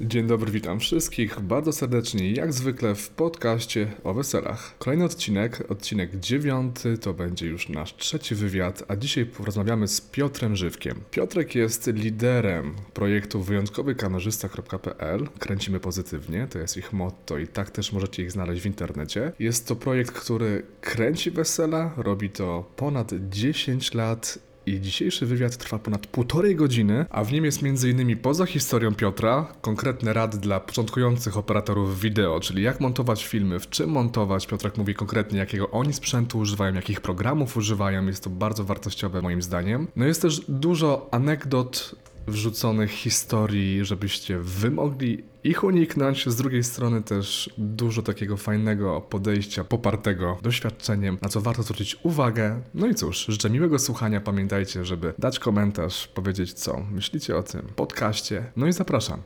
Dzień dobry, witam wszystkich bardzo serdecznie, jak zwykle w podcaście o weselach. Kolejny odcinek, odcinek dziewiąty, to będzie już nasz trzeci wywiad, a dzisiaj porozmawiamy z Piotrem Żywkiem. Piotrek jest liderem projektu wyjątkowykamerzysta.pl, kręcimy pozytywnie, to jest ich motto i tak też możecie ich znaleźć w internecie. Jest to projekt, który kręci wesela, robi to ponad 10 lat i dzisiejszy wywiad trwa ponad półtorej godziny, a w nim jest m.in. poza historią Piotra konkretne rady dla początkujących operatorów wideo, czyli jak montować filmy, w czym montować. Piotrek mówi konkretnie, jakiego oni sprzętu używają, jakich programów używają. Jest to bardzo wartościowe moim zdaniem. No jest też dużo anegdot wrzuconych historii, żebyście wy mogli ich uniknąć. Z drugiej strony też dużo takiego fajnego podejścia popartego doświadczeniem, na co warto zwrócić uwagę. No i cóż, życzę miłego słuchania. Pamiętajcie, żeby dać komentarz, powiedzieć co myślicie o tym podcaście. No i zapraszam.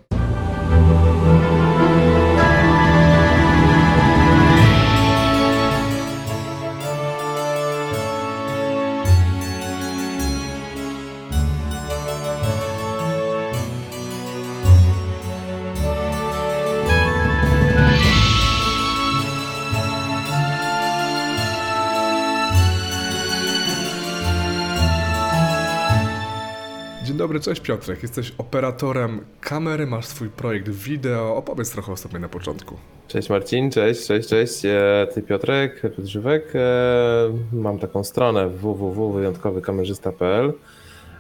Dobry, cześć Piotrek. Jesteś operatorem kamery, masz swój projekt wideo. Opowiedz trochę o sobie na początku. Cześć Marcin, cześć, cześć, cześć. E, Ty Piotrek, Piotr Żywek. E, Mam taką stronę www.wyjątkowykamerzysta.pl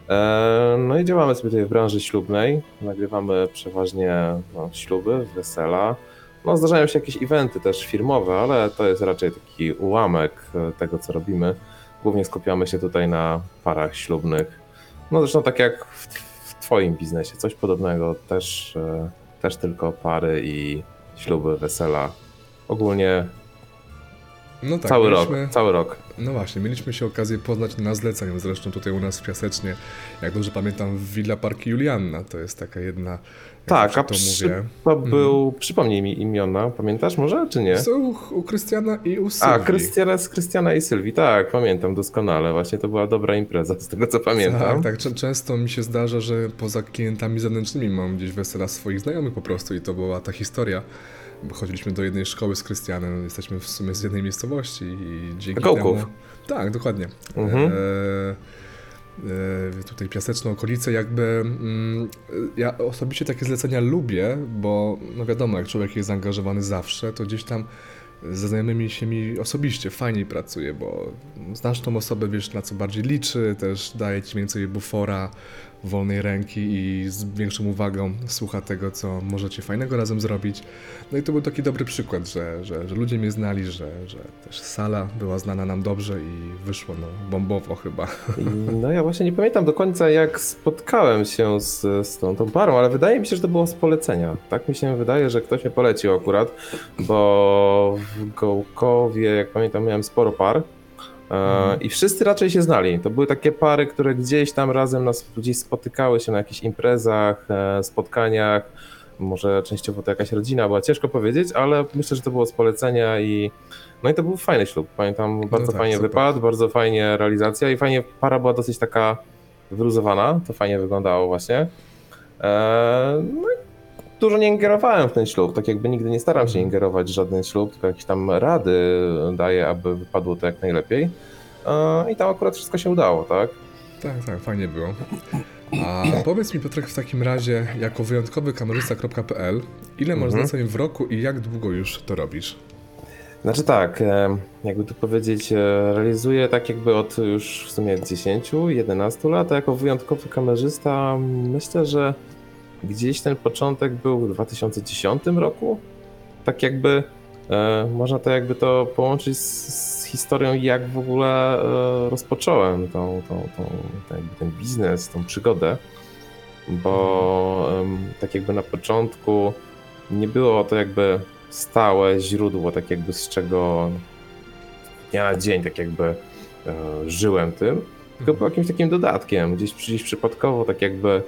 E, No i działamy sobie tutaj w branży ślubnej. Nagrywamy przeważnie no, śluby, wesela. No, zdarzają się jakieś eventy też firmowe, ale to jest raczej taki ułamek tego, co robimy. Głównie skupiamy się tutaj na parach ślubnych. No zresztą tak jak w, w Twoim biznesie, coś podobnego. Też, e, też tylko pary i śluby, wesela. Ogólnie No tak, cały mieliśmy- rok, cały rok. No właśnie, mieliśmy się okazję poznać na zleceniu, zresztą tutaj u nas w Piasecznie, jak dobrze pamiętam, w Villa Park Julianna, to jest taka jedna, Tak, a to przy, mówię. to był, przypomnij mi imiona, pamiętasz może, czy nie? Są u, Krystiana i u A, Sylwii. Krystiana, z Krystiana i Sylwii, tak, pamiętam doskonale, właśnie to była dobra impreza, z tego co pamiętam. Tak, tak. Czę- Często mi się zdarza, że poza klientami zewnętrznymi mam gdzieś wesela swoich znajomych po prostu i to była ta historia. Bo chodziliśmy do jednej szkoły z Krystianem, jesteśmy w sumie z jednej miejscowości i dzięki Kołków. temu... Tak, dokładnie. Mhm. E, tutaj piaseczne okolice jakby mm, ja osobiście takie zlecenia lubię, bo no wiadomo, jak człowiek jest zaangażowany zawsze, to gdzieś tam ze znajomymi się mi osobiście fajniej pracuje, bo znasz tą osobę, wiesz na co bardziej liczy, też daje ci więcej bufora, wolnej ręki i z większą uwagą słucha tego, co możecie fajnego razem zrobić. No i to był taki dobry przykład, że, że, że ludzie mnie znali, że, że też sala była znana nam dobrze i wyszło no, bombowo chyba. No ja właśnie nie pamiętam do końca jak spotkałem się z, z tą, tą parą, ale wydaje mi się, że to było z polecenia. Tak mi się wydaje, że ktoś mnie polecił akurat, bo w Gołkowie, jak pamiętam, miałem sporo par. E, I wszyscy raczej się znali. To były takie pary, które gdzieś tam razem nas gdzieś spotykały się na jakichś imprezach, e, spotkaniach. Może częściowo to jakaś rodzina była, ciężko powiedzieć, ale myślę, że to było z polecenia i no i to był fajny ślub. Pamiętam, bardzo tak, fajnie super. wypadł, bardzo fajnie realizacja i fajnie para była dosyć taka wyluzowana, to fajnie wyglądało właśnie. E, no dużo nie ingerowałem w ten ślub, tak jakby nigdy nie staram się ingerować w żaden ślub, tylko jakieś tam rady daję, aby wypadło to jak najlepiej. E, I tam akurat wszystko się udało, tak? Tak, tak, fajnie było. A powiedz mi Piotrek w takim razie, jako wyjątkowy kamerzysta.pl, ile masz Mhm. zleceń w roku i jak długo już to robisz? Znaczy tak, e, jakby tu powiedzieć, e, realizuję tak jakby od już w sumie 10-11 lat, a jako wyjątkowy kamerzysta myślę, że gdzieś ten początek był w 2010 roku. Tak jakby e, można to jakby to połączyć z, z historią, jak w ogóle e, rozpocząłem tą, tą, tą, ten, ten biznes, tą przygodę, bo tak jakby na początku nie było to jakby stałe źródło, tak jakby z czego dnia na dzień tak jakby e, żyłem tym, tylko był jakimś takim dodatkiem, gdzieś, gdzieś przypadkowo tak jakby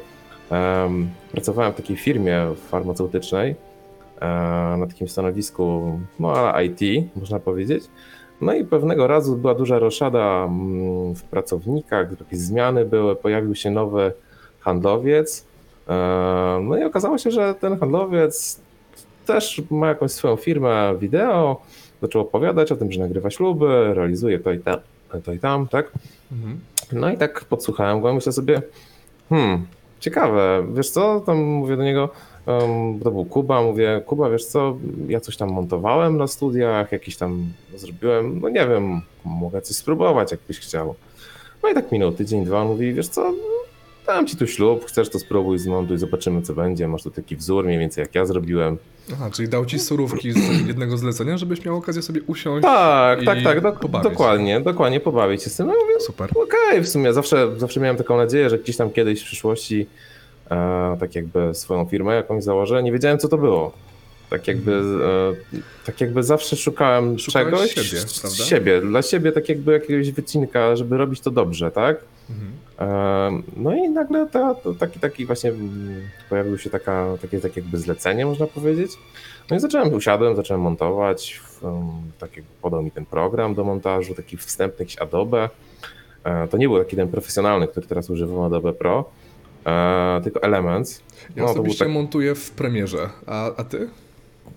pracowałem w takiej firmie farmaceutycznej e, na takim stanowisku, no ale IT można powiedzieć. No i pewnego razu była duża roszada mm, w pracownikach, jakieś zmiany były, pojawił się nowy handlowiec, E, No i okazało się, że ten handlowiec też ma jakąś swoją firmę wideo, zaczął opowiadać o tym, że nagrywa śluby, realizuje to i tam, to i tam tak? Mhm. No i tak podsłuchałem go i myślę sobie, hmm, ciekawe, wiesz co, tam mówię do niego, um, to był Kuba, mówię, Kuba, wiesz co, ja coś tam montowałem na studiach, jakiś tam zrobiłem, no nie wiem, mogę coś spróbować, jakbyś chciał. No i tak minął tydzień, dwa, mówi, wiesz co, dam ci tu ślub, chcesz to spróbuj, zmontuj, zobaczymy co będzie, masz tu taki wzór, mniej więcej jak ja zrobiłem. Aha, czyli dał ci surówki z jednego zlecenia, żebyś miał okazję sobie usiąść. Tak, i tak, tak, dok- pobawić. dokładnie, dokładnie, pobawić się z tym. No, mówię, Super. Okej, w sumie zawsze, zawsze miałem taką nadzieję, że gdzieś tam kiedyś w przyszłości e, tak jakby swoją firmę jakąś założę. Nie wiedziałem, co to było. Tak jakby, e, tak jakby zawsze szukałem Szukałeś czegoś siebie, prawda? siebie, dla siebie tak jakby jakiegoś wycinka, żeby robić to dobrze, tak? Mhm. E, No i nagle to taki, taki właśnie mm, pojawiło się taka, takie tak jakby zlecenie, można powiedzieć. No i zacząłem, usiadłem, zacząłem montować, tak jakby podał mi ten program do montażu, taki wstępny jakiś Adobe. E, To nie był taki ten profesjonalny, który teraz używam Adobe Pro, tylko Elements. Ja No, osobiście tak- montuję w premierze, a, a ty?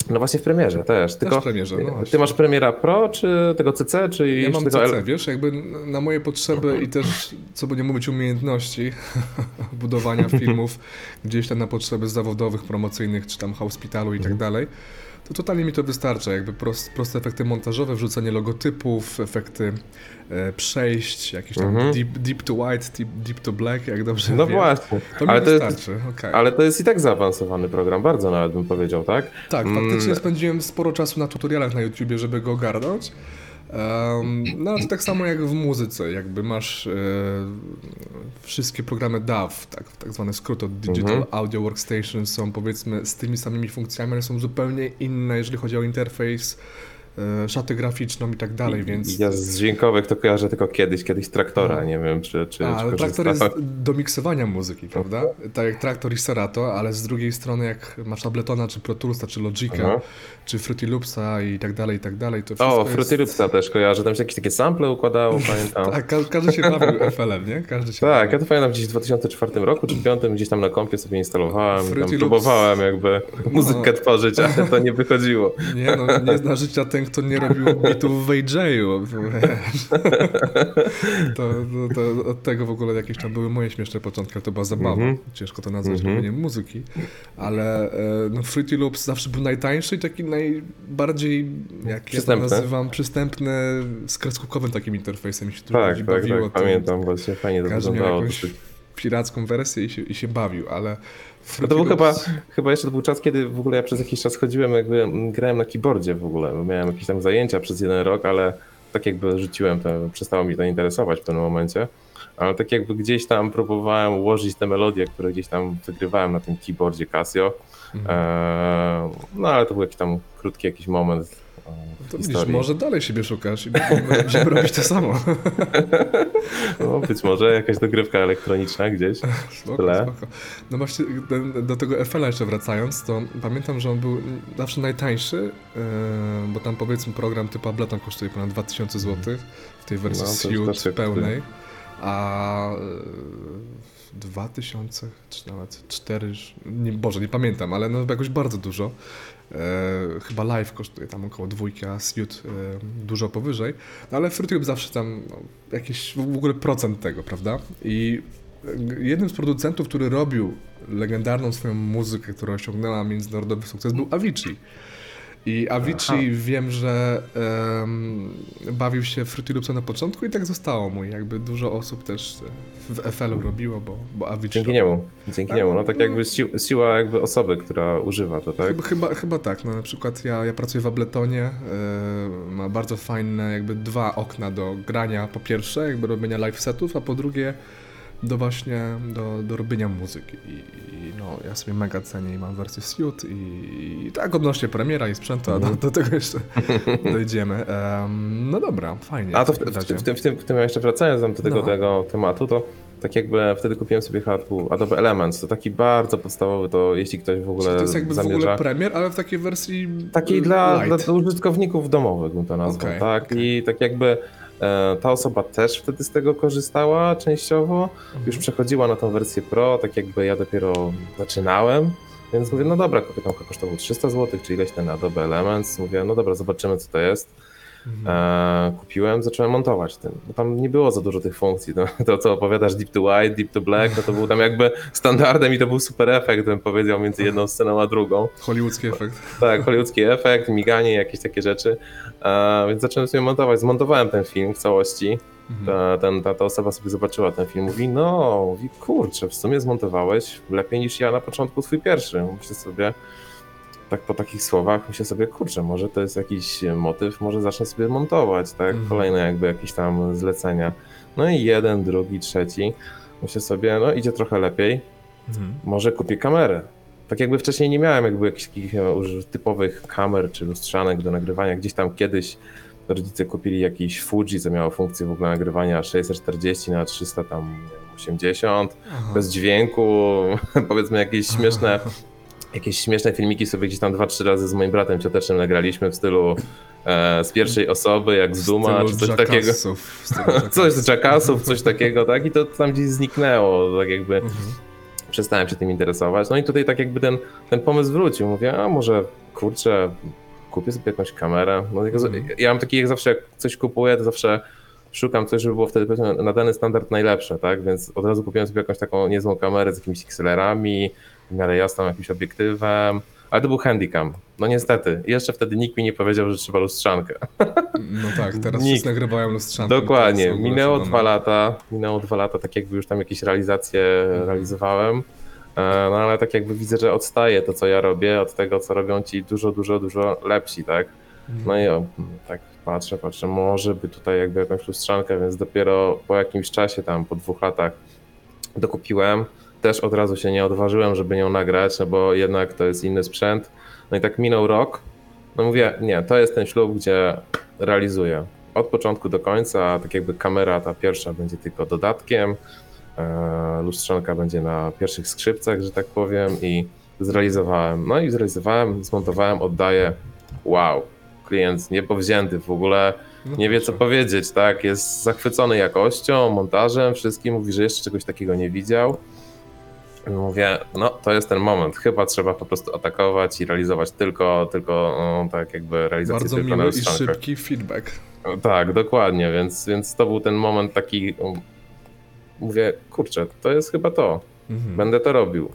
No właśnie w premierze też, tylko w premierze, no ty masz premiera Pro, czy tego CC, czy Ja mam tego CC, wiesz, jakby na moje potrzeby i też, co by nie mówić, umiejętności budowania filmów gdzieś tam na potrzeby zawodowych, promocyjnych, czy tam hospitalu i tak Mhm. dalej, to totalnie mi to wystarcza. Jakby prost, proste efekty montażowe, wrzucanie logotypów, efekty e, przejść, jakieś tam Mhm. deep, deep to white, deep, deep to black, jak dobrze No wiem. właśnie, To mi ale to jest- wystarczy, okej. ale to jest i tak zaawansowany program, bardzo nawet bym powiedział, tak? Tak, Mm. faktycznie spędziłem sporo czasu na tutorialach na YouTubie, żeby go ogarnąć. Um, no to tak samo jak w muzyce, jakby masz e, wszystkie programy DAW, tak, tak zwane skróty od Digital Mhm. Audio Workstation są powiedzmy z tymi samymi funkcjami, ale są zupełnie inne, jeżeli chodzi o interfejs, szatę graficzną i tak dalej, więc... Ja z dźwiękowych to kojarzę tylko kiedyś, kiedyś traktora, No. nie wiem czy, czy, A, ale traktor jest do miksowania muzyki, prawda? Tak jak traktor i Serato, ale z drugiej strony jak masz Abletona, czy Pro Toolsa, czy Logica, Aha. czy Fruity Loopsa i tak dalej, i tak dalej, to wszystko O, jest... Fruity Loopsa też kojarzę, tam się jakieś takie sample układało, pamiętam. Tak, ka- każdy się bawił FL-em, nie? Każdy się Tak, ja to pamiętam gdzieś w 2004 roku czy 2005 gdzieś tam na kompie sobie instalowałem i Fruity tam Loops. próbowałem jakby muzykę tworzyć, ale to nie wychodziło. Nie no, nie zna życia ten, kto nie robił bitów w AJ-u. To, to, to od tego w ogóle jakieś tam były moje śmieszne początki, ale to była zabawa. Mhm. Ciężko to nazwać Mhm. robieniem muzyki. Ale e, no, Fruity Loops zawsze był najtańszy i taki najbardziej, jak Przystępny. ja to nazywam, przystępny, z kreskówkowym takim interfejsem. Mi się Tak, tak, bawiło tak, pamiętam właśnie, fajnie to wyglądało. jakąś piracką wersję i się, i się bawił, ale... No to był chyba, chyba jeszcze to był czas, kiedy w ogóle ja przez jakiś czas chodziłem, jakby grałem na keyboardzie w ogóle. Miałem jakieś tam zajęcia przez jeden rok, ale tak jakby rzuciłem to, przestało mi to interesować w pewnym momencie. Ale tak jakby gdzieś tam próbowałem ułożyć te melodie, które gdzieś tam wygrywałem na tym keyboardzie Casio. Mhm. Eee, no ale to był jakiś tam krótki jakiś moment e, To widzisz, historii. może dalej siebie szukasz i będziemy robić to samo. No, być może jakaś dogrywka elektroniczna gdzieś. Spoko, Tyle. spoko. No właśnie do, tego FL-a jeszcze wracając, to pamiętam, że on był zawsze najtańszy, yy, bo tam powiedzmy program typu Ableton kosztuje ponad 2000 zł w tej wersji No, Suite jak pełnej, a yy, 2000 czy nawet 4, nie, Boże, nie pamiętam, ale no jakoś bardzo dużo. E, chyba live kosztuje tam około dwójki, a Suite e, dużo powyżej. No ale Fruity Loop zawsze tam no, jakiś w ogóle procent tego, prawda? I e, jednym z producentów, który robił legendarną swoją muzykę, która osiągnęła międzynarodowy sukces, był Avicii. I Avicii Aha. wiem, że em, bawił się Fruity Loopsem na początku i tak zostało mu. Jakby dużo osób też w FL-u robiło, bo, bo Avicii... Dzięki niemu. Dzięki niemu. No tak jakby si siła jakby osoby, która używa to, tak? Chyba, chyba, chyba tak. No, na przykład ja, ja pracuję w Abletonie. Yy, ma bardzo fajne jakby dwa okna do grania. Po pierwsze, jakby robienia live setów, a po drugie do właśnie do, do robienia muzyki. I, I no, ja sobie mega cenię i mam wersję Suite i, i tak odnośnie premiera i sprzętu, a do, do tego jeszcze dojdziemy. Em, no dobra, fajnie. A to w, w, razie. w, tym, w, tym, w tym jeszcze wracając do tego, No. tego tematu, to tak jakby wtedy kupiłem sobie hardware Adobe Elements, to taki bardzo podstawowy, to jeśli ktoś w ogóle Czyli to jest jakby w zamierza... ogóle premier, ale w takiej wersji Takiej dla, dla użytkowników domowych bym to nazwał, Okej, tak? okej. I tak jakby Ta osoba też wtedy z tego korzystała częściowo, już przechodziła na tą wersję Pro, tak jakby ja dopiero zaczynałem, więc mówię, no dobra, kupię tam kosztował 300 zł, czy ileś ten Adobe Elements, mówię, no dobra, zobaczymy co to jest. Mhm. Kupiłem, zacząłem montować tym, bo tam nie było za dużo tych funkcji, to, to co opowiadasz deep to white, deep to black, no to był tam jakby standardem i to był super efekt, bym powiedział, między jedną sceną a drugą. Hollywoodzki efekt. Tak, hollywoodzki efekt, miganie, jakieś takie rzeczy. E, więc zacząłem sobie montować. Zmontowałem ten film w całości. Mhm. Ta, ten, ta, ta osoba sobie zobaczyła ten film. Mówi, no, mówi, kurczę, w sumie zmontowałeś lepiej niż ja na początku twój pierwszy. Myślę sobie, tak po takich słowach, myślę sobie, kurczę, może to jest jakiś motyw, może zacznę sobie montować, tak? Mhm. Kolejne jakby jakieś tam zlecenia. No i jeden, drugi, trzeci. Myślę sobie, no idzie trochę lepiej, Mhm. może kupię kamerę. Tak jakby wcześniej nie miałem jakby jakichś takich e, typowych kamer czy lustrzanek do nagrywania. Gdzieś tam kiedyś rodzice kupili jakiś Fuji, co miało funkcję w ogóle nagrywania 640 na 300 tam nie wiem, 80 Aha. bez dźwięku, powiedzmy jakieś śmieszne jakieś śmieszne filmiki sobie gdzieś tam dwa, trzy razy z moim bratem ciotecznym nagraliśmy w stylu e, z pierwszej osoby, jak z Duma, W czy coś takiego. Coś z Jackassów, coś takiego, tak? I to tam gdzieś zniknęło, tak jakby Mhm. przestałem się tym interesować. No i tutaj tak jakby ten, ten pomysł wrócił. Mówię, a może kurczę, kupię sobie jakąś kamerę. No, tylko, Mhm. Ja mam taki, jak zawsze, jak coś kupuję, to zawsze szukam coś, żeby było wtedy na dany standard najlepsze, tak? Więc od razu kupiłem sobie jakąś taką niezłą kamerę z jakimiś XLR-ami, w miarę jasną jakimś obiektywem, ale to był handicam. No niestety, jeszcze wtedy nikt mi nie powiedział, że trzeba lustrzankę. No tak, teraz Nikt. wszyscy nagrywają lustrzanki. to Dokładnie. Minęło dwa lata, minęło dwa lata, tak jakby już tam jakieś realizacje realizowałem. E, No ale tak jakby widzę, że odstaje to, co ja robię od tego, co robią ci dużo, dużo, dużo lepsi, tak? No i o, tak patrzę, patrzę, może by tutaj jakby jakąś lustrzankę, więc dopiero po jakimś czasie, tam po dwóch latach dokupiłem. Też od razu się nie odważyłem, żeby nią nagrać, no bo jednak to jest inny sprzęt. No i tak minął rok. No mówię, nie, to jest ten ślub, gdzie realizuję. Od początku do końca, tak jakby kamera ta pierwsza będzie tylko dodatkiem, e, lustrzanka będzie na pierwszych skrzypcach, że tak powiem i zrealizowałem. No i zrealizowałem, zmontowałem, oddaję. Wow, klient niepowzięty w ogóle, No nie wie co powiedzieć, tak? Jest zachwycony jakością, montażem, wszystkim, mówi, że jeszcze czegoś takiego nie widział. I Mówię, no to jest ten moment, chyba trzeba po prostu atakować i realizować tylko, tylko no, tak jakby realizację Bardzo tylko na miły i lustrzankę. szybki feedback. Tak, dokładnie, więc, więc to był ten moment taki, um, mówię, kurczę, to jest chyba to, Mhm. będę to robił.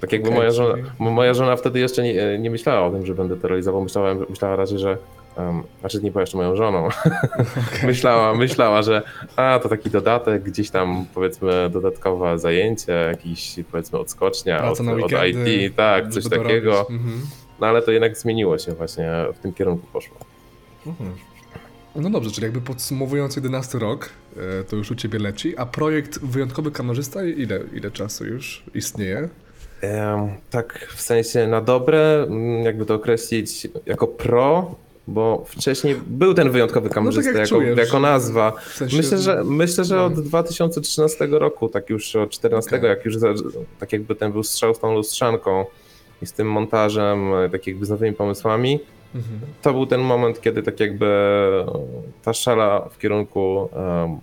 Tak jakby Okej, moja, żona, moja żona wtedy jeszcze nie, nie myślała o tym, że będę to realizował, myślała, myślała raczej, że um, znaczy nie była jeszcze moją żoną, myślała, myślała, że a, to taki dodatek, gdzieś tam powiedzmy dodatkowe zajęcie, jakiś powiedzmy odskocznia od, Praca na od weekendy, IT, tak, coś takiego. Mhm. no ale to jednak zmieniło się właśnie, w tym kierunku poszło. Mhm. No dobrze, czyli jakby podsumowując 11 rok, e, to już u Ciebie leci, a projekt Wyjątkowy Kamerzysta ile, ile czasu już istnieje? Em, tak, w sensie na dobre, jakby to określić jako pro, bo wcześniej był ten wyjątkowy kamerzysta No jak jako, jako nazwa. W sensie, Myślę, że, myślę, że no. od 2013 roku, tak już od 14, Okej. jak już tak jakby ten był strzał z tą lustrzanką i z tym montażem, tak jakby z nowymi pomysłami, Mhm. to był ten moment, kiedy tak jakby e, ta szala w kierunku em,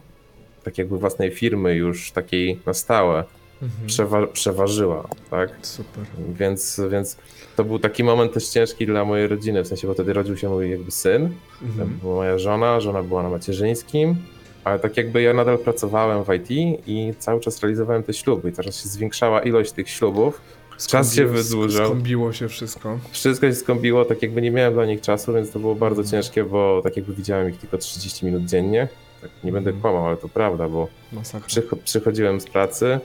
tak jakby własnej firmy już takiej na stałe Mhm. przewa- przeważyła, tak? Super. Więc, więc to był taki moment też ciężki dla mojej rodziny, w sensie, bo wtedy rodził się mój jakby syn, Mhm. była moja żona, żona była na macierzyńskim, ale tak jakby ja nadal pracowałem w IT i cały czas realizowałem te śluby i coraz się zwiększała ilość tych ślubów, czas się wydłużał. Skąbiło się wszystko. wszystko się skąpiło, tak jakby nie miałem dla nich czasu, więc to było bardzo Mhm. ciężkie, bo tak jakby widziałem ich tylko 30 minut dziennie, tak nie będę Mhm. kłamał, ale to prawda, bo. Przycho- przychodziłem z pracy,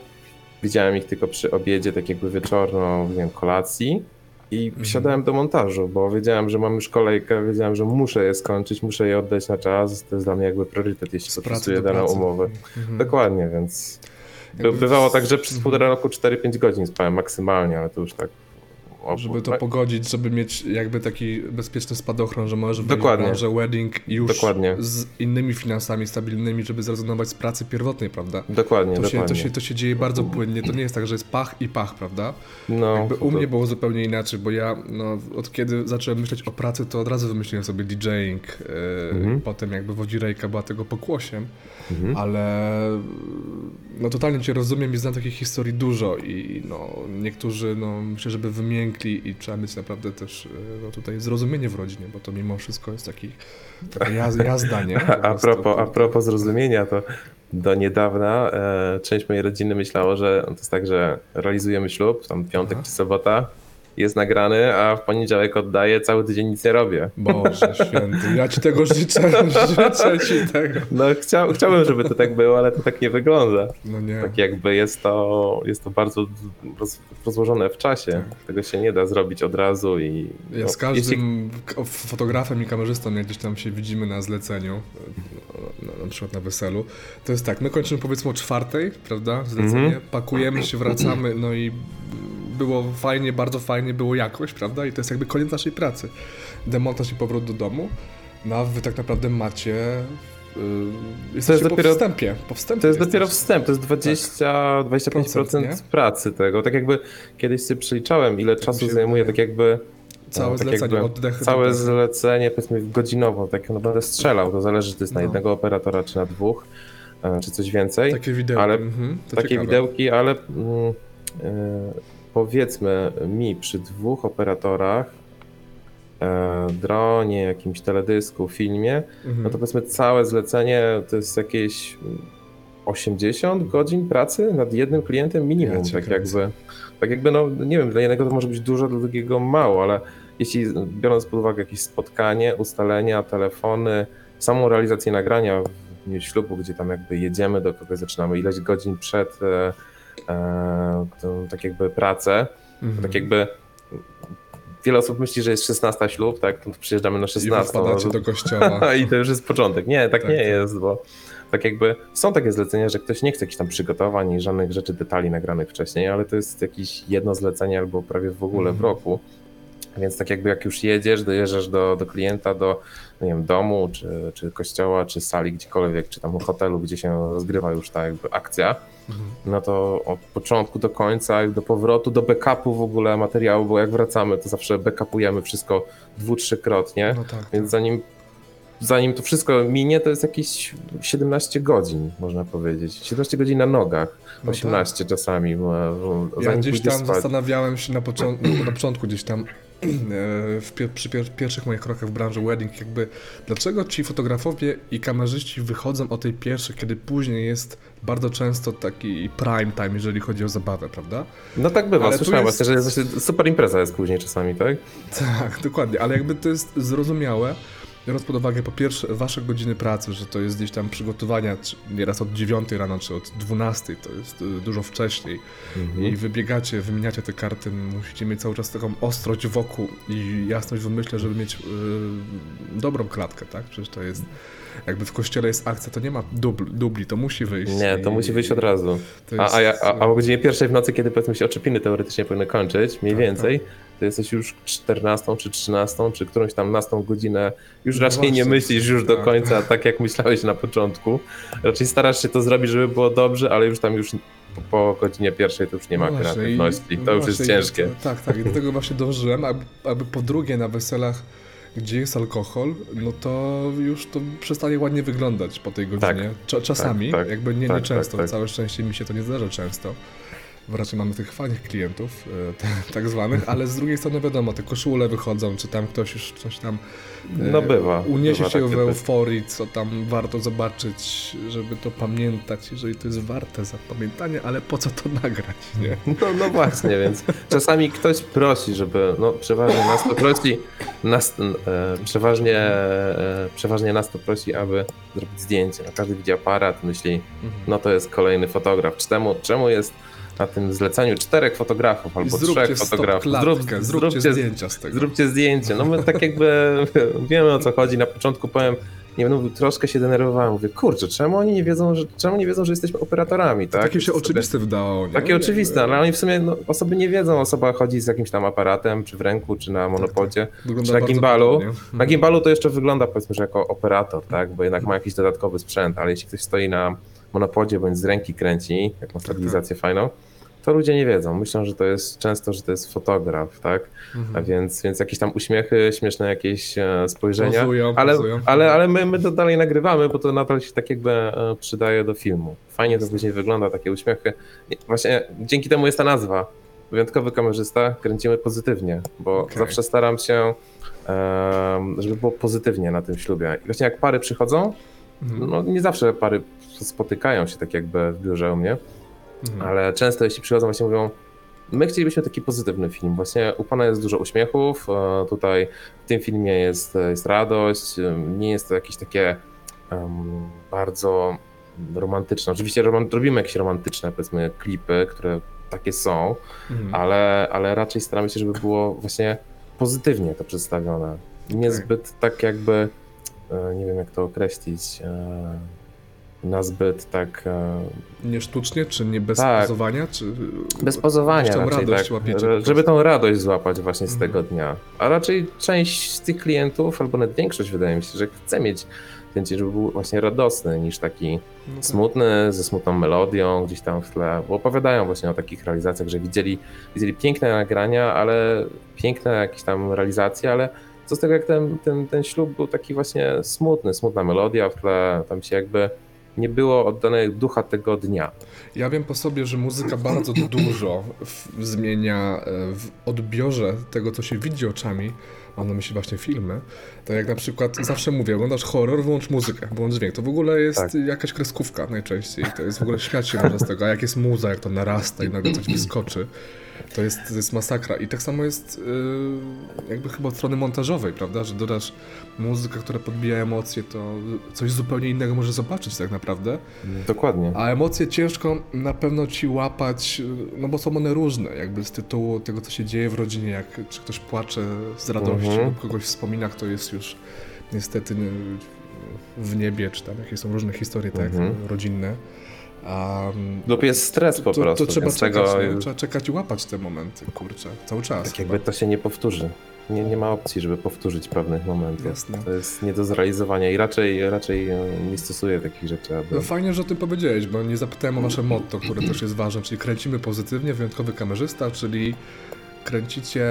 widziałem ich tylko przy obiedzie, tak jakby wieczorną, nie wiem, kolacji i Mhm. do montażu, bo wiedziałem, że mam już kolejkę, wiedziałem, że muszę je skończyć, muszę je oddać na czas, to jest dla mnie jakby priorytet, jeśli Z podpisuję daną pracy. umowę. Mhm. Dokładnie, więc by, Jakby bywało tak, że przez Mhm. półtora roku 4-5 godzin spałem maksymalnie, ale to już tak Żeby to tak, pogodzić, żeby mieć jakby taki bezpieczny spadochron, że możesz Dokładnie. branżę wedding już Dokładnie. z innymi finansami stabilnymi, żeby zrezygnować z pracy pierwotnej, prawda? Dokładnie, To się, dokładnie. to, się, to się dzieje bardzo płynnie, to nie jest tak, że jest pach i pach, prawda? no, Jakby u mnie było zupełnie inaczej, bo ja no, od kiedy zacząłem myśleć o pracy, to od razu wymyśliłem sobie DJing, yy, Mhm. potem jakby Wodzirejka była tego pokłosiem, Mhm. ale no totalnie Cię rozumiem i znam takich historii dużo i no niektórzy no myślę, żeby i trzeba mieć naprawdę też yy, no, tutaj zrozumienie w rodzinie, bo to mimo wszystko jest taki taka jaz, jazda, nie? A, propos, a propos zrozumienia, to do niedawna e, część mojej rodziny myślało, że to jest tak, że realizujemy ślub, tam piątek Aha. czy sobota, jest nagrany, a w poniedziałek oddaję, cały tydzień nic nie robię. Boże święty, ja Ci tego życzę, życzę Ci tego. No chciał, chciałbym, żeby to tak było, ale to tak nie wygląda. No nie. Tak jakby jest to, jest to bardzo roz, rozłożone w czasie. Tego się nie da zrobić od razu i... Ja no, z każdym k- fotografem i kamerzystą, jak gdzieś tam się widzimy na zleceniu, na, na przykład na weselu, to jest tak, my kończymy powiedzmy o czwartej, prawda, zlecenie, Mhm. pakujemy się, wracamy, no i było fajnie, bardzo fajnie, było jakość, prawda, i to jest jakby koniec naszej pracy. Demontaż i powrót do domu, no a wy tak naprawdę macie... Yy, jesteście dopiero- po wstępie, po wstępie To jest dopiero wstęp, to jest 20-25% Procent, nie? pracy tego. Tak jakby kiedyś sobie przeliczałem, ile czasu się zajmuje tak jakby... Całe tak zlecenie, jakby oddechy. Całe oddechy. zlecenie, powiedzmy godzinowo, tak naprawdę strzelał. To zależy, czy to jest na No. jednego operatora, czy na dwóch, e, czy coś więcej. Takie widełki, ale mhm, to Takie ciekawe. widełki, ale mm, e, powiedzmy mi przy dwóch operatorach, e, dronie, jakimś teledysku, filmie, Mhm. no to powiedzmy całe zlecenie to jest jakieś mm, 80 godzin pracy nad jednym klientem minimum, Ja tak jakby. Tak jakby, no nie wiem, dla jednego to może być dużo, dla drugiego mało, ale jeśli biorąc pod uwagę jakieś spotkanie, ustalenia, telefony, samą realizację nagrania w dniu ślubu, gdzie tam jakby jedziemy do kogoś, zaczynamy ileś godzin przed e, tą, tak jakby pracę, Mhm. tak jakby wiele osób myśli, że jest 16 ślub, tak, to przyjeżdżamy na I 16. wy wpadacie no, do kościoła. i to już jest początek. Nie, tak, Tak, nie tak. jest, bo tak jakby są takie zlecenia, że ktoś nie chce jakichś tam przygotowań i żadnych rzeczy, detali nagranych wcześniej, ale to jest jakieś jedno zlecenie albo prawie w ogóle w Mhm. roku. Więc tak jakby jak już jedziesz, dojeżdżasz do, do klienta, do no nie wiem, domu, czy, czy kościoła, czy sali gdziekolwiek, czy tam hotelu, gdzie się rozgrywa już ta jakby akcja, Mhm. no to od początku do końca, do powrotu, do backupu w ogóle materiału, bo jak wracamy, to zawsze backupujemy wszystko dwu, trzykrotnie. No tak. Więc zanim, zanim to wszystko minie, to jest jakieś 17 godzin, można powiedzieć. 17 godzin na nogach, No 18 czasami. bo- bo Ja Zanim gdzieś tam spać. zastanawiałem się na, na początku gdzieś tam w pier- przy pier- pierwszych moich krokach w branży wedding, jakby dlaczego ci fotografowie i kamerzyści wychodzą o tej pierwszej, kiedy później jest bardzo często taki prime time, jeżeli chodzi o zabawę, prawda? No tak bywa, Ale słyszałem jest- właśnie, że super impreza jest później czasami, tak? Tak, dokładnie, ale jakby to jest zrozumiałe, biorąc pod uwagę po pierwsze wasze godziny pracy, że to jest gdzieś tam przygotowania nieraz od 9 rano, czy od 12, to jest y, dużo wcześniej Mhm. i wybiegacie, wymieniacie te karty, musicie mieć cały czas taką ostrość wokół i jasność w myślę, żeby mieć y, dobrą klatkę, tak? Przecież to jest, jakby w kościele jest akcja, to nie ma dubl, dubli, to musi wyjść. Nie, to i- musi wyjść od razu. A, jest- a, ja, a, a o godzinie pierwszej w nocy, kiedy powiedzmy się oczepiny teoretycznie powinny kończyć, mniej Tak, więcej, to jesteś już 14 czy 13, czy którąś tam nastą godzinę, już No raczej nie właśnie. myślisz już do Tak. końca tak, jak myślałeś na początku. Raczej starasz się to zrobić, żeby było dobrze, ale już tam już po, po godzinie pierwszej to już nie ma No właśnie, kreatywności. i- To już jest ciężkie. Tak, tak. I do tego właśnie dążyłem, aby, aby po drugie na weselach, gdzie jest alkohol, no to już to przestanie ładnie wyglądać po tej godzinie. Cza- czasami, tak, jakby nie, tak, nie często. tak, tak. Całe szczęście mi się to nie zdarza często. Raczej mamy tych fajnych klientów, e, tak zwanych, ale z drugiej strony wiadomo, te koszule wychodzą, czy tam ktoś już coś tam e, No bywa, uniesie bywa się w euforii, co tam warto zobaczyć, żeby to pamiętać, jeżeli to jest warte zapamiętania, ale po co to nagrać, nie? No, no właśnie, więc czasami ktoś prosi, żeby, no przeważnie nas to prosi, nas, e, przeważnie, e, przeważnie nas to prosi, aby zrobić zdjęcie. Na każdy widzi aparat, myśli, no to jest kolejny fotograf. Czemu, czemu jest na tym zleceniu czterech fotografów albo Zróbcie trzech fotografów? klatkę, zróbcie, zróbcie, zdjęcia z tego. zróbcie zdjęcie. No my tak jakby wiemy o co chodzi. Na początku powiem, nie będę mówił, troszkę się denerwowałem. Mówię, kurczę, czemu oni nie wiedzą, że, czemu nie wiedzą, że jesteśmy operatorami, tak? Takie się oczywiste wydało. Nie? Takie oczywiste, ale oni w sumie, no, osoby nie wiedzą, osoba chodzi z jakimś tam aparatem, czy w ręku, czy na monopodzie. Wygląda Czy na gimbalu? podobnie. Na gimbalu to jeszcze wygląda powiedzmy, że jako operator, tak? Bo jednak ma jakiś dodatkowy sprzęt, ale jeśli ktoś stoi na monopodzie bądź z ręki kręci, jak ma stabilizację fajną, to ludzie nie wiedzą. Myślą, że to jest często, że to jest fotograf, tak? A Mhm. więc, więc jakieś tam uśmiechy, śmieszne jakieś e, spojrzenia. Pozują, Ale, pozują. ale, ale my, my to dalej nagrywamy, bo to nadal się tak jakby e, przydaje do filmu. Fajnie to później wygląda, takie uśmiechy. Nie, Właśnie dzięki temu jest ta nazwa. Wyjątkowy kamerzysta, kręcimy pozytywnie, bo Okej. zawsze staram się, żeby było pozytywnie na tym ślubie. I właśnie jak pary przychodzą, Mhm. no nie zawsze pary spotykają się tak jakby w biurze u mnie, Mhm. ale często jeśli przychodzą właśnie mówią, my chcielibyśmy taki pozytywny film. Właśnie u pana jest dużo uśmiechów, e, tutaj w tym filmie jest, jest radość, e, nie jest to jakieś takie em, bardzo romantyczne. Oczywiście robimy jakieś romantyczne powiedzmy klipy, które takie są, Mhm. ale, ale raczej staramy się, żeby było właśnie pozytywnie to przedstawione. Niezbyt tak jakby, e, nie wiem jak to określić, e, nazbyt tak e, Nie sztucznie, czy nie bez Tak. pozowania, czy... Bez pozowania raczej, radość tak, łapiecie żeby tą radość złapać właśnie z Mhm. tego dnia. A raczej część z tych klientów, albo nawet większość wydaje mi się, że chce mieć ten dzień, żeby był właśnie radosny, niż taki No tak. smutny, ze smutną melodią gdzieś tam w tle, bo opowiadają właśnie o takich realizacjach, że widzieli, widzieli piękne nagrania, ale piękne jakieś tam realizacje, ale co z tego, jak ten, ten, ten ślub był taki właśnie smutny, smutna melodia w tle, tam się jakby nie było oddanego ducha tego dnia. Ja wiem po sobie, że muzyka bardzo dużo w, zmienia e, w odbiorze tego, co się widzi oczami. Mam na myśli właśnie filmy. Tak jak na przykład zawsze mówię, oglądasz horror, wyłącz muzykę, wyłącz dźwięk. To w ogóle jest Tak. jakaś kreskówka najczęściej. To jest w ogóle śmiać się z tego. A jak jest muza, jak to narasta i nagle coś wyskoczy, to jest, to jest masakra. I tak samo jest yy, jakby chyba od strony montażowej, prawda? Że dodasz muzykę, która podbija emocje, to coś zupełnie innego możesz zobaczyć tak naprawdę. Dokładnie. A emocje ciężko na pewno ci łapać, no bo są one różne, jakby z tytułu tego, co się dzieje w rodzinie, jak czy ktoś płacze z radości Mhm. lub kogoś wspomina, kto jest już niestety nie- w niebie, czy tam jakieś są różne historie tak Mhm. rodzinne. A, Lub jest stres po to, prostu. to trzeba więc czekać, tego, no, trzeba czekać i łapać te momenty, kurczę, cały czas. Tak jakby to się nie powtórzy. Nie, nie ma opcji, żeby powtórzyć pewnych momentów. Jasne. To jest nie do zrealizowania i raczej, raczej e, nie stosuję takich rzeczy, aby... No fajnie, że o tym powiedziałeś, bo nie zapytałem o wasze motto, które też jest ważne, czyli kręcimy pozytywnie, wyjątkowy kamerzysta, czyli kręcicie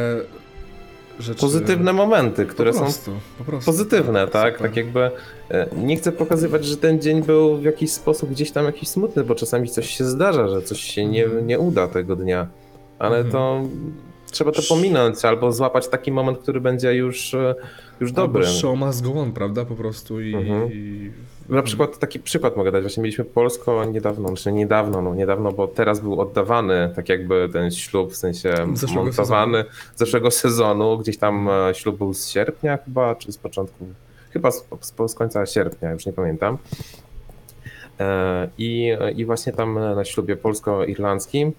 rzeczy... Pozytywne momenty, które są prostu, prostu. pozytywne, tak? Super. Tak jakby e, nie chcę pokazywać, że ten dzień był w jakiś sposób gdzieś tam jakiś smutny, bo czasami coś się zdarza, że coś się nie, Mhm. nie uda tego dnia, ale Mhm. to trzeba to pominąć albo złapać taki moment, który będzie już, e, już dobry. Albo show must go on, prawda, po prostu i... Mhm. i... Na przykład taki przykład mogę dać. Właśnie mieliśmy Polsko niedawno, znaczy niedawno, no niedawno, bo teraz był oddawany tak jakby ten ślub, w sensie Zeszłego montowany z zeszłego sezonu. Gdzieś tam e, ślub był z sierpnia chyba, czy z początku, chyba z, z, z końca sierpnia, już nie pamiętam. E, I, I właśnie tam na ślubie polsko-irlandzkim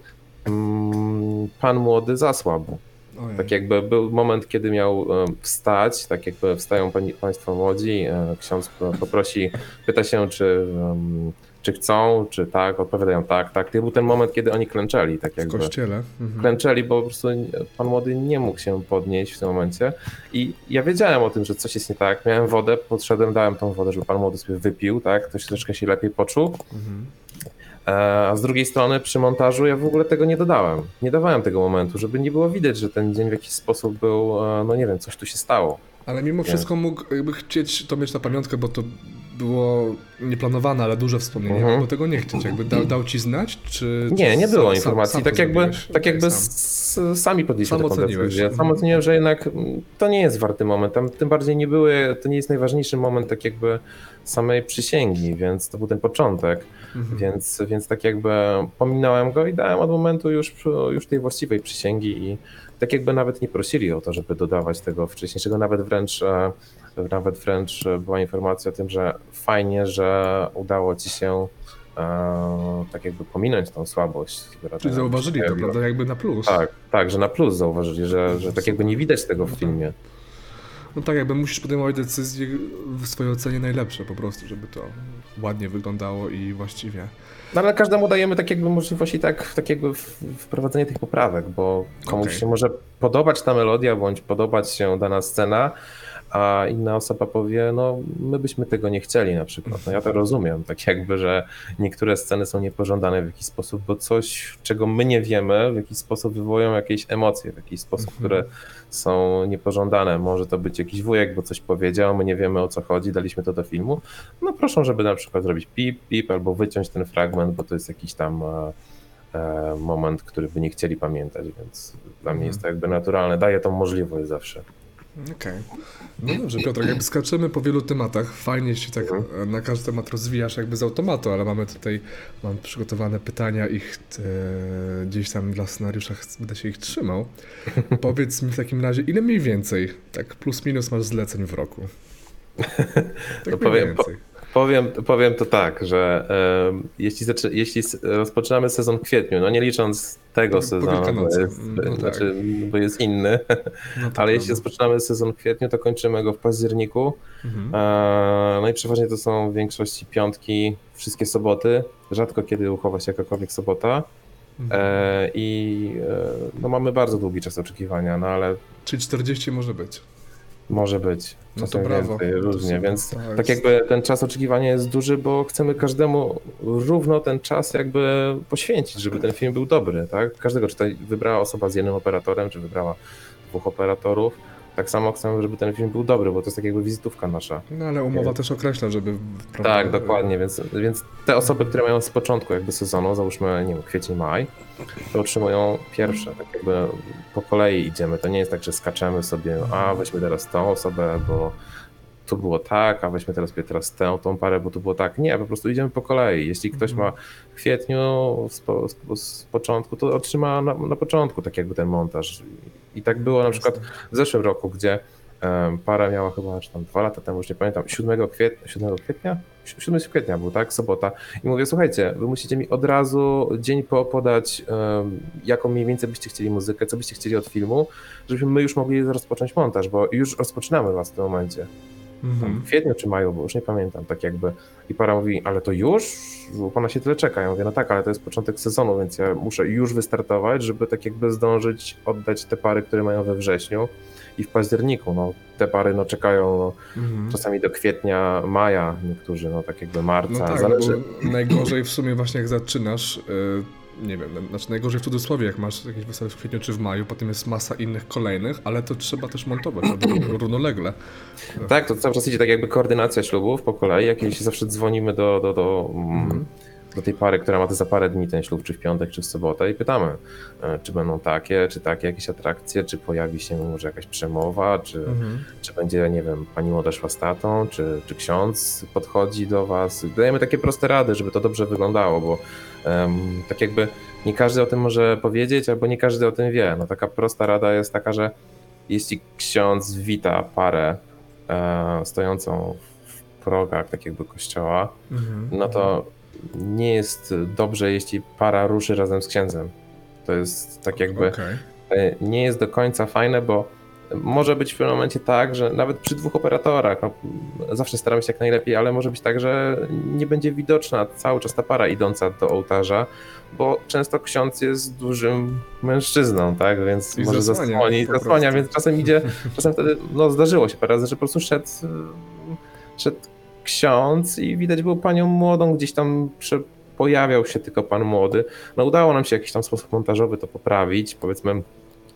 mm, pan młody zasłabł. Ojej. Tak jakby był moment, kiedy miał e, wstać, tak jakby wstają pani, państwo młodzi, e, ksiądz po- poprosi, pyta się, czy, czy chcą, czy tak, odpowiadają tak, tak. To był ten moment, kiedy oni klęczeli, tak W jakby. kościele. Mhm. Klęczeli, bo po prostu pan młody nie mógł się podnieść w tym momencie. I ja wiedziałem o tym, że coś jest nie tak. Miałem wodę, podszedłem, dałem tą wodę, żeby pan młody sobie wypił, tak? To się troszkę się lepiej poczuł. Mhm. E, A z drugiej strony przy montażu ja w ogóle tego nie dodałem. Nie dawałem tego momentu, żeby nie było widać, że ten dzień w jakiś sposób był, e, no nie wiem, coś tu się stało. Ale mimo wszystko mógł jakby chcieć to mieć na pamiątkę, bo to było nieplanowane, ale duże wspomnienie, Mhm. albo tego nie chcieć. Jakby dał, dał ci znać, czy... Nie, nie było sam- informacji. sam tak jakby, tak jakby sam. sami podjęliśmy Sam taką decyzję. Sam Mhm. oceniłem, że jednak to nie jest warty moment. Tam, tym bardziej nie były, to nie jest najważniejszy moment tak jakby samej przysięgi, więc to był ten początek. Mhm. Więc, więc tak jakby pominąłem go i dałem od momentu już, już tej właściwej przysięgi i tak jakby nawet nie prosili o to, żeby dodawać tego wcześniejszego, nawet wręcz, e, nawet wręcz była informacja o tym, że fajnie, że udało ci się e, tak jakby pominąć tą słabość. Czyli zauważyli to, prawda, jakby na plus. Tak, tak, że na plus zauważyli, że, że tak jakby nie widać tego w filmie. No tak, jakby musisz podejmować decyzje w swojej ocenie najlepsze po prostu, żeby to ładnie wyglądało i właściwie. No ale każdemu dajemy tak jakby możliwość i tak, tak jakby wprowadzenie tych poprawek, bo komuś Okej. się może podobać ta melodia, bądź podobać się dana scena, a inna osoba powie, no my byśmy tego nie chcieli na przykład. No ja to rozumiem, tak jakby, że niektóre sceny są niepożądane w jakiś sposób, bo coś, czego my nie wiemy, w jakiś sposób wywołują jakieś emocje, w jakiś sposób, Mhm. które są niepożądane. Może to być jakiś wujek, bo coś powiedział, my nie wiemy o co chodzi, daliśmy to do filmu. No proszę, żeby na przykład zrobić pip, pip albo wyciąć ten fragment, bo to jest jakiś tam e, e, moment, który by nie chcieli pamiętać, więc dla mnie jest to jakby naturalne. Daję tą możliwość zawsze. Okej. No dobrze, Piotr, jakby skaczemy po wielu tematach. Fajnie się tak Mhm. na każdy temat rozwijasz jakby z automatu, ale mamy tutaj, mam przygotowane pytania i ch- e, gdzieś tam dla scenariusza będę się ich trzymał. Powiedz mi w takim razie, ile mniej więcej, tak plus minus masz zleceń w roku? Tak mniej powiem- więcej. Powiem, powiem to tak, że e, jeśli, jeśli rozpoczynamy sezon w kwietniu, no nie licząc tego sezonu, bo jest, No tak. znaczy, bo jest inny, No tak, ale jeśli prawda. rozpoczynamy sezon w kwietniu, to kończymy go w październiku. Mhm. E, No i przeważnie to są w większości piątki, wszystkie soboty. Rzadko kiedy uchowa się jakakolwiek sobota. Mhm. E, I e, no mamy bardzo długi czas oczekiwania, no ale Czyli 40 może być. Może być. No to brawo. więcej, To różnie, super. więc Tak tak jakby ten czas oczekiwania jest duży, bo chcemy każdemu równo ten czas jakby poświęcić, żeby ten film był dobry, tak? Każdego, czy to wybrała osoba z jednym operatorem, czy wybrała dwóch operatorów, tak samo chcemy, żeby ten film był dobry, bo to jest tak jakby wizytówka nasza. No ale umowa też określa, żeby... Tak, dokładnie, więc, więc te osoby, które mają z początku jakby sezonu, załóżmy, nie wiem, kwiecień, maj, to otrzymują pierwsze, tak jakby po kolei idziemy, to nie jest tak, że skaczemy sobie, a weźmy teraz tą osobę, bo tu było tak, a weźmy teraz teraz tę, tą parę, bo tu było tak. Nie, po prostu idziemy po kolei. Jeśli ktoś ma w kwietniu z, po, z, z początku, to otrzyma na, na początku tak jakby ten montaż. I tak było na przykład w zeszłym roku, gdzie para miała chyba, czy tam dwa lata temu, już nie pamiętam, 7 kwietnia, 7 kwietnia? 7 kwietnia był, tak? Sobota. I mówię, słuchajcie, wy musicie mi od razu dzień po podać, jaką mniej więcej byście chcieli muzykę, co byście chcieli od filmu, żebyśmy my już mogli rozpocząć montaż, bo już rozpoczynamy was w tym momencie. Mhm. w kwietniu czy maju, bo już nie pamiętam, tak jakby. I para mówi, ale to już? U pana się tyle czeka. Ja mówię, no tak, ale to jest początek sezonu, więc ja muszę już wystartować, żeby tak jakby zdążyć oddać te pary, które mają we wrześniu i w październiku. No, te pary no, czekają no, Mhm. czasami do kwietnia, maja, niektórzy, no tak jakby marca. No tak, Zależy. najgorzej w sumie właśnie jak zaczynasz, y, nie wiem, znaczy najgorzej w cudzysłowie, jak masz jakieś wesele w kwietniu czy w maju, potem jest masa innych kolejnych, ale to trzeba też montować ró- równolegle. Tak, to cały czas idzie tak jakby koordynacja ślubów po kolei. Jakieś zawsze dzwonimy do, do, do, mm, Mhm. Do tej pary, która ma to za parę dni ten ślub, czy w piątek, czy w sobotę i pytamy, e, czy będą takie, czy takie jakieś atrakcje, czy pojawi się może jakaś przemowa, czy, Mhm. czy będzie, nie wiem, pani młoda szła z tatą, czy, czy ksiądz podchodzi do was. Dajemy takie proste rady, żeby to dobrze wyglądało, bo em, tak jakby nie każdy o tym może powiedzieć, albo nie każdy o tym wie. No taka prosta rada jest taka, że jeśli ksiądz wita parę e, stojącą w progach tak jakby kościoła, Mhm. no to nie jest dobrze, jeśli para ruszy razem z księdzem. To jest tak jakby Okej. e, nie jest do końca fajne, bo może być w pewnym momencie tak, że nawet przy dwóch operatorach, no, zawsze staramy się jak najlepiej, ale może być tak, że nie będzie widoczna cały czas ta para idąca do ołtarza, bo często ksiądz jest dużym mężczyzną, tak, więc I może zasłania zasłoni, zasłania, więc czasem idzie, czasem wtedy, no zdarzyło się parę razy, że po prostu szedł, y, szedł ksiądz i widać było panią młodą, gdzieś tam prze, pojawiał się tylko pan młody. No udało nam się w jakiś tam sposób montażowy to poprawić, powiedzmy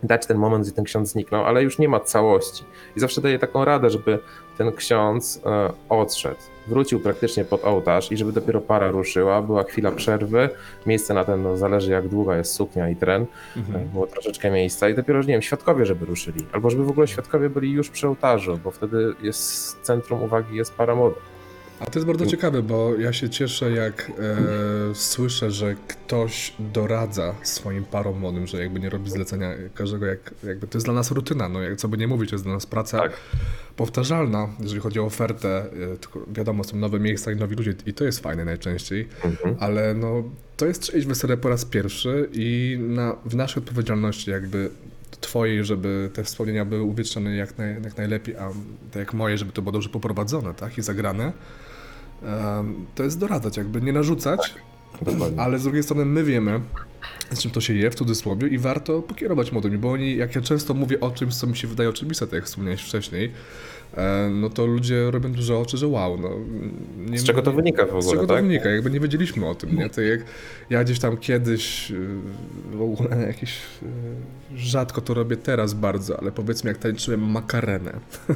dać ten moment, gdzie ten ksiądz zniknął, ale już nie ma całości. I zawsze daję taką radę, żeby ten ksiądz e, odszedł, wrócił praktycznie pod ołtarz i żeby dopiero para ruszyła, była chwila przerwy, miejsce na ten, no zależy jak długa jest suknia i tren, Mhm. było troszeczkę miejsca i dopiero, nie wiem, świadkowie, żeby ruszyli, albo żeby w ogóle świadkowie byli już przy ołtarzu, bo wtedy jest centrum uwagi jest para młoda. A to jest bardzo ciekawe, bo ja się cieszę, jak e, słyszę, że ktoś doradza swoim parom młodym, że jakby nie robi zlecenia każdego, jak, jakby to jest dla nas rutyna, no jak co by nie mówić, to jest dla nas praca Tak. powtarzalna, jeżeli chodzi o ofertę, e, tylko wiadomo, są nowe miejsca i nowi ludzie i to jest fajne najczęściej, Mhm. ale no to jest czyjeś wesele po raz pierwszy i na, w naszej odpowiedzialności jakby twojej, żeby te wspomnienia były uwiecznione jak, naj, jak najlepiej, a tak jak moje, żeby to było dobrze poprowadzone, tak, i zagrane, em, to jest doradzać, jakby nie narzucać, Dokładnie. ale z drugiej strony my wiemy, z czym to się je, w cudzysłowie, i warto pokierować młodymi, bo oni, jak ja często mówię o czymś, co mi się wydaje oczywiste, tak jak wspomniałeś wcześniej, no to ludzie robią duże oczy, że wow, no... Nie, Z czego to wynika w ogóle, Z czego to tak? wynika, jakby nie wiedzieliśmy o tym, nie? To jak ja gdzieś tam kiedyś, y, w ogóle jakieś, y, rzadko to robię teraz bardzo, ale powiedzmy jak tańczyłem makarenę,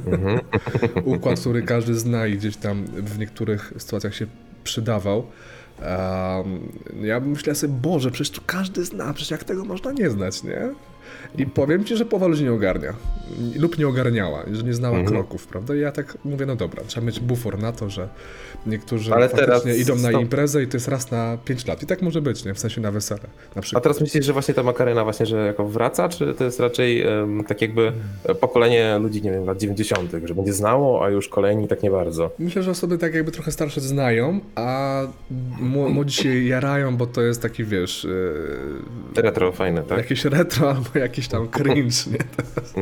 Mhm. układ, który każdy zna i gdzieś tam w niektórych sytuacjach się przydawał. Um, ja myślę sobie, Boże, przecież to każdy zna, przecież jak tego można nie znać, nie? I powiem ci, że ludzi nie ogarnia. Lub nie ogarniała, że nie znała Mhm. kroków, prawda? I ja tak mówię, no dobra, trzeba mieć bufor na to, że niektórzy Ale faktycznie teraz idą na stop. imprezę i to jest raz na 5 lat. I tak może być, nie? W sensie na wesele na A przykład. teraz myślisz, że właśnie ta makarena właśnie, że jako wraca, czy to jest raczej em, tak jakby pokolenie ludzi, nie wiem, lat 90., że będzie znało, a już kolejni tak nie bardzo. Myślę, że osoby tak jakby trochę starsze znają, a mł- młodzi się jarają, bo to jest taki, wiesz, yy, Retro fajne, tak? jakieś retro albo jakiś tam cringe, nie?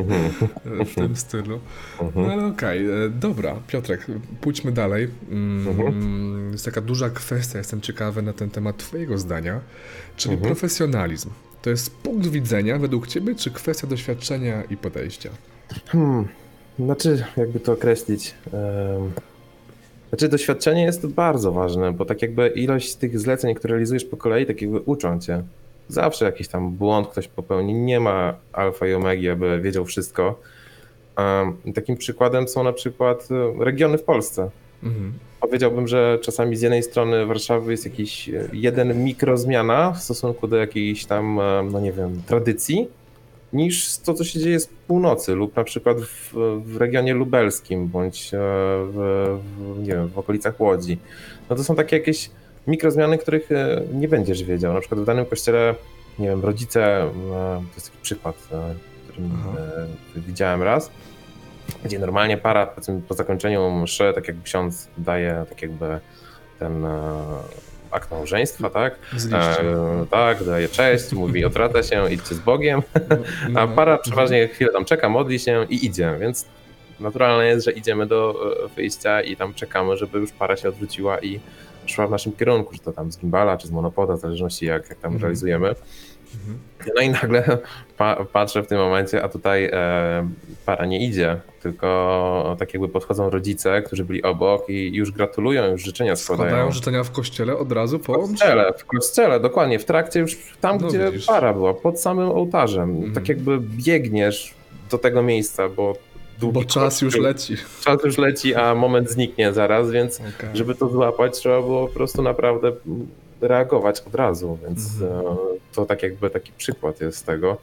Mhm. w tym stylu. No Mhm. ale okej, e, dobra, Piotrek, pójdźmy dalej. Mm, Mhm. Jest taka duża kwestia, jestem ciekawy na ten temat twojego zdania, czyli Mhm. profesjonalizm. To jest punkt widzenia według ciebie, czy kwestia doświadczenia i podejścia? Hmm. Znaczy, jakby to określić. Znaczy, doświadczenie jest bardzo ważne, bo tak jakby ilość tych zleceń, które realizujesz po kolei, tak jakby uczą cię. Zawsze jakiś tam błąd ktoś popełni. Nie ma alfa i omegi, aby wiedział wszystko. Takim przykładem są na przykład e, regiony w Polsce. Mhm. Powiedziałbym, że czasami z jednej strony Warszawy jest jakiś e, jeden mikrozmiana w stosunku do jakiejś tam, e, no nie wiem, tradycji, niż to, co się dzieje z północy lub na przykład w, w regionie lubelskim bądź e, w, w, nie wiem, w okolicach Łodzi. No to są takie jakieś mikrozmiany, których nie będziesz wiedział. Na przykład w danym kościele, nie wiem, rodzice, to jest taki przykład, który widziałem raz, gdzie normalnie para po zakończeniu mszy, tak jak ksiądz daje tak jakby ten e, akt małżeństwa, tak? E, tak, daje cześć, mówi odwraca się, idźcie z Bogiem, No, a no. para przeważnie chwilę tam czeka, modli się i idzie, więc naturalne jest, że idziemy do e, wyjścia i tam czekamy, żeby już para się odwróciła i szła w naszym kierunku, czy to tam z gimbala, czy z monopoda, w zależności jak, jak tam Mhm. realizujemy. Mhm. No i nagle pa, patrzę w tym momencie, a tutaj e, para nie idzie, tylko tak jakby podchodzą rodzice, którzy byli obok i już gratulują, już życzenia składają. Składają życzenia w kościele od razu W po kościele, w kościele, dokładnie, w trakcie już tam, No gdzie widzisz. para była, pod samym ołtarzem. Mhm. Tak jakby biegniesz do tego miejsca, bo Bo czas już leci. Czas już leci, a moment zniknie zaraz, więc Okej. żeby to złapać, trzeba było po prostu naprawdę reagować od razu, więc Mhm. e, to tak jakby taki przykład jest tego.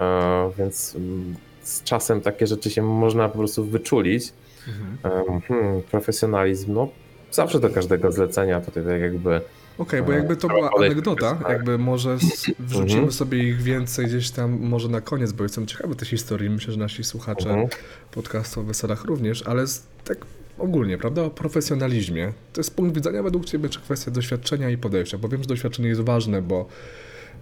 E, Więc mm, z czasem takie rzeczy się można po prostu wyczulić. Mhm. Em, Hmm, profesjonalizm, no zawsze do każdego zlecenia tutaj tak jakby Okej, bo jakby to była anegdota, jakby może wrzucimy Mhm. sobie ich więcej gdzieś tam, może na koniec, bo jestem ciekawy tej historii, myślę, że nasi słuchacze Mhm. podcastu o weselach również, ale tak ogólnie, prawda, o profesjonalizmie. To jest punkt widzenia według Ciebie, czy kwestia doświadczenia i podejścia, bo wiem, że doświadczenie jest ważne, bo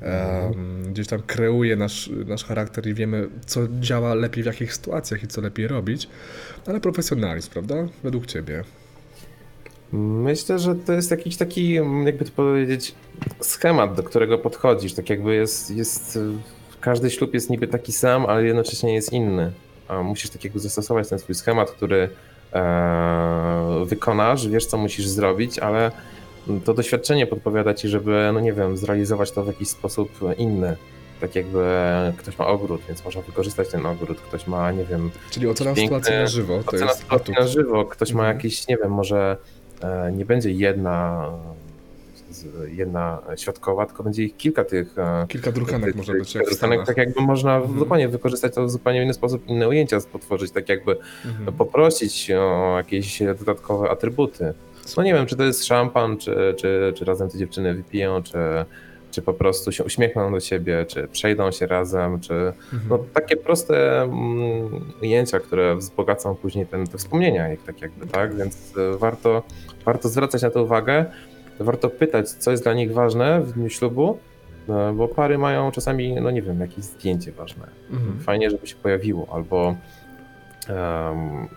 em, gdzieś tam kreuje nasz, nasz charakter i wiemy, co działa lepiej w jakich sytuacjach i co lepiej robić, ale profesjonalizm, prawda, według Ciebie. Myślę, że to jest jakiś taki, jakby to powiedzieć, schemat, do którego podchodzisz. Tak jakby jest, jest każdy ślub jest niby taki sam, ale jednocześnie jest inny. A musisz tak jakby zastosować ten swój schemat, który wykonasz, wiesz co musisz zrobić, ale to doświadczenie podpowiada ci, żeby, no nie wiem, zrealizować to w jakiś sposób inny. Tak jakby ktoś ma ogród, więc można wykorzystać ten ogród. Ktoś ma, nie wiem, Czyli ocena Piękne sytuacji na żywo, to Ocena jest sytuacji na żywo. Ktoś ma Mhm. jakiś, nie wiem, może e, nie będzie jedna, jedna świadkowa, tylko będzie ich kilka tych. e, Kilka drukanek tych- tych być jak drukanek, tak jakby można Mhm. dokładnie wykorzystać to w zupełnie inny sposób, inne ujęcia potworzyć, tak jakby Mhm. poprosić o jakieś dodatkowe atrybuty. No nie wiem, czy to jest szampan, czy, czy, czy razem te dziewczyny wypiją, czy, czy po prostu się uśmiechną do siebie, czy przejdą się razem, czy Mhm. no, takie proste mm, ujęcia, które wzbogacą później ten, te wspomnienia, jak, tak jakby, tak? Więc e, warto, warto zwracać na to uwagę, warto pytać, co jest dla nich ważne w dniu ślubu e, bo pary mają czasami, no nie wiem, jakieś zdjęcie ważne. Mhm. Fajnie, żeby się pojawiło, albo em,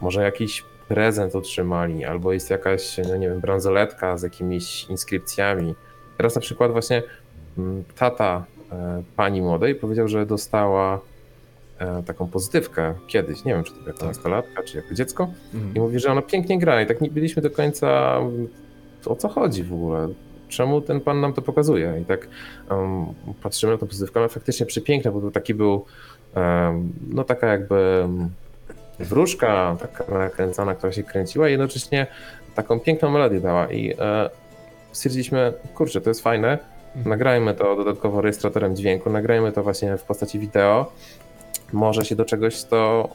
może jakiś prezent otrzymali, albo jest jakaś, no nie wiem, bransoletka z jakimiś inskrypcjami. Teraz na przykład właśnie mm, tata e, pani młodej powiedział, że dostała e, taką pozytywkę kiedyś, nie wiem, czy to jako Tak. nastolatka, czy jako dziecko, Mhm. i mówi, że ona pięknie gra i tak nie byliśmy do końca o co chodzi w ogóle. Czemu ten pan nam to pokazuje? I tak um, patrzymy na tą pozytywkę, faktycznie przepiękna, bo to taki był um, no taka jakby wróżka, taka nakręcana, która się kręciła i jednocześnie taką piękną melodię dała i e, stwierdziliśmy, kurczę, to jest fajne, nagrajmy to dodatkowo rejestratorem dźwięku, nagrajmy to właśnie w postaci wideo, może się do czegoś to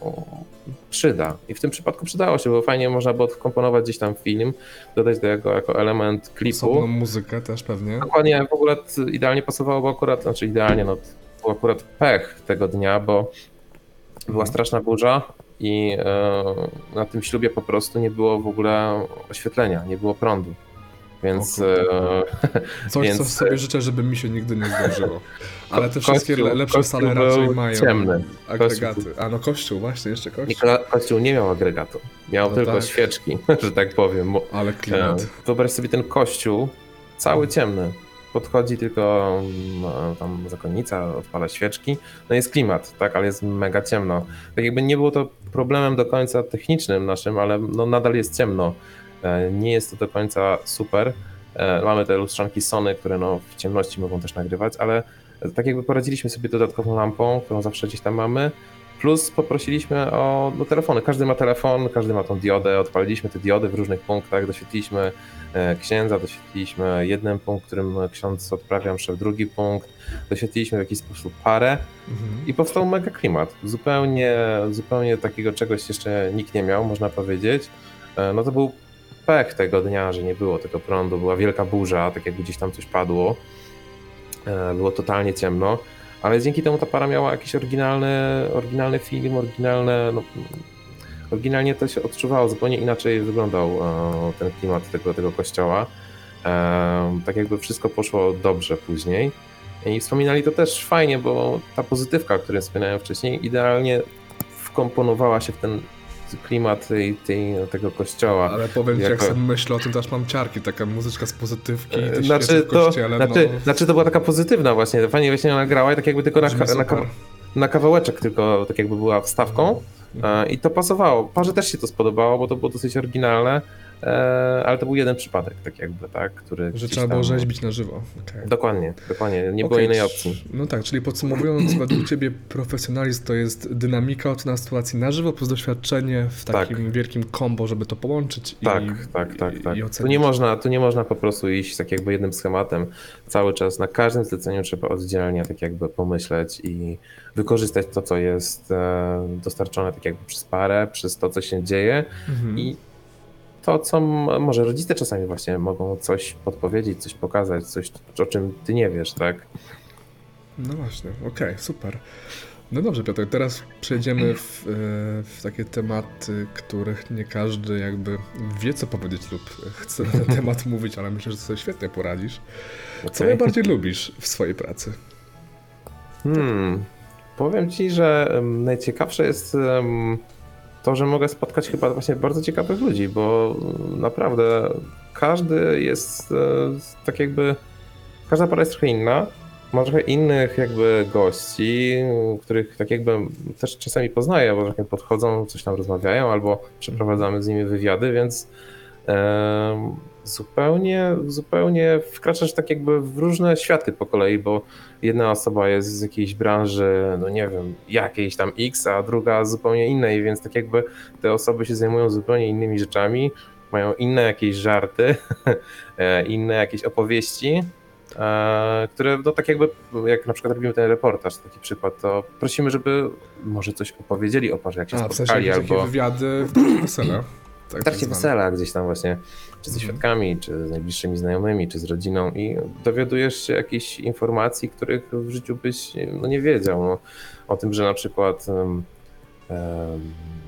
przyda. I w tym przypadku przydało się, bo fajnie można było wkomponować gdzieś tam film, dodać do jego jako element klipu. Osobną muzykę też pewnie. Dokładnie, w ogóle idealnie pasowało, bo akurat, znaczy idealnie, no to był akurat pech tego dnia, bo była Mhm. straszna burza i e, na tym ślubie po prostu nie było w ogóle oświetlenia, nie było prądu. Więc e, Coś, Więc- co sobie życzę, żeby mi się nigdy nie zdarzyło. Ale te Kościół- wszystkie le- lepsze kościół sale raczej mają ciemny. agregaty. A no kościół, właśnie, jeszcze kościół. Nikola Kościół nie miał agregatu, miał No tylko tak. świeczki, że tak powiem. Ale E, klimat. Wyobraź sobie ten kościół, cały ciemny. Podchodzi tylko mm, tam zakonnica, odpala świeczki. No jest klimat, tak, ale jest mega ciemno. Tak jakby nie było to problemem do końca technicznym naszym, ale no nadal jest ciemno. E, Nie jest to do końca super. E, Mamy te lustrzanki Sony, które no w ciemności mogą też nagrywać, ale tak jakby poradziliśmy sobie dodatkową lampą, którą zawsze gdzieś tam mamy. Plus poprosiliśmy o no, telefony. Każdy ma telefon, każdy ma tą diodę. Odpaliliśmy te diody w różnych punktach, doświetliliśmy e, księdza, doświetliliśmy jeden punkt, którym ksiądz odprawia mszę, drugi punkt, doświetliliśmy w jakiś sposób parę Mhm. i powstał mega klimat. Zupełnie, zupełnie takiego czegoś jeszcze nikt nie miał, można powiedzieć. No to był pech tego dnia, że nie było tego prądu, była wielka burza, tak jakby gdzieś tam coś padło. E, Było totalnie ciemno, ale dzięki temu ta para miała jakiś oryginalny, oryginalny film, oryginalne. No, oryginalnie to się odczuwało, zupełnie inaczej wyglądał e, ten klimat tego, tego kościoła. E, Tak jakby wszystko poszło dobrze później. I wspominali to też fajnie, bo ta pozytywka, o której wspominałem wcześniej, idealnie wkomponowała się w ten klimat tej, tej, tego kościoła. Ale powiem ci, jak jako- sobie myślę o tym, to aż mam ciarki, taka muzyczka z pozytywki, te Znaczy to, kościele, znaczy, no. znaczy to była taka pozytywna właśnie, fajnie właśnie ona grała i tak jakby tylko na, na, na kawałeczek tylko tak jakby była wstawką Mhm. e, i to pasowało. Parze też się to spodobało, bo to było dosyć oryginalne, e, ale to był jeden przypadek tak jakby, tak, który Że trzeba było rzeźbić na żywo. Okej. Dokładnie, dokładnie, nie było innej opcji. No tak, czyli podsumowując, według Ciebie profesjonalizm to jest dynamika ocena sytuacji na żywo plus doświadczenie w Tak. takim wielkim kombo, żeby to połączyć Tak, i, tak, tak, i, tak. i Tu nie, można, tu nie można po prostu iść tak jakby jednym schematem cały czas. Na każdym zleceniu trzeba oddzielnie tak jakby pomyśleć i wykorzystać to, co jest e, dostarczone tak jakby przez parę, przez to, co się dzieje Mhm. i to, co może rodzice czasami właśnie mogą coś podpowiedzieć, coś pokazać, coś, o czym ty nie wiesz, tak? No właśnie, okej, super. No dobrze, Piotr, teraz przejdziemy w, e, w takie tematy, których nie każdy jakby wie, co powiedzieć lub chce na ten temat mówić, ale myślę, że sobie świetnie poradzisz. Co Okej. najbardziej lubisz w swojej pracy? Hmm. Powiem ci, że najciekawsze jest em, to, że mogę spotkać chyba właśnie bardzo ciekawych ludzi, bo naprawdę każdy jest e, tak jakby. Każda para jest trochę inna. Ma trochę innych jakby gości, których tak jakby też czasami poznaję, bo trochę podchodzą, coś tam rozmawiają, albo przeprowadzamy z nimi wywiady, więc em, zupełnie, zupełnie wkraczasz tak jakby w różne światy po kolei, bo jedna osoba jest z jakiejś branży, no nie wiem, jakiejś tam X, a druga zupełnie innej, więc tak jakby te osoby się zajmują zupełnie innymi rzeczami, mają inne jakieś żarty, e, inne jakieś opowieści, e, które no tak jakby, jak na przykład robimy ten reportaż, taki przykład, to prosimy, żeby może coś opowiedzieli o parze, jak się A, w sensie spotkali, albo... takie wywiady w trakcie wesela. Tak, W trakcie tak wesela gdzieś tam właśnie, czy ze Mhm. świadkami, czy z najbliższymi znajomymi, czy z rodziną i dowiadujesz się jakichś informacji, których w życiu byś no, nie wiedział. No, o tym, że na przykład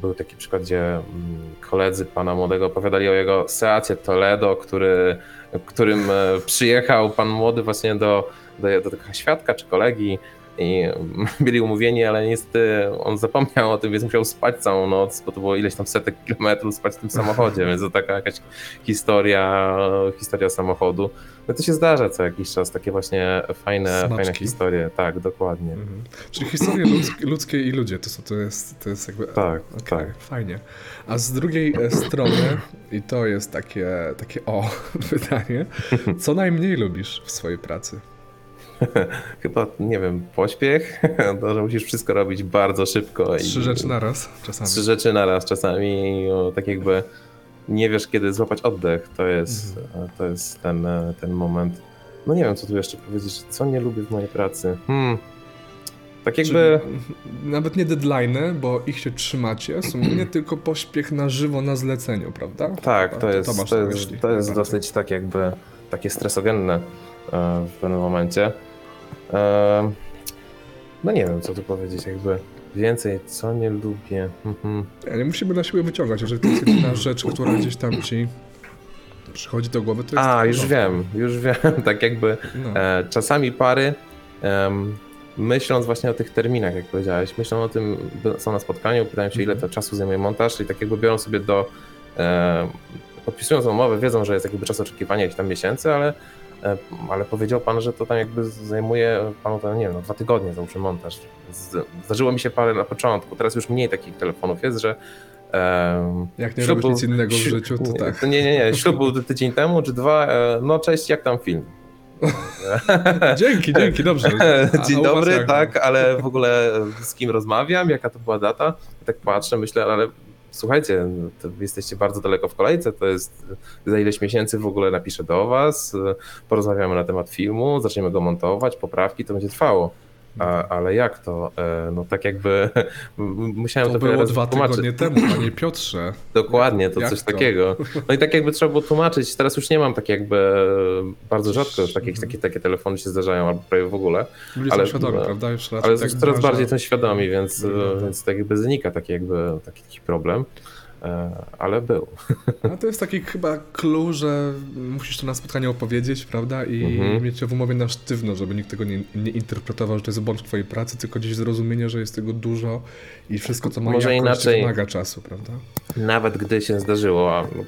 był taki przykład, gdzie mm, koledzy pana młodego opowiadali o jego Seacie Toledo, który, którym e, przyjechał pan młody właśnie do, do, do tego świadka czy kolegi i byli umówieni, ale niestety on zapomniał o tym, więc musiał spać całą noc, bo to było ileś tam setek kilometrów spać w tym samochodzie, więc to taka jakaś historia, historia samochodu. No to się zdarza co jakiś czas, takie właśnie fajne, Smaczki. fajne historie, tak, dokładnie. Mhm. Czyli historie ludzkie, ludzkie i ludzie, to, są, to, jest, to jest jakby... Tak, Okej, tak. fajnie. A z drugiej e, strony, i to jest takie, takie o pytanie, co najmniej lubisz w swojej pracy? Chyba, nie wiem, pośpiech, to, że musisz wszystko robić bardzo szybko. Trzy i, rzeczy naraz czasami. Trzy rzeczy naraz czasami, o, tak jakby nie wiesz, kiedy złapać oddech. To jest, Mhm. to jest ten, e, ten moment. No nie wiem, co tu jeszcze powiedzieć, co nie lubię w mojej pracy. Hmm. Tak jakby... Czyli nawet nie deadline'y, bo ich się trzymacie, sumienie, tylko pośpiech na żywo na zleceniu, prawda? Tak, Chyba to jest, to na jest, to jest dosyć tak jakby takie stresogenne e, w pewnym momencie. E, No nie wiem, co tu powiedzieć, jakby więcej, co nie lubię. Mhm. Ja nie musimy na siłę wyciągać, jeżeli to jest jedyna rzecz, która gdzieś tam ci przychodzi do głowy, to jest... A, już wiem, już wiem, tak jakby No. e, czasami pary myśląc właśnie o tych terminach, jak powiedziałeś, myślą o tym, są na spotkaniu, pytają się ile Mhm. to czasu zajmuje montaż i tak jakby biorą sobie do, e, podpisując umowę, wiedzą, że jest jakby czas oczekiwania jakichś tam miesięcy, ale, ale powiedział pan, że to tam jakby zajmuje panu tam, nie wiem, no, dwa tygodnie załóżmy montaż. Zdarzyło mi się parę na początku, teraz już mniej takich telefonów jest, że em, Jak nie ślub nic innego w życiu, to tak. Nie, nie, nie. Ślub był tydzień temu czy dwa. e, No cześć, jak tam film? Dzięki, dzięki, dobrze. Dzień dobry, tak, ale w ogóle z kim rozmawiam, jaka to była data? Tak patrzę, myślę, ale słuchajcie, jesteście bardzo daleko w kolejce, to jest za ileś miesięcy w ogóle napiszę do was, porozmawiamy na temat filmu, zaczniemy go montować, poprawki, to będzie trwało. A, ale jak to? E, No tak jakby musiałem To to, było dwa tłumaczyć. tygodnie temu, panie Piotrze. Dokładnie, to Jak coś to? takiego. No i tak jakby trzeba było tłumaczyć. Teraz już nie mam tak jakby bardzo rzadko takie, Mhm. takie, takie telefony się zdarzają, albo prawie w ogóle. Ludzie Ale- są świadomi, prawda? Już Ale tak coraz bardziej są świadomi, więc, Wygląda. więc tak jakby zanika taki jakby taki, taki problem. E, Ale był. A to jest taki chyba clue, że musisz to na spotkaniu opowiedzieć, prawda? I Mhm. mieć to w umowie na sztywno, żeby nikt tego nie, nie interpretował, że to jest błąd twojej pracy, tylko gdzieś zrozumienie, że jest tego dużo i wszystko, co ma Może jakość, inaczej. wymaga czasu, prawda? Nawet gdy się zdarzyło, a no,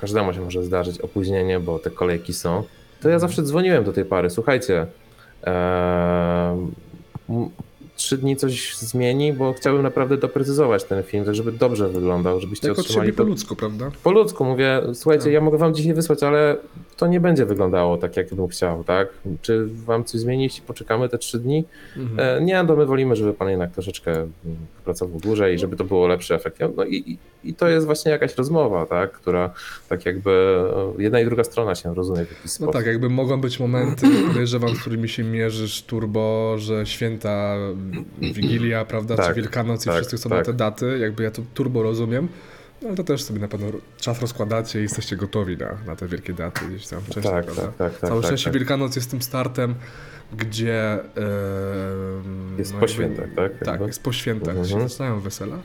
każdemu się może zdarzyć opóźnienie, bo te kolejki są, to ja zawsze dzwoniłem do tej pary. Słuchajcie, m- trzy dni coś zmieni, bo chciałbym naprawdę doprecyzować ten film, tak żeby dobrze wyglądał, żebyście Tak otrzymali siebie po ludzku, prawda? po ludzku. Mówię, słuchajcie, Tak. ja mogę wam dzisiaj wysłać, ale to nie będzie wyglądało tak, jak bym chciał, tak? Czy wam coś zmieni, jeśli poczekamy te trzy dni? Mhm. E, Nie, to my wolimy, żeby pan jednak troszeczkę mm, pracował dłużej, żeby to było lepszy efekt. No i, i- i to jest właśnie jakaś rozmowa, tak, która tak jakby e, jedna i druga strona się rozumie w jakiś No sposób. tak, jakby mogą być momenty, podejrzewam, z którymi się mierzysz turbo, że święta, Wigilia, prawda, czy Tak, Wielkanoc i tak, są na tak. te daty, jakby ja to turbo rozumiem, no ale to też sobie na pewno czas rozkładacie i jesteście gotowi na, na te wielkie daty gdzieś tam wcześniej, tak, prawda? tak, tak, tak, Całe tak, szczęście tak. Wielkanoc jest tym startem, gdzie... em, Jest no po świętach, tak? Tak, jest po świętach, Mhm. się zaczynają wesela.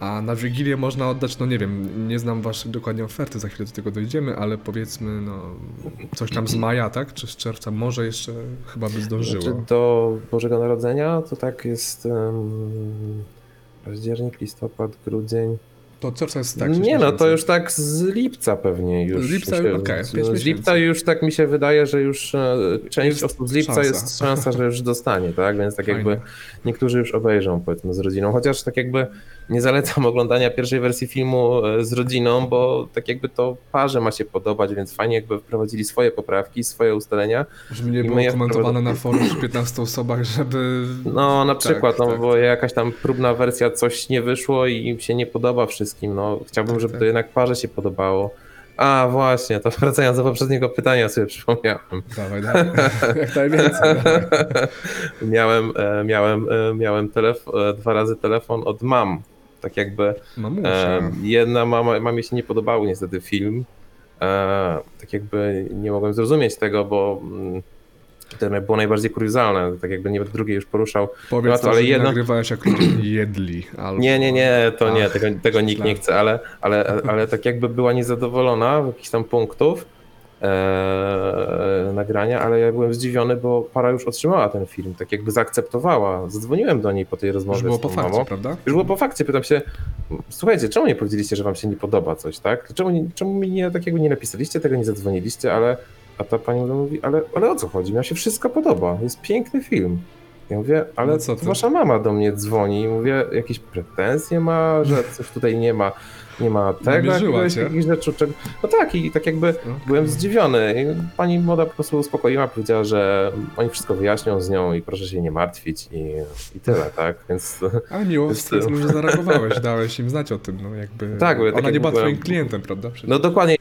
A na Wigilię można oddać, no nie wiem, nie znam waszej dokładnie oferty, za chwilę do tego dojdziemy, ale powiedzmy, no coś tam z maja, tak? Czy z czerwca, może jeszcze chyba by zdążyło. Znaczy, do Bożego Narodzenia to tak jest um, październik, listopad, grudzień. To czerwca jest tak? nie no, to już tak z lipca pewnie już. Z lipca, się- z, pięć z lipca już tak mi się wydaje, że już e, część Jest osób z lipca szansa. jest szansa, że już dostanie, tak? Więc tak Fajnie. jakby niektórzy już obejrzą powiedzmy z rodziną, chociaż tak jakby nie zalecam oglądania pierwszej wersji filmu e, z rodziną, bo tak jakby to parze ma się podobać, więc fajnie jakby wprowadzili swoje poprawki, swoje ustalenia. Żeby nie było komentowane na forum przy 15 osobach, żeby... No na Tak, przykład, no tak. bo jakaś tam próbna wersja, coś nie wyszło i im się nie podoba wszystkim, no chciałbym, Tak, żeby tak. to jednak parze się podobało. A właśnie, to wracając do poprzedniego pytania sobie przypomniałem. Dawaj, dawaj. Jak najwięcej. miałem, e, miałem, e, miałem telef- e, dwa razy telefon od mam. Tak jakby e, jedna mama, mamie się nie podobał niestety film. E, tak jakby nie mogłem zrozumieć tego, bo To było najbardziej kuriozalne, tak jakby nie drugie już poruszał. Powiedz No to, ale jedno- nagrywałeś jak ludzie jedli. Albo... Nie, nie, nie, to nie, tego, tego nikt nie chce, ale, ale, ale tak jakby była niezadowolona w jakichś tam punktów e, nagrania, ale ja byłem zdziwiony, bo para już otrzymała ten film, tak jakby zaakceptowała. Zadzwoniłem do niej po tej rozmowie Już było z po fakcie, mamą. prawda? Już było po fakcie, pytam się, słuchajcie, czemu nie powiedzieliście, że wam się nie podoba coś, tak? Czemu, czemu mi nie, tak jakby nie napisaliście tego, nie zadzwoniliście, ale a ta pani mówi, ale, ale o co chodzi? Mi się wszystko podoba, jest piękny film. Ja mówię, ale No co to wasza mama do mnie dzwoni i mówię, jakieś pretensje ma, że coś tutaj nie ma, nie ma tego, jakiegoś, jakichś rzeczy, czego... No tak i tak jakby Okej. byłem zdziwiony. I Pani młoda po prostu uspokoiła, powiedziała, że oni wszystko wyjaśnią z nią i proszę się nie martwić i, i tyle, tak? Więc Ale miło, tym, że zareagowałeś, dałeś im znać o tym, no jakby... Tak, bo ja tak Ona nie była byłem- twoim klientem, prawda? Przecież. No dokładnie.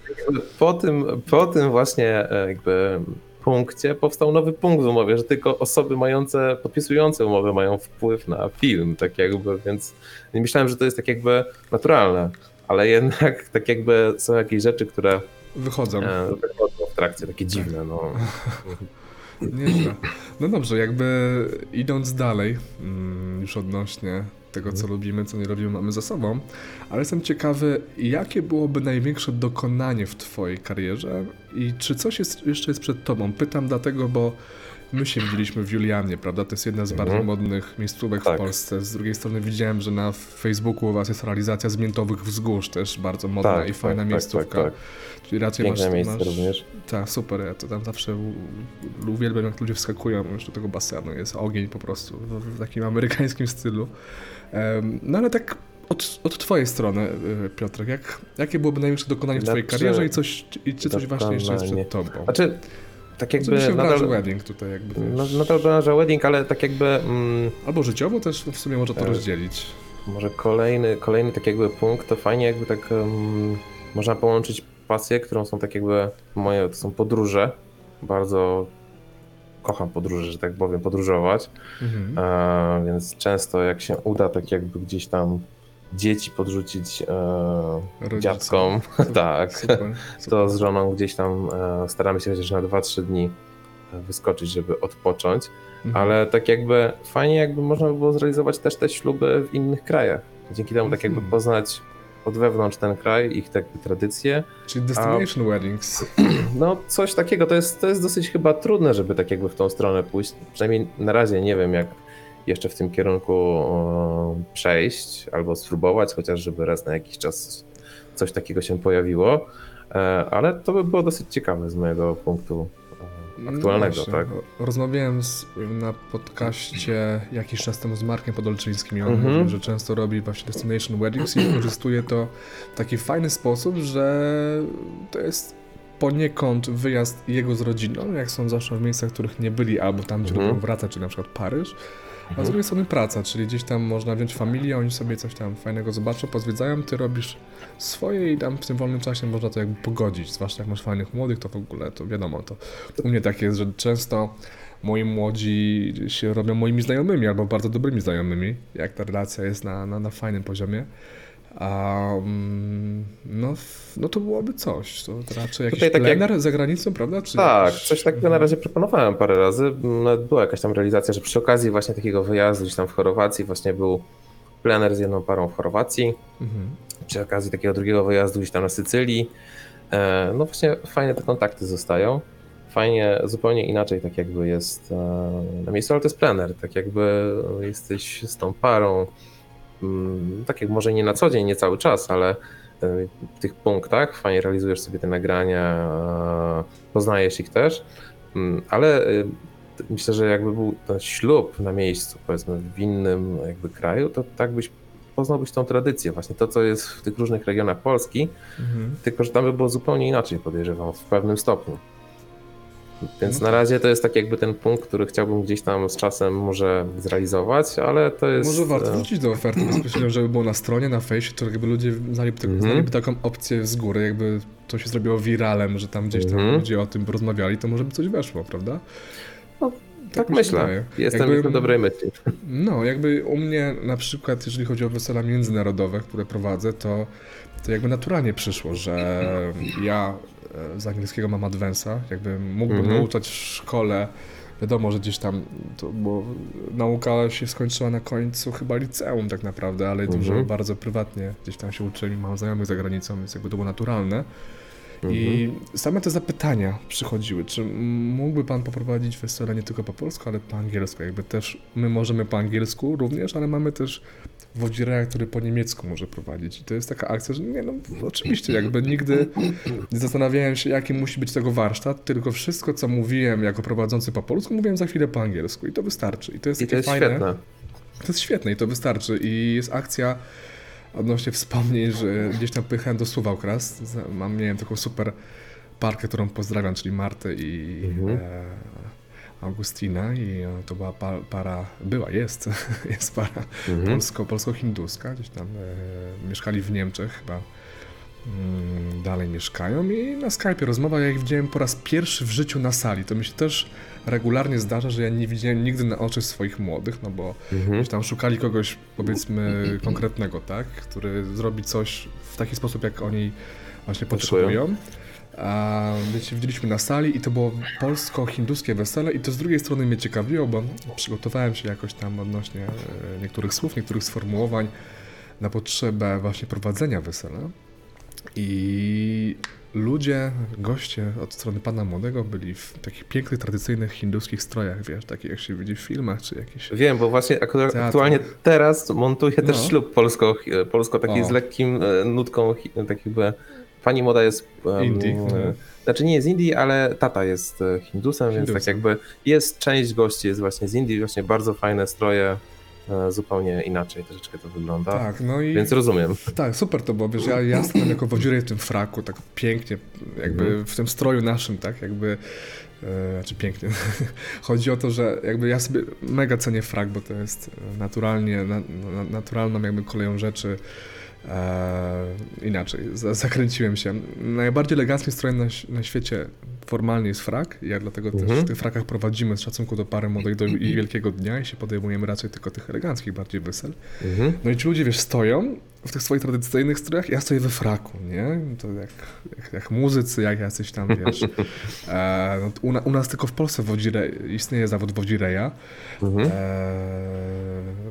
Po tym, po tym właśnie e, jakby punkcie powstał nowy punkt w umowie, że tylko osoby mające, podpisujące umowę mają wpływ na film, tak jakby, więc nie myślałem, że to jest tak jakby naturalne, ale jednak tak jakby są jakieś rzeczy, które Wychodzą. e, wychodzą w trakcie, takie dziwne, no. Nieźle. No dobrze, jakby idąc dalej, mm, już odnośnie tego, co lubimy, co nie lubimy, mamy za sobą, ale jestem ciekawy, jakie byłoby największe dokonanie w twojej karierze i czy coś jest, jeszcze jest przed tobą? Pytam dlatego, bo my się widzieliśmy w Julianie, prawda? To jest jedna z Mhm. bardzo modnych miejscówek Tak. w Polsce. Z drugiej strony widziałem, że na Facebooku u was jest realizacja Zmiętowych Wzgórz, też bardzo modna Tak, i fajna tak, tak, miejscówka. tak, tak. Czyli raczej Piękne masz, miejsce masz, również. tak, super. Ja to tam zawsze u- uwielbiam, jak ludzie wskakują już do tego basenu. Jest ogień po prostu w, w takim amerykańskim stylu. Em, no ale tak od, od twojej strony, y, Piotrek, jak, jakie byłoby największe dokonanie w twojej Znaczy, karierze i, coś, i czy coś właśnie jeszcze jest dokonanie. przed tobą? Znaczy, tak jakby branży nadal, wedding tutaj jakby, no, wiesz, nadal branża wedding, ale tak jakby... Mm, Albo życiowo też w sumie może to E, rozdzielić. Może kolejny, kolejny tak jakby punkt, to fajnie jakby tak um, można połączyć pasję, którą są tak jakby moje, to są podróże. Bardzo kocham podróże, że tak powiem, podróżować. Mhm. E, więc często jak się uda tak jakby gdzieś tam dzieci podrzucić e, dziadkom, tak, Super, to super. z żoną gdzieś tam e, staramy się chociaż na 2-3 dni e, wyskoczyć, żeby odpocząć. Mhm. Ale tak jakby fajnie jakby można by było zrealizować też te śluby w innych krajach. Dzięki temu tak jakby Mhm. poznać od wewnątrz ten kraj, ich takie tradycje. Czyli destination weddings. No coś takiego, to jest, to jest dosyć chyba trudne, żeby tak jakby w tą stronę pójść. Przynajmniej na razie nie wiem jak jeszcze w tym kierunku przejść albo spróbować, chociaż żeby raz na jakiś czas coś takiego się pojawiło. E, Ale to by było dosyć ciekawe z mojego punktu e, aktualnego, No tak? Rozmawiałem z, na podcaście jakiś czas temu z Markiem Podolczyńskim i on Mhm. mówił, że często robi właśnie Destination Weddings i wykorzystuje to w taki fajny sposób, że to jest poniekąd wyjazd jego z rodziną, jak są zawsze w miejscach, w których nie byli, albo tam, gdzie Mhm. lubią wracać, czyli na przykład Paryż. A z drugiej strony praca, czyli gdzieś tam można wziąć familię, oni sobie coś tam fajnego zobaczą, pozwiedzają, ty robisz swoje i tam w tym wolnym czasie można to jakby pogodzić, zwłaszcza jak masz fajnych młodych, to w ogóle, to wiadomo, to u mnie tak jest, że często moi młodzi się robią moimi znajomymi albo bardzo dobrymi znajomymi, jak ta relacja jest na, na, na fajnym poziomie. Mm, no, no to byłoby coś. To raczej jakiś Tutaj tak jak- plener za granicą, prawda? Czy Tak, jakiś- coś takiego na razie proponowałem parę razy. Nawet była jakaś tam realizacja, że przy okazji właśnie takiego wyjazdu gdzieś tam w Chorwacji właśnie był plener z jedną parą w Chorwacji. Mhm. Przy okazji takiego drugiego wyjazdu gdzieś tam na Sycylii. E, No właśnie fajne te kontakty zostają. Fajnie, zupełnie inaczej tak jakby jest e, na miejscu, ale to jest plener, tak jakby jesteś z tą parą, tak jak może nie na co dzień, nie cały czas, ale e, w tych punktach fajnie realizujesz sobie te nagrania, e, poznajesz ich też, Mm, ale e, myślę, że jakby był ten ślub na miejscu, powiedzmy w innym jakby kraju, to tak byś poznałbyś tą tradycję, właśnie to, co jest w tych różnych regionach Polski, Mhm. tylko że tam by było zupełnie inaczej, podejrzewam, w pewnym stopniu. Więc No na tak. razie to jest tak jakby ten punkt, który chciałbym gdzieś tam z czasem może zrealizować, ale to jest... Może warto e, wrócić do oferty bezpośrednio, żeby było na stronie, na fejsie, to jakby ludzie tak, Mhm. znaliby taką opcję z góry, jakby to się zrobiło wiralem, że tam gdzieś tam Mhm. ludzie o tym porozmawiali, to może by coś weszło, prawda? No, Tak się myślę. wydaje. Jestem, Jakby- jestem dobrej myśli. No, jakby u mnie na przykład, jeżeli chodzi o wesela międzynarodowe, które prowadzę, to, to jakby naturalnie przyszło, że ja z angielskiego mam advansa, jakby mógłbym Mhm. nauczać w szkole wiadomo, że gdzieś tam, to, bo nauka się skończyła na końcu chyba liceum tak naprawdę, ale Mhm. dużo bardzo prywatnie gdzieś tam się uczyli, mam znajomych za granicą, więc jakby to było naturalne. I Mhm. same te zapytania przychodziły, czy mógłby pan poprowadzić wesele nie tylko po polsku, ale po angielsku, jakby też my możemy po angielsku również, ale mamy też wodzireja, który po niemiecku może prowadzić. I to jest taka akcja, że nie no, oczywiście, jakby nigdy nie zastanawiałem się, jaki musi być tego warsztat, tylko wszystko, co mówiłem jako prowadzący po polsku, mówiłem za chwilę po angielsku i to wystarczy. I to jest I to jest fajne. świetne. To jest świetne i to wystarczy. I jest akcja odnośnie wspomnień, że gdzieś tam pychałem do Suwałkras. Z- Mam, wiem, taką super parkę, którą pozdrawiam, czyli Martę i Mhm. e, Augustina i e, to była pa, para, była, jest, jest para Mhm. polsko, polsko-hinduska, gdzieś tam e, mieszkali w Niemczech chyba mm, dalej mieszkają i na Skype'ie rozmowa, ja ich widziałem po raz pierwszy w życiu na sali, to mi się też regularnie zdarza, że ja nie widziałem nigdy na oczy swoich młodych, no bo Mhm. gdzieś tam szukali kogoś powiedzmy konkretnego, tak, który zrobi coś w taki sposób, jak oni właśnie Potrzebują. A więc się widzieliśmy na sali i to było polsko-hinduskie wesele i to z drugiej strony mnie ciekawiło, bo przygotowałem się jakoś tam odnośnie e, niektórych słów, niektórych sformułowań na potrzebę właśnie prowadzenia wesela. I ludzie, goście od strony pana młodego byli w takich pięknych, tradycyjnych hinduskich strojach, wiesz, takich jak się widzi w filmach, czy jakieś... Wiem, bo właśnie akurat, Teatr. aktualnie teraz montuję też No. ślub polsko, polsko taki O. z lekkim e, nutką, tak jakby pani młoda jest... em, Indii, no. Znaczy nie z Indii, ale tata jest e, Hindusem, więc Hindusem. tak jakby jest część gości jest właśnie z Indii, właśnie bardzo fajne stroje, e, zupełnie inaczej troszeczkę to wygląda. Tak, no i... Więc rozumiem. Tak, super to było, wiesz, ja, ja stanąłem jako wodzirej w tym fraku, tak pięknie, jakby Mhm. w tym stroju naszym, tak, jakby, e, znaczy pięknie, chodzi o to, że jakby ja sobie mega cenię frak, bo to jest naturalnie, na, na, naturalną jakby koleją rzeczy, e, inaczej, za, zakręciłem się. Najbardziej eleganckim strojem na, na świecie formalnie jest frak, ja dlatego też Mhm. w tych frakach prowadzimy z szacunku do pary młodej do i Wielkiego Dnia i się podejmujemy raczej tylko tych eleganckich bardziej wesel. Mhm. No i ci ludzie, wiesz, stoją w tych swoich tradycyjnych strojach, ja stoję we fraku, nie? To jak, jak, jak muzycy, jak jacyś tam, wiesz. E, no, u, na, u nas tylko w Polsce wodzire, istnieje zawód wodzireja. Mhm. E,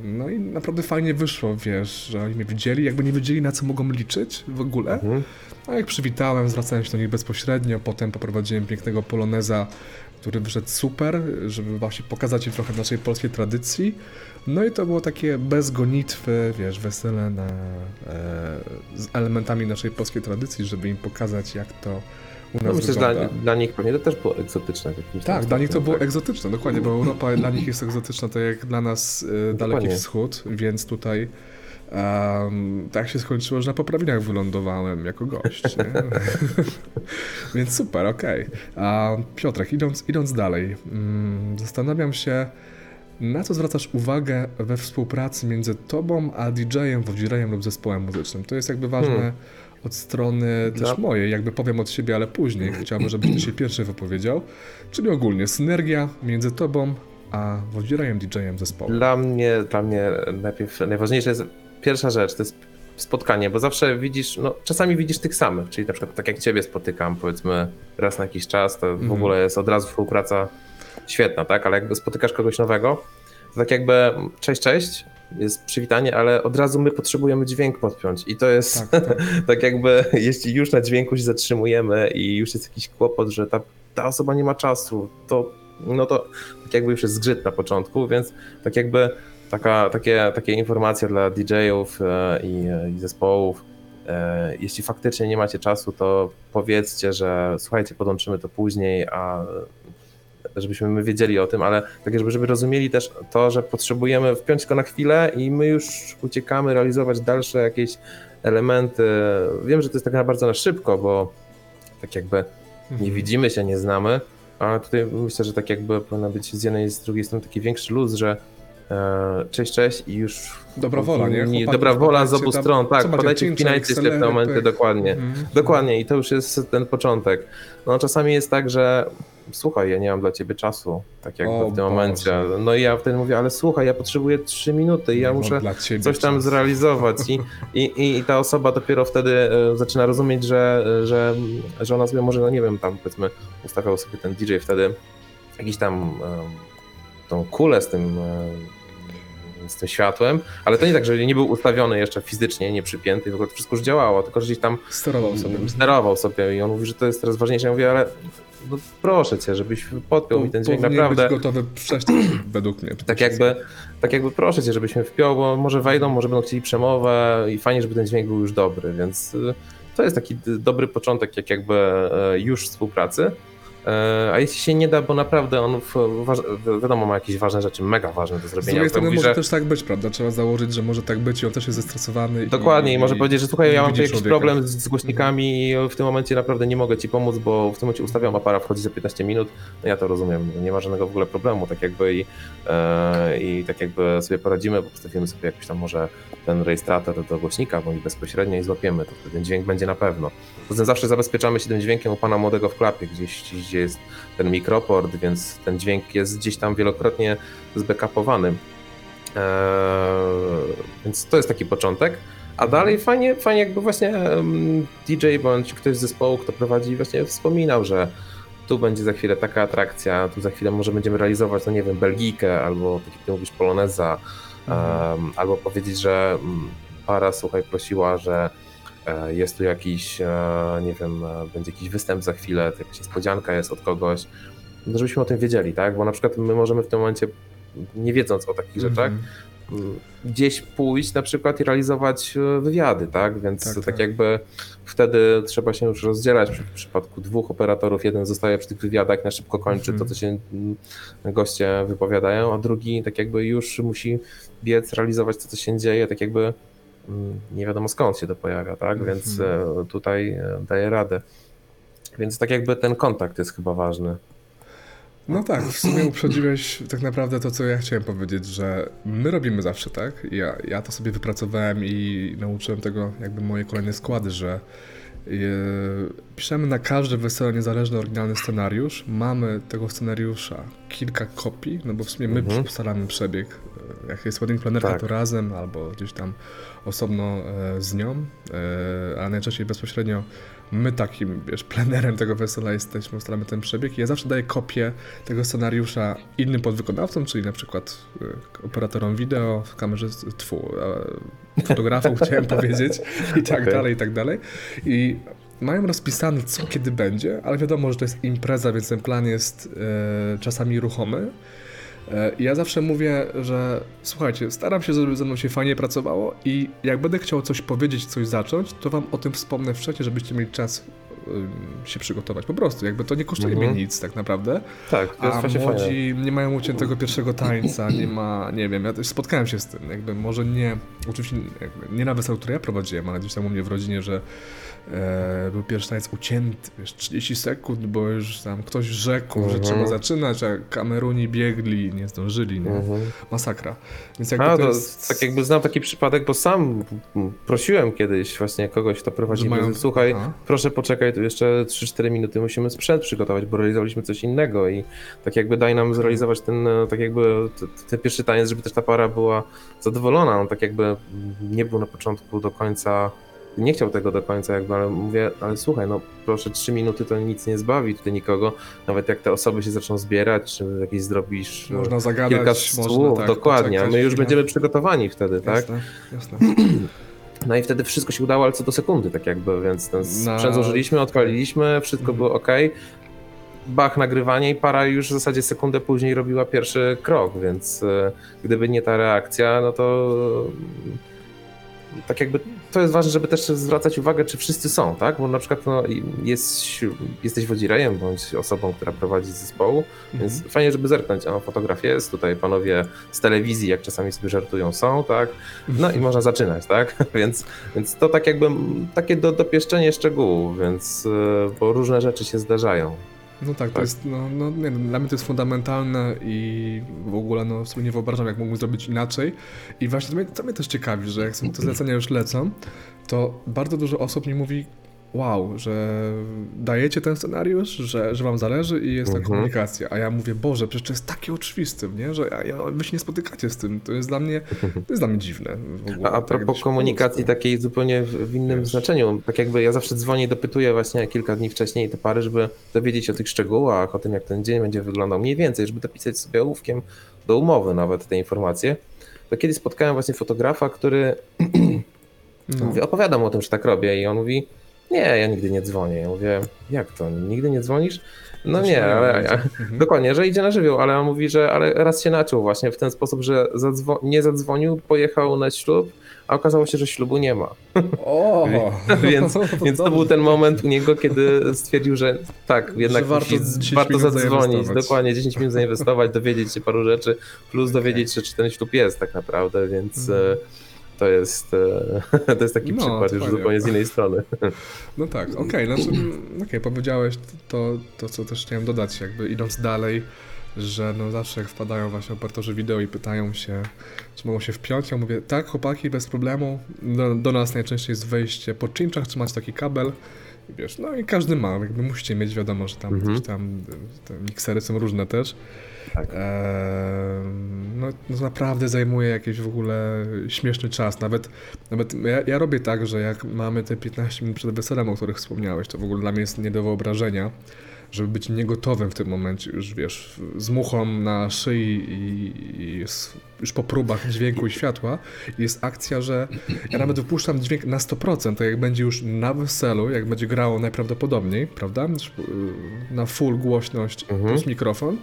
no i naprawdę fajnie wyszło, wiesz, że oni mnie widzieli, jakby nie wiedzieli, na co mogą liczyć w ogóle. Mhm. A jak przywitałem, zwracałem się do nich bezpośrednio, potem poprowadziłem pięknego poloneza, który wyszedł super, żeby właśnie pokazać im trochę naszej polskiej tradycji. No i to było takie bez gonitwy, wiesz, wesele na, e, z elementami naszej polskiej tradycji, żeby im pokazać, jak to u nas No myślę, że dla, wygląda. dla nich pewnie to też było egzotyczne. Tak, dla nich to było tak. egzotyczne, dokładnie, bo Europa dla nich jest egzotyczna, tak jak dla nas e, Daleki Dokładnie. Wschód, więc tutaj em, tak się skończyło, że na poprawinach wylądowałem jako gość. Więc super, okej. A Piotrek, idąc, idąc dalej, mm, zastanawiam się, na co zwracasz uwagę we współpracy między tobą a DJ-em, wodzirejem lub zespołem muzycznym? To jest jakby ważne Hmm. od strony też Dla- mojej, jakby powiem od siebie, ale później. Chciałbym, żebyś ty się pierwszy wypowiedział. Czyli ogólnie synergia między tobą a wodzirejem, DJ-em zespołu. Dla mnie, dla mnie najpierw, najważniejsza jest pierwsza rzecz, to jest spotkanie, bo zawsze widzisz, no czasami widzisz tych samych, czyli na przykład tak jak ciebie spotykam, powiedzmy raz na jakiś czas, to w Mhm. ogóle jest od razu współpraca świetna, tak, ale jakby spotykasz kogoś nowego, to tak jakby cześć, cześć, jest przywitanie, ale od razu my potrzebujemy dźwięk podpiąć i to jest Tak, tak. tak jakby jeśli już na dźwięku się zatrzymujemy i już jest jakiś kłopot, że ta, ta osoba nie ma czasu, to no to tak jakby już jest zgrzyt na początku, więc tak jakby taka, takie, takie informacje dla DJ-ów e, i, i zespołów. E, jeśli faktycznie nie macie czasu, to powiedzcie, że słuchajcie, podłączymy to później, a żebyśmy my wiedzieli o tym, ale tak żeby, żeby rozumieli też to, że potrzebujemy wpiąć go na chwilę i my już uciekamy realizować dalsze jakieś elementy. Wiem, że to jest tak bardzo na szybko, bo tak jakby Mhm. nie widzimy się, nie znamy, ale tutaj myślę, że tak jakby powinno być z jednej i z drugiej strony taki większy luz, że e, cześć, cześć i już Dobra wola, nie? Chłopaki, dobra wola z obu stron, tak, podajcie, wpinajcie się w te momenty, dokładnie. Mhm. Dokładnie i to już jest ten początek. No czasami jest tak, że słuchaj, ja nie mam dla ciebie czasu, tak jakby O w tym momencie. No i ja wtedy mówię, ale słuchaj, ja potrzebuję 3 minuty i ja muszę coś tam czasu. zrealizować i, i, i- ta osoba dopiero wtedy e, zaczyna rozumieć, że, że, że ona sobie może, no nie wiem, tam powiedzmy ustawiał sobie ten DJ wtedy jakiś tam tą kulę z tym, z tym światłem, ale to nie tak, że nie był ustawiony jeszcze fizycznie, nie przypięty, w ogóle to wszystko już działało, tylko że gdzieś tam Sterował sobie. sterował sobie i on mówi, że to jest teraz ważniejsze. Ja mówię, ale no proszę cię, żebyś podpiął mi ten dźwięk naprawdę. być gotowy wcześniej, według mnie. Tak jakby, tak jakby proszę cię, żebyśmy wpiął, bo może wejdą, może będą chcieli przemowę i fajnie, żeby ten dźwięk był już dobry, więc y, to jest taki dobry początek jak jakby e, już współpracy. E, A jeśli się nie da, bo naprawdę on w, wi- wiadomo ma jakieś ważne rzeczy, mega ważne do Z zrobienia. drugiej to strony mówi, może że też tak być, prawda? Trzeba założyć, że może tak być i on też jest zestresowany. i- Dokładnie i może powiedzieć, że słuchaj, i ja mam tu jakiś problem z, z głośnikami i w tym momencie naprawdę nie mogę ci pomóc, bo w tym momencie ustawiam aparat, wchodzi za 15 minut. No ja to rozumiem, nie ma żadnego w ogóle problemu, tak jakby i, e, i tak jakby sobie poradzimy, bo postawimy sobie jakiś tam może ten rejestrator do głośnika, bądź bezpośrednio i złapiemy, to ten dźwięk będzie na pewno. Poza tym zawsze zabezpieczamy się tym dźwiękiem u pana młodego w klapie, gdzieś, gdzieś gdzie jest ten mikroport, więc ten dźwięk jest gdzieś tam wielokrotnie zbackupowany. Eee, więc to jest taki początek. A dalej fajnie, fajnie jakby właśnie DJ bądź ktoś z zespołu, kto prowadzi, właśnie wspominał, że tu będzie za chwilę taka atrakcja, tu za chwilę może będziemy realizować, no nie wiem, Belgikę albo tak jak ty mówisz, Poloneza, Mhm. em, albo powiedzieć, że mm, para, słuchaj, prosiła, że jest tu jakiś, e, nie wiem, e, będzie jakiś występ za chwilę, jakaś niespodzianka jest od kogoś, no żebyśmy o tym wiedzieli, tak? Bo na przykład my możemy w tym momencie, nie wiedząc o takich rzeczach, Mhm. m, gdzieś pójść na przykład i realizować e, wywiady, tak? Więc Tak, tak, tak. jakby wtedy trzeba się już rozdzielać. W przypadku dwóch operatorów, jeden zostaje przy tych wywiadach, na szybko kończy Mhm. to, co się mm, goście wypowiadają, a drugi tak jakby już musi biec, realizować to, co się dzieje, tak jakby mm, nie wiadomo skąd się to pojawia, tak? Więc Mhm. e, tutaj e, daje radę. Więc tak jakby ten kontakt jest chyba ważny. No tak, w sumie uprzedziłeś tak naprawdę to, co ja chciałem powiedzieć, że my robimy zawsze tak. Ja, ja to sobie wypracowałem i nauczyłem tego jakby moje kolejne składy, że e, piszemy na każde wesele niezależny oryginalny scenariusz. Mamy tego scenariusza kilka kopii, no bo w sumie my Mhm. ustalamy przebieg. E, Jak jest wedding planerka, Tak. to razem albo gdzieś tam osobno e, z nią, e, a najczęściej bezpośrednio my takim, wiesz, plenerem tego wesela jesteśmy, ustalamy ten przebieg i ja zawsze daję kopię tego scenariusza innym podwykonawcom, czyli na przykład e, operatorom wideo, kamerzystom, tfu, fotografom chciałem powiedzieć i tak Okej. dalej, i tak dalej. I mają rozpisane co kiedy będzie, ale wiadomo, że to jest impreza, więc ten plan jest e, czasami ruchomy. E, Ja zawsze mówię, że słuchajcie, staram się, żeby ze mną się fajnie pracowało i jak będę chciał coś powiedzieć, coś zacząć, to wam o tym wspomnę wcześniej, żebyście mieli czas się przygotować. Po prostu, jakby to nie kosztuje Mhm. mnie nic tak naprawdę. Tak, to jest A właśnie fajne. młodzi nie mają uciętego pierwszego tańca, nie ma, nie wiem, ja też spotkałem się z tym, jakby może nie, oczywiście nie na weselu, które ja prowadziłem, ale gdzieś tam u mnie w rodzinie, że e, był pierwszy taniec ucięty, wiesz, 30 sekund, bo już tam ktoś rzekł, że Mhm. trzeba zaczynać, a kameruni biegli, nie zdążyli, nie? Mhm. Masakra. Więc jakby A, to jest... tak jakby znam taki przypadek, bo sam prosiłem kiedyś właśnie kogoś, kto prowadzi Że mają- słuchaj, A. proszę poczekaj, tu jeszcze 3-4 minuty musimy sprzęt przygotować, bo realizowaliśmy coś innego i tak jakby daj nam zrealizować ten, e, tak jakby ten pierwszy taniec, żeby też ta para była zadowolona, on tak jakby nie był na początku do końca, nie chciał tego do końca jakby, ale mówię, ale słuchaj, no proszę 3 minuty to nic nie zbawi tutaj nikogo, nawet jak te osoby się zaczną zbierać, czy jakieś zrobisz e, Można zagadać, kilka można słów, tak, dokładnie, a my już będziemy przygotowani wtedy, tak? Jasne. No i wtedy wszystko się udało, ale co do sekundy, tak jakby, więc ten Na- sprzęt złożyliśmy, odpaliliśmy, wszystko Mhm. było ok. Bach, nagrywanie i para już w zasadzie sekundę później robiła pierwszy krok, więc e, gdyby nie ta reakcja, no to tak jakby to jest ważne, żeby też zwracać uwagę, czy wszyscy są, tak? Bo na przykład no, jest, jesteś wodzirejem bądź osobą, która prowadzi zespołu, więc Mhm. fajnie, żeby zerknąć, a fotografia jest, tutaj panowie z telewizji, jak czasami sobie żartują, są, tak? No i można zaczynać, tak? Więc, więc to tak jakby takie do, dopieszczenie szczegółów, więc y, bo różne rzeczy się zdarzają. No tak, to Tak. jest, no, no nie dla mnie to jest fundamentalne i w ogóle no, sobie nie wyobrażam, jak mógłbym zrobić inaczej. I właśnie to mnie, to mnie też ciekawi, że jak są te zlecenia już lecą, to bardzo dużo osób mi mówi, wow, że dajecie ten scenariusz, że, że wam zależy i jest ta Mhm. komunikacja. A ja mówię, Boże, przecież to jest takie oczywiste, nie? że ja, ja, wy się nie spotykacie z tym. To jest dla mnie, to jest dla mnie dziwne. ogóle, A, a tak propos gdzieś komunikacji ludzku. takiej zupełnie w, w innym Wiesz. znaczeniu, tak jakby ja zawsze dzwonię i dopytuję właśnie kilka dni wcześniej te pary, żeby dowiedzieć się o tych szczegółach, o tym jak ten dzień będzie wyglądał mniej więcej, żeby dopisać sobie ołówkiem do umowy nawet te informacje. To kiedyś spotkałem właśnie fotografa, który No. Mówię, opowiadam o tym, że tak robię i on mówi, nie, ja nigdy nie dzwonię. Ja mówię, jak to, nigdy nie dzwonisz? No nie, ale, Mhm. dokładnie, że idzie na żywioł, ale on mówi, że ale raz się naczął właśnie w ten sposób, że zadzwo- nie zadzwonił, pojechał na ślub, a okazało się, że ślubu nie ma. O! Więc, więc to był ten moment u niego, kiedy stwierdził, że tak, jednak Że warto musi, 10 warto zadzwonić, dokładnie 10 minut zainwestować, dowiedzieć się paru rzeczy, plus dowiedzieć się, czy ten ślub jest tak naprawdę, więc Mhm. To jest, e, to jest taki No, przykład już fajnie. zupełnie z innej strony. No tak, okej, znaczy, mm, okej, powiedziałeś to, to, co też chciałem dodać, jakby idąc dalej, że no zawsze jak wpadają właśnie operatorzy wideo i pytają się, czy mogą się wpiąć, ja mówię, tak chłopaki, bez problemu, do, do nas najczęściej jest wejście po czymczach, czy macie taki kabel, wiesz, no i każdy ma, jakby musicie mieć, wiadomo, że tam Mhm. tam te miksery są różne też. Tak. No, no naprawdę zajmuje jakiś w ogóle śmieszny czas. Nawet, nawet ja, ja robię tak, że jak mamy te 15 minut przed weselem, o których wspomniałeś, to w ogóle dla mnie jest nie do wyobrażenia, żeby być niegotowym w tym momencie, już wiesz, z muchą na szyi i, i już po próbach dźwięku i światła. Jest akcja, że ja nawet wypuszczam dźwięk na 100%, to jak będzie już na weselu, jak będzie grało najprawdopodobniej, prawda, yy, na full głośność Mhm. plus mikrofon,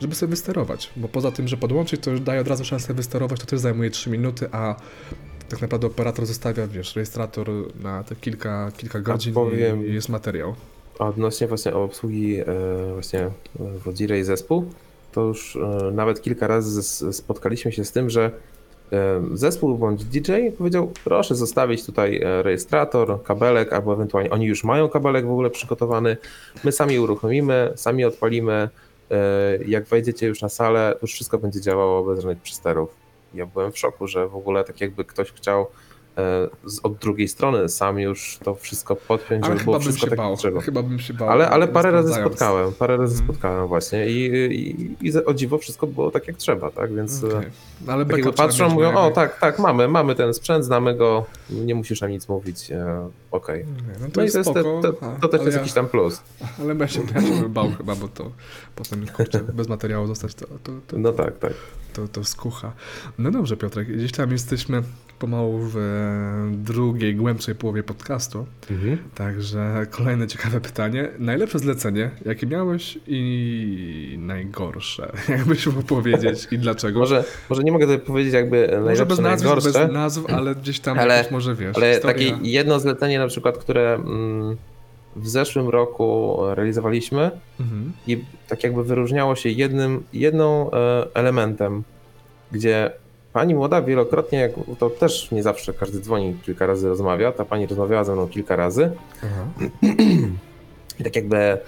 żeby sobie wysterować. Bo poza tym, że podłączyć, to już daje od razu szansę wysterować, to też zajmuje 3 minuty, a tak naprawdę operator zostawia, wiesz, rejestrator na te kilka, kilka godzin powiem- i jest materiał. Odnośnie właśnie obsługi e, właśnie Wodzira i zespół, to już e, nawet kilka razy spotkaliśmy się z tym, że e, zespół bądź DJ powiedział, proszę zostawić tutaj e, rejestrator, kabelek, albo ewentualnie oni już mają kabelek w ogóle przygotowany, my sami uruchomimy, sami odpalimy, e, jak wejdziecie już na salę, to już wszystko będzie działało bez żadnych przysterów. Ja byłem w szoku, że w ogóle tak jakby ktoś chciał e, od drugiej strony sam już to wszystko podpiąć, Ale żeby było wszystko tak bał. Chyba bym się bał. Ale, ale parę razy spotkałem, parę razy Mhm. spotkałem właśnie i, i, i o dziwo wszystko było tak jak trzeba, tak? Więc Okej. okay. No, Ale patrzą, mówią, o tak, tak, mamy, mamy ten sprzęt, znamy go, nie musisz nam nic mówić, e, okej. No to No i jest to, jest te, spoko, to, a- to też jest ja- jakiś tam plus. Ale ja się, ja się bym bał chyba, bo to potem, kurczę, bez materiału zostać, to, to, to, No tak, tak. to, to skucha. No dobrze, Piotrek, gdzieś tam jesteśmy pomału w e, drugiej, głębszej połowie podcastu. Także kolejne ciekawe pytanie. Najlepsze zlecenie, jakie miałeś i najgorsze, jakbyś mógł powiedzieć i dlaczego? Może, może nie mogę tutaj powiedzieć jakby Może najlepsze, bez nazw, najgorsze, bez nazw, ale gdzieś tam Ale- może wiesz. ale historia... takie jedno zlecenie na przykład, które mm, w zeszłym roku realizowaliśmy Mhm. i tak jakby wyróżniało się jednym jedną e, elementem, gdzie pani młoda wielokrotnie, to też nie zawsze każdy dzwoni, kilka razy rozmawia, ta pani rozmawiała ze mną kilka razy Aha. i tak jakby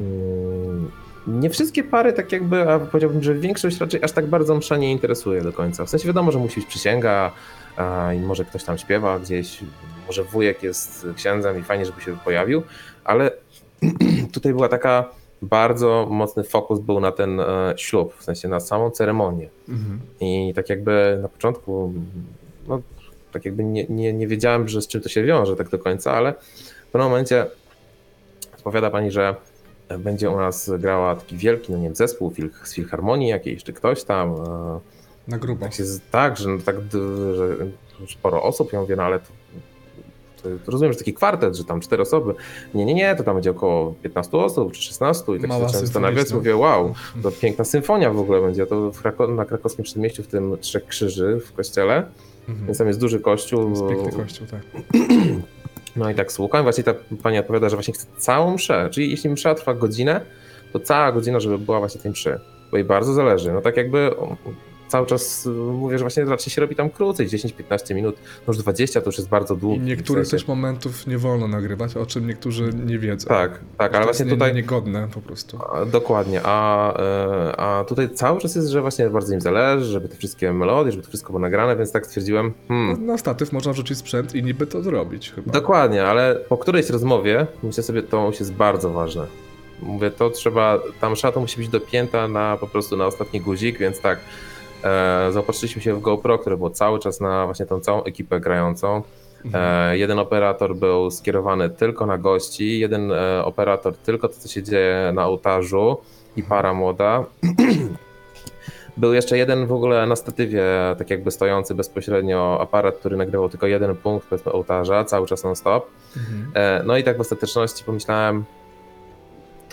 mm, nie wszystkie pary tak jakby, a powiedziałbym, że większość raczej aż tak bardzo msza nie interesuje do końca. W sensie wiadomo, że musi być przysięga i może ktoś tam śpiewa gdzieś, może wujek jest księdzem i fajnie, żeby się pojawił, ale tutaj była taka bardzo mocny fokus był na ten e, ślub, w sensie na samą ceremonię. Mhm. I tak jakby na początku, no, tak jakby nie, nie, nie wiedziałem, że z czym to się wiąże tak do końca, ale w pewnym momencie odpowiada pani, że będzie u nas grała taki wielki, no nie wiem, zespół fil, z filharmonii jakiejś, czy ktoś tam. e, Na grubo. Tak, się, tak że, no, tak że sporo osób. Ja mówię, no ale to rozumiem, że taki kwartet, że tam cztery osoby. Nie, nie, nie, to tam będzie około 15 osób, czy 16 i tak Mała się zastanawiać. Mówię, wow, to piękna symfonia w ogóle będzie. To w Krako- na krakowskim przedmieściu w tym Trzech Krzyży w kościele, Mhm. więc tam jest duży kościół. Jest piękny kościół, tak. No i tak słucham, właśnie ta pani odpowiada, że właśnie chce całą mszę, czyli jeśli msza trwa godzinę, to cała godzina, żeby była właśnie tej mszy, bo jej bardzo zależy. No tak jakby cały czas y, mówię, że właśnie raczej się robi tam krócej, 10-15 minut, no już 20 to już jest bardzo I długo. niektórych też momentów nie wolno nagrywać, o czym niektórzy nie wiedzą. Tak, tak, ale To właśnie jest tutaj... Nie, niegodne po prostu. A, Dokładnie, a, e, a tutaj cały czas jest, że właśnie bardzo im zależy, żeby te wszystkie melodie, żeby to wszystko było nagrane, więc tak stwierdziłem, hmm, Na statyw można wrzucić sprzęt i niby to zrobić chyba. dokładnie, ale po którejś rozmowie myślę sobie, to już jest bardzo ważne. Mówię, to trzeba, ta msza to musi być dopięta na po prostu na ostatni guzik, więc tak, e, zaopatrzyliśmy się w GoPro, które było cały czas na właśnie tą całą ekipę grającą. E, jeden operator był skierowany tylko na gości, jeden e, operator tylko to, co się dzieje na ołtarzu i para młoda. Był jeszcze jeden w ogóle na statywie, tak jakby stojący bezpośrednio aparat, który nagrywał tylko jeden punkt powiedzmy ołtarza, cały czas non-stop. Mhm. E, No i tak w ostateczności pomyślałem,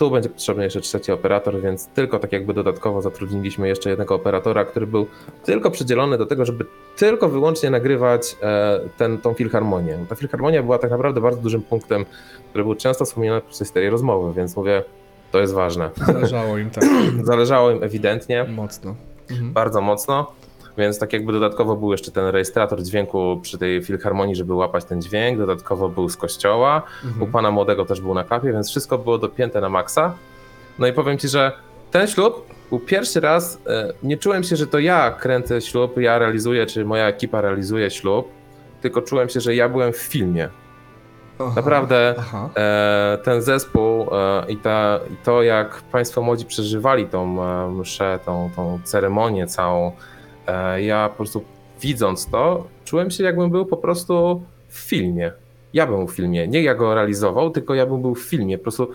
tu będzie potrzebny jeszcze trzeci operator, więc tylko tak jakby dodatkowo zatrudniliśmy jeszcze jednego operatora, który był tylko przydzielony do tego, żeby tylko wyłącznie nagrywać e, ten, tą filharmonię. Ta filharmonia była tak naprawdę bardzo dużym punktem, który był często wspominany przez tej rozmowy, więc mówię, to jest ważne. Zależało im tak Zależało im ewidentnie mocno. Mhm. bardzo mocno, więc tak jakby dodatkowo był jeszcze ten rejestrator dźwięku przy tej filharmonii, żeby łapać ten dźwięk, dodatkowo był z kościoła, u Mhm. pana młodego też był na klapie, więc wszystko było dopięte na maksa. No i powiem ci, że ten ślub był pierwszy raz, e, nie czułem się, że to ja kręcę ślub, ja realizuję, czy moja ekipa realizuje ślub, tylko czułem się, że ja byłem w filmie. Aha. Naprawdę Aha. e, ten zespół e, i, ta, i to, jak Państwo młodzi przeżywali tą mszę, tą, tą ceremonię całą, ja po prostu widząc to, czułem się, jakbym był po prostu w filmie. Ja bym w filmie. Nie ja go realizował, tylko ja bym był w filmie. Po prostu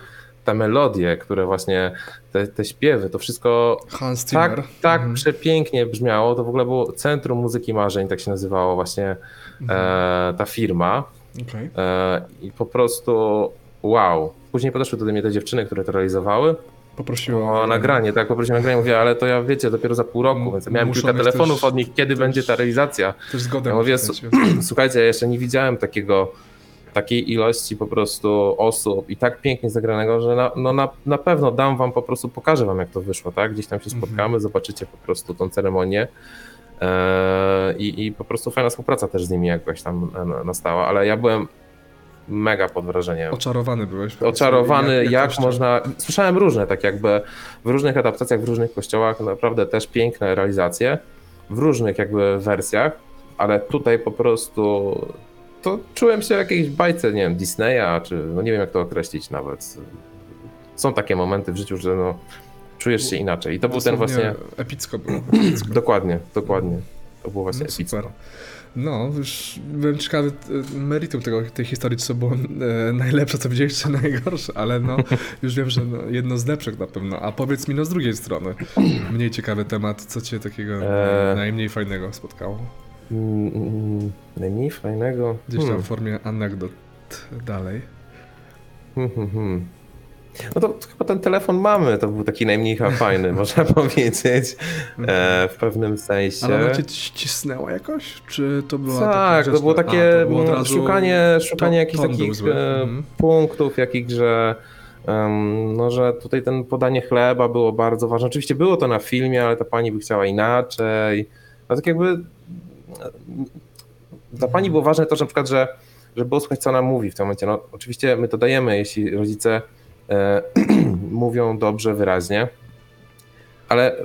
te melodie, które właśnie, te, te śpiewy, to wszystko Hans tak, tak Mhm. przepięknie brzmiało. To w ogóle było Centrum Muzyki Marzeń, tak się nazywało właśnie Mhm. e, ta firma. Okej. E, I po prostu wow. Później podeszły do mnie te dziewczyny, które to realizowały. Poprosiło O nagranie, tak, poprosiłem nagranie, mówię, ale to ja wiecie, dopiero za pół roku, M- więc ja miałem muszą kilka telefonów też- od nich, kiedy też- będzie ta realizacja. Też zgodę Ja mówię. Słuchajcie, ja jeszcze nie widziałem takiego, takiej ilości po prostu osób i tak pięknie zagranego, że na, no na, na pewno dam wam po prostu, pokażę wam jak to wyszło, tak? Gdzieś tam się Mhm. spotkamy, zobaczycie po prostu tą ceremonię. Eee, i, I po prostu fajna współpraca też z nimi jakoś tam na- nastała, ale ja byłem mega pod wrażeniem. Oczarowany byłeś. Oczarowany, jak, jakością. można. Słyszałem różne, tak jakby w różnych adaptacjach, w różnych kościołach, naprawdę też piękne realizacje, w różnych jakby wersjach, ale tutaj po prostu to czułem się w jakiejś bajce, nie wiem, Disneya, czy no nie wiem jak to określić nawet. Są takie momenty w życiu, że no, czujesz się inaczej. I to był ten Dosłownie właśnie. Epicko było. Epicko. Dokładnie, dokładnie. To było właśnie No, epicko. super. No, już byłem ciekawy e, meritum tego, tej historii, co było e, najlepsze, co widziałeś, czy najgorsze, ale no, już wiem, że no, jedno z lepszych na pewno. A powiedz mi no z drugiej strony, mniej ciekawy temat, co cię takiego e, Eee. najmniej fajnego spotkało? Mm, mm, Najmniej fajnego. Gdzieś tam Hmm. w formie anegdot dalej. Hmm, hmm, hmm. No to chyba ten telefon mamy, to był taki najmniej fajny, można powiedzieć, e, w pewnym sensie. Ale ona cię ci- cisnęła jakoś? Czy to była tak, to było takie a, to było razu szukanie, szukanie to- jakichś takich e, Mhm. punktów, jakich, że em, no, że tutaj ten podanie chleba było bardzo ważne. Oczywiście było to na filmie, ale ta pani by chciała inaczej. No tak jakby e, dla pani było ważne to, że na przykład, że, że było co ona mówi w tym momencie. No, oczywiście my to dajemy, jeśli rodzice mówią dobrze, wyraźnie, ale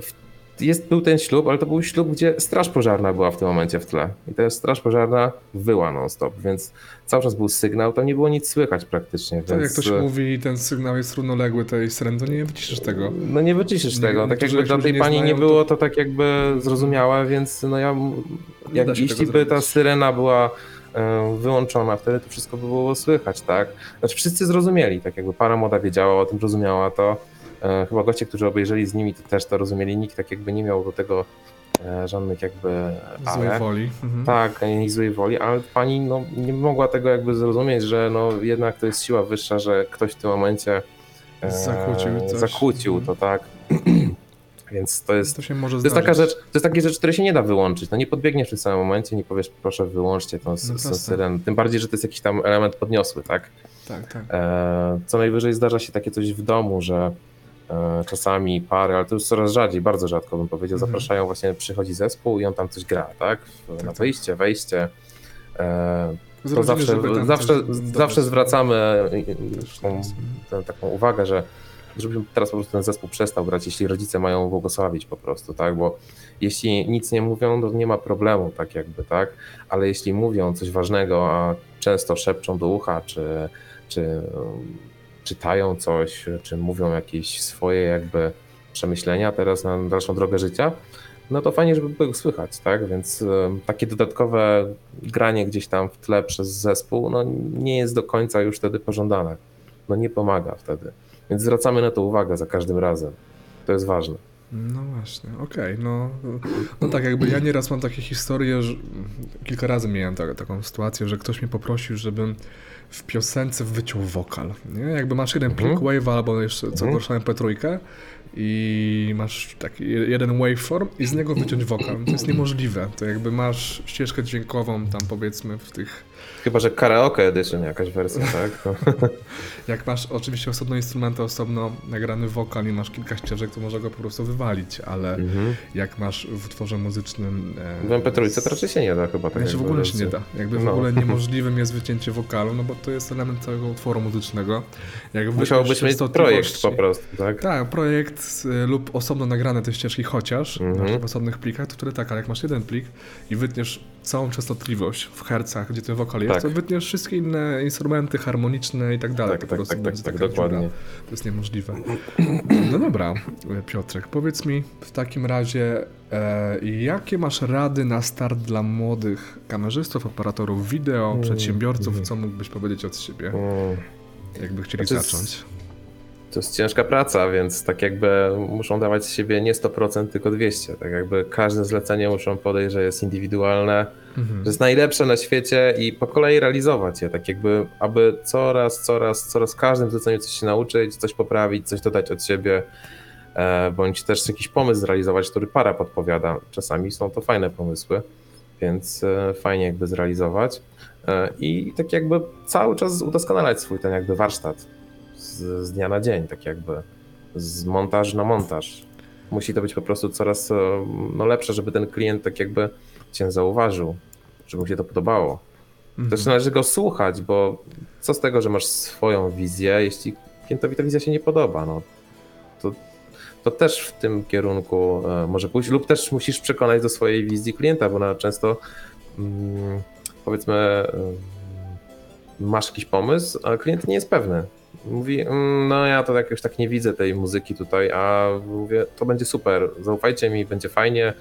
jest, był ten ślub, ale to był ślub, gdzie straż pożarna była w tym momencie w tle. I ta straż pożarna wyła non-stop, więc cały czas był sygnał, tam nie było nic słychać praktycznie. Tak jak więc, ktoś e, mówi, ten sygnał jest równoległy tej syreny, to nie wyciszysz tego. no nie wyciszysz Nie- tego. Tak jakby dla jak tej nie pani nie znają, to- było to tak jakby zrozumiałe, więc no ja, Nie jak, jeśli by ta syrena była e, wyłączona, wtedy to wszystko by było słychać, tak? Znaczy wszyscy zrozumieli, tak jakby para młoda wiedziała o tym, rozumiała to. E, Chyba goście, którzy obejrzeli z nimi, to też to rozumieli. Nikt tak jakby nie miał do tego e, żadnych jakby Złej ale. woli. Mhm. Tak, ani złej woli, ale pani no, nie mogła tego jakby zrozumieć, że no, jednak to jest siła wyższa, że ktoś w tym momencie e, Zakłócił coś. zakłócił Mhm. to, tak. Więc to jest, To się może to jest taka rzecz, to jest takie rzecz, której się nie da wyłączyć. No nie podbiegniesz w tym samym momencie, nie powiesz proszę wyłączcie tą No syrenę. Tym bardziej, że to jest jakiś tam element podniosły, tak. Tak, tak. E, co najwyżej zdarza się takie coś w domu, że E, Czasami pary, ale to już coraz rzadziej, bardzo rzadko bym powiedział, Mhm. zapraszają właśnie, przychodzi zespół i on tam coś gra, tak? Na tak. wyjście, wejście. E, To zawsze, zawsze, zawsze zwracamy tą, teraz. tę taką uwagę, że żebym teraz po prostu ten zespół przestał grać, jeśli rodzice mają błogosławić po prostu, tak? Bo jeśli nic nie mówią, to nie ma problemu, tak jakby, tak? Ale jeśli mówią coś ważnego, a często szepczą do ucha, czy, czy um, czytają coś, czy mówią jakieś swoje jakby przemyślenia teraz na dalszą drogę życia, no to fajnie, żeby było słychać, tak? Więc um, takie dodatkowe granie gdzieś tam w tle przez zespół, no nie jest do końca już wtedy pożądane. No nie pomaga wtedy. Więc zwracamy na to uwagę za każdym razem. To jest ważne. No właśnie, okej, no, no tak jakby ja nieraz mam takie historie, że kilka razy miałem ta, taką sytuację, że ktoś mnie poprosił, żebym w piosence wyciął wokal, nie? Jakby masz jeden plik Mhm. wave albo jeszcze co Mhm. gorsza MP3 i masz taki jeden waveform i z niego wyciąć wokal. To jest niemożliwe. To jakby masz ścieżkę dźwiękową tam powiedzmy w tych Chyba, że karaoke edition jakaś wersja, tak? Jak masz oczywiście osobno instrumenty, osobno nagrany wokal i masz kilka ścieżek, to można go po prostu wywalić, ale Mhm. jak masz w utworze muzycznym... e, W MP3 to raczej się nie da chyba tak Znaczy w ogóle się nie da. Jakby w No. ogóle niemożliwym jest wycięcie wokalu, no bo to jest element całego utworu muzycznego. Jak Musiałbyś mieć projekt po prostu, tak? Tak, projekt y, lub osobno nagrane te ścieżki chociaż Mhm. w osobnych plikach, to wtedy tak, ale jak masz jeden plik i wytniesz całą częstotliwość w hercach, gdzie ten wokal jest, Tak. to wytniesz wszystkie inne instrumenty harmoniczne i tak dalej. Tak, po tak, prostu tak, tak, tak, dokładnie. dziura. To jest niemożliwe. No dobra, Piotrek, powiedz mi w takim razie, e, jakie masz rady na start dla młodych kamerzystów, operatorów wideo, Mm, przedsiębiorców? mhm. Co mógłbyś powiedzieć od siebie, Mm. jakby chcieli Znaczy, zacząć? To jest ciężka praca, więc tak jakby muszą dawać z siebie nie 100%, tylko 200. Tak jakby każde zlecenie muszą podejść, że jest indywidualne, Mhm. że jest najlepsze na świecie i po kolei realizować je, tak jakby, aby coraz, coraz, coraz w każdym zleceniu coś się nauczyć, coś poprawić, coś dodać od siebie, e, bądź też jakiś pomysł zrealizować, który para podpowiada. Czasami są to fajne pomysły, więc e, fajnie jakby zrealizować e, i tak jakby cały czas udoskonalać swój ten jakby warsztat z, z dnia na dzień, tak jakby z montażu na montaż. Musi to być po prostu coraz e, no, lepsze, żeby ten klient tak jakby cię zauważył, żeby mu się to podobało. Mhm. Też należy go słuchać, bo co z tego, że masz swoją wizję, jeśli klientowi ta wizja się nie podoba, no to, to też w tym kierunku e, może pójść, lub też musisz przekonać do swojej wizji klienta, bo na często mm, powiedzmy mm, masz jakiś pomysł, ale klient nie jest pewny. Mówi, "Mm, no ja to jakoś tak nie widzę tej muzyki tutaj, a mówię, to będzie super, zaufajcie mi, będzie fajnie.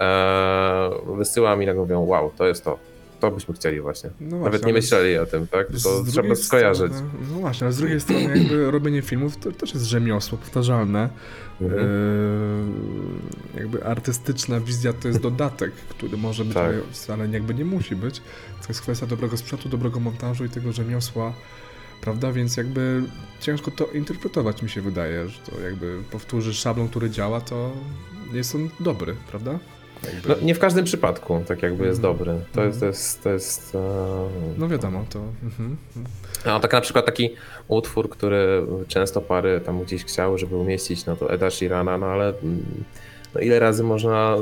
Eee, wysyłam i nagle mówią, wow, to jest to. To byśmy chcieli właśnie. No Nawet właśnie, nie ale myśleli o tym, tak? To trzeba skojarzyć. Strony, no właśnie, ale z drugiej strony jakby robienie filmów to też jest rzemiosło powtarzalne. Mhm. Eee, jakby artystyczna wizja to jest dodatek, który może być, Tak. ale wcale jakby nie musi być. To jest kwestia dobrego sprzętu, dobrego montażu i tego rzemiosła, prawda? Więc jakby ciężko to interpretować mi się wydaje, że to jakby powtórzysz szablon, który działa, to jest on dobry, prawda? Jakby, No, nie w każdym przypadku tak jakby jest Mhm. dobry. To jest, to jest, to jest e, no wiadomo, to... Mhm. No tak na przykład taki utwór, który często pary tam gdzieś chciały, żeby umieścić, no to Eda Sheerana, no ale mm, no ile razy można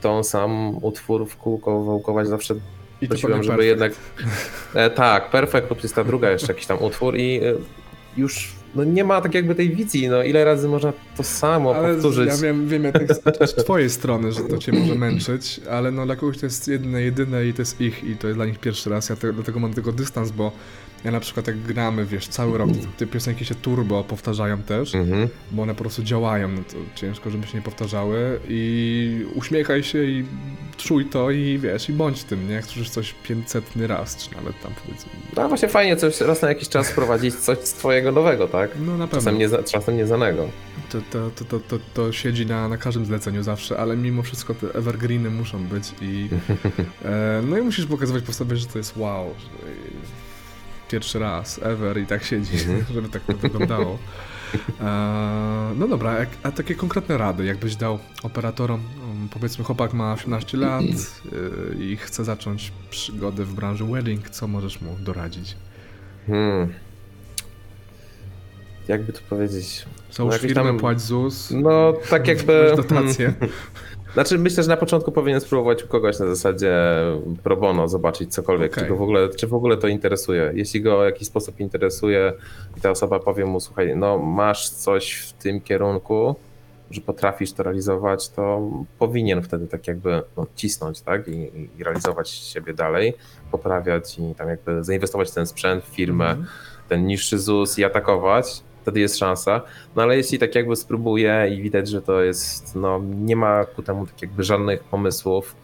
tą sam utwór w kółko wałkować zawsze I prosiłem, żeby perfekt. jednak e, tak, Perfect lub jest ta druga jeszcze jakiś tam utwór i e, już no nie ma tak jakby tej wizji, no ile razy można to samo Ale powtórzyć. ja wiem, wiem jak jest z twojej strony, że to cię może męczyć, ale no dla kogoś to jest jedyne, jedyne i to jest ich i to jest dla nich pierwszy raz. Ja te, dlatego mam tego dystans, bo ja na przykład jak gramy, wiesz, cały rok, te, te piosenki się turbo powtarzają też, Mhm. bo one po prostu działają, no to ciężko, żeby się nie powtarzały i uśmiechaj się i czuj to i wiesz, i bądź tym, nie? Jak słyszysz coś 500 raz, czy nawet tam powiedzmy. No właśnie fajnie coś raz na jakiś czas wprowadzić coś z twojego nowego, tak? No na pewno. Czasem, nie, czasem nieznanego. To, to, to, to, to, to siedzi na, na każdym zleceniu zawsze, ale mimo wszystko te evergreeny muszą być i e, no i musisz pokazywać po sobie, że to jest wow, że pierwszy raz ever i tak siedzi, Mhm. żeby tak to wyglądało. E, no dobra, jak, a takie konkretne rady, jakbyś dał operatorom, um, powiedzmy chłopak ma 18 lat y, i chce zacząć przygodę w branży wedding, co możesz mu doradzić? Hmm. Jakby to powiedzieć, Załóż No, firmę, tam- płać ZUS, no tak jakby... dotacje. Znaczy myślę, że na początku powinien spróbować u kogoś na zasadzie pro bono, zobaczyć cokolwiek, Okej. czy, w ogóle, czy w ogóle to interesuje. Jeśli go w jakiś sposób interesuje i ta osoba powie mu, słuchaj, no masz coś w tym kierunku, że potrafisz to realizować, to powinien wtedy tak jakby no, cisnąć, tak, I, i realizować siebie dalej, poprawiać i tam jakby zainwestować w ten sprzęt, w firmę, Mhm. ten niższy ZUS i atakować, wtedy jest szansa. No ale jeśli tak jakby spróbuje i widać, że to jest, no nie ma ku temu tak jakby żadnych pomysłów,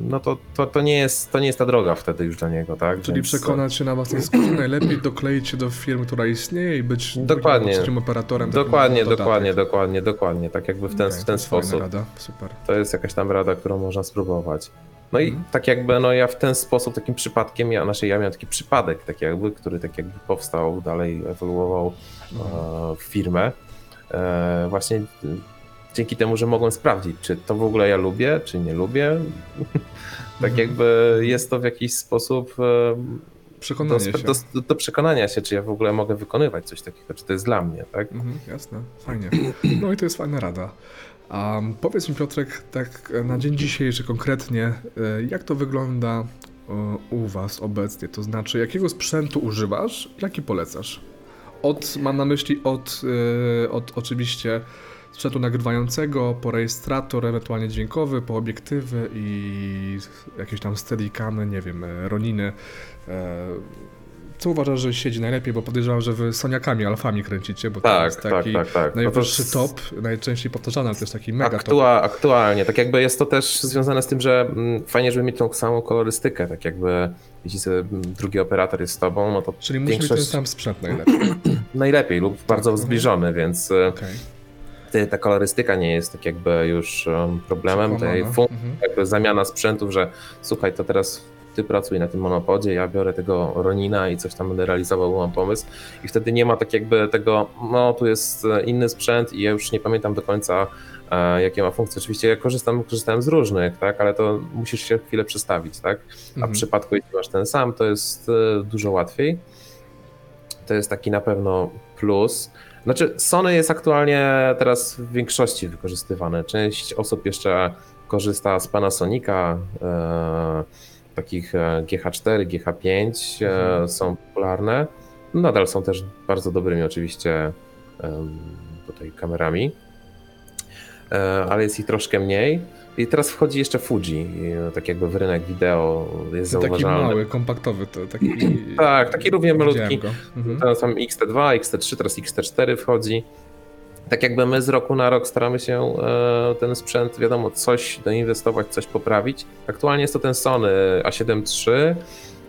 no to, to, to, nie, jest, to nie jest ta droga wtedy już dla niego, tak? Czyli Więc- przekonać się na własnej skórze, najlepiej dokleić się do firmy, która istnieje i być Dokładnie. operatorem. Dokładnie, dodatek. dokładnie, dokładnie, dokładnie, tak jakby w ten, Okej, w ten sposób. Rada. Super. To jest jakaś tam rada, którą można spróbować. No i Mhm. tak jakby, no ja w ten sposób, takim przypadkiem, ja, znaczy ja miałem taki przypadek, tak jakby, który tak jakby powstał, dalej ewoluował w firmę. E, właśnie e, dzięki temu, że mogłem sprawdzić, czy to w ogóle ja lubię, czy nie lubię. tak Mhm. jakby jest to w jakiś sposób e, do, Przekonanie się. do, do przekonania się, czy ja w ogóle mogę wykonywać coś takiego, czy to jest dla mnie, tak? Mhm, jasne, fajnie. No i to jest fajna rada. A powiedz mi Piotrek, tak na dzień dzisiejszy konkretnie, e, jak to wygląda e, u Was obecnie? To znaczy, jakiego sprzętu używasz, jaki polecasz? Od, mam na myśli od, e, od oczywiście sprzętu nagrywającego, po rejestrator, ewentualnie dźwiękowy, po obiektywy i jakieś tam steadicamy, nie wiem, e, roniny. E, Co uważasz, że siedzi najlepiej? Bo podejrzewam, że wy soniakami, alfami kręcicie, bo to Tak, jest tak, taki tak, tak. No to najwyższy s- top, najczęściej powtarzany, ale też taki mega top. Aktua, aktualnie, tak jakby jest to też związane z tym, że mm, fajnie, żeby mieć tą samą kolorystykę, tak jakby jeśli mm, drugi operator jest z tobą, no to Czyli musi mieć ten większość sam sprzęt najlepiej. najlepiej lub bardzo zbliżony, więc e, wtedy ta kolorystyka nie jest tak jakby już em, problemem, tej funkcji, Mhm. jakby zamiana sprzętów, że słuchaj, to teraz ty pracuj na tym monopodzie, ja biorę tego Ronina i coś tam będę realizował, mam pomysł i wtedy nie ma tak jakby tego, no tu jest e, inny sprzęt i ja już nie pamiętam do końca e, jakie ma funkcje. Oczywiście ja korzystam, korzystałem z różnych, tak, ale to musisz się chwilę przestawić, tak, a w Mhm. przypadku jeśli masz ten sam, to jest e, dużo łatwiej. To jest taki na pewno plus. Znaczy, Sony jest aktualnie teraz w większości wykorzystywane. Część osób jeszcze korzysta z Panasonica, e, takich e, GH4, GH5 Mhm. e, są popularne. Nadal są też bardzo dobrymi oczywiście em, tutaj kamerami, e, ale jest ich troszkę mniej. I teraz wchodzi jeszcze Fuji, i, tak jakby w rynek wideo jest Taki zauważalny. mały, kompaktowy, to taki... Tak, taki równie malutki. Mhm. Teraz mam XT2, XT3, teraz XT4 wchodzi. Tak jakby my z roku na rok staramy się e, ten sprzęt, wiadomo, coś doinwestować, coś poprawić. Aktualnie jest to ten Sony A7 III,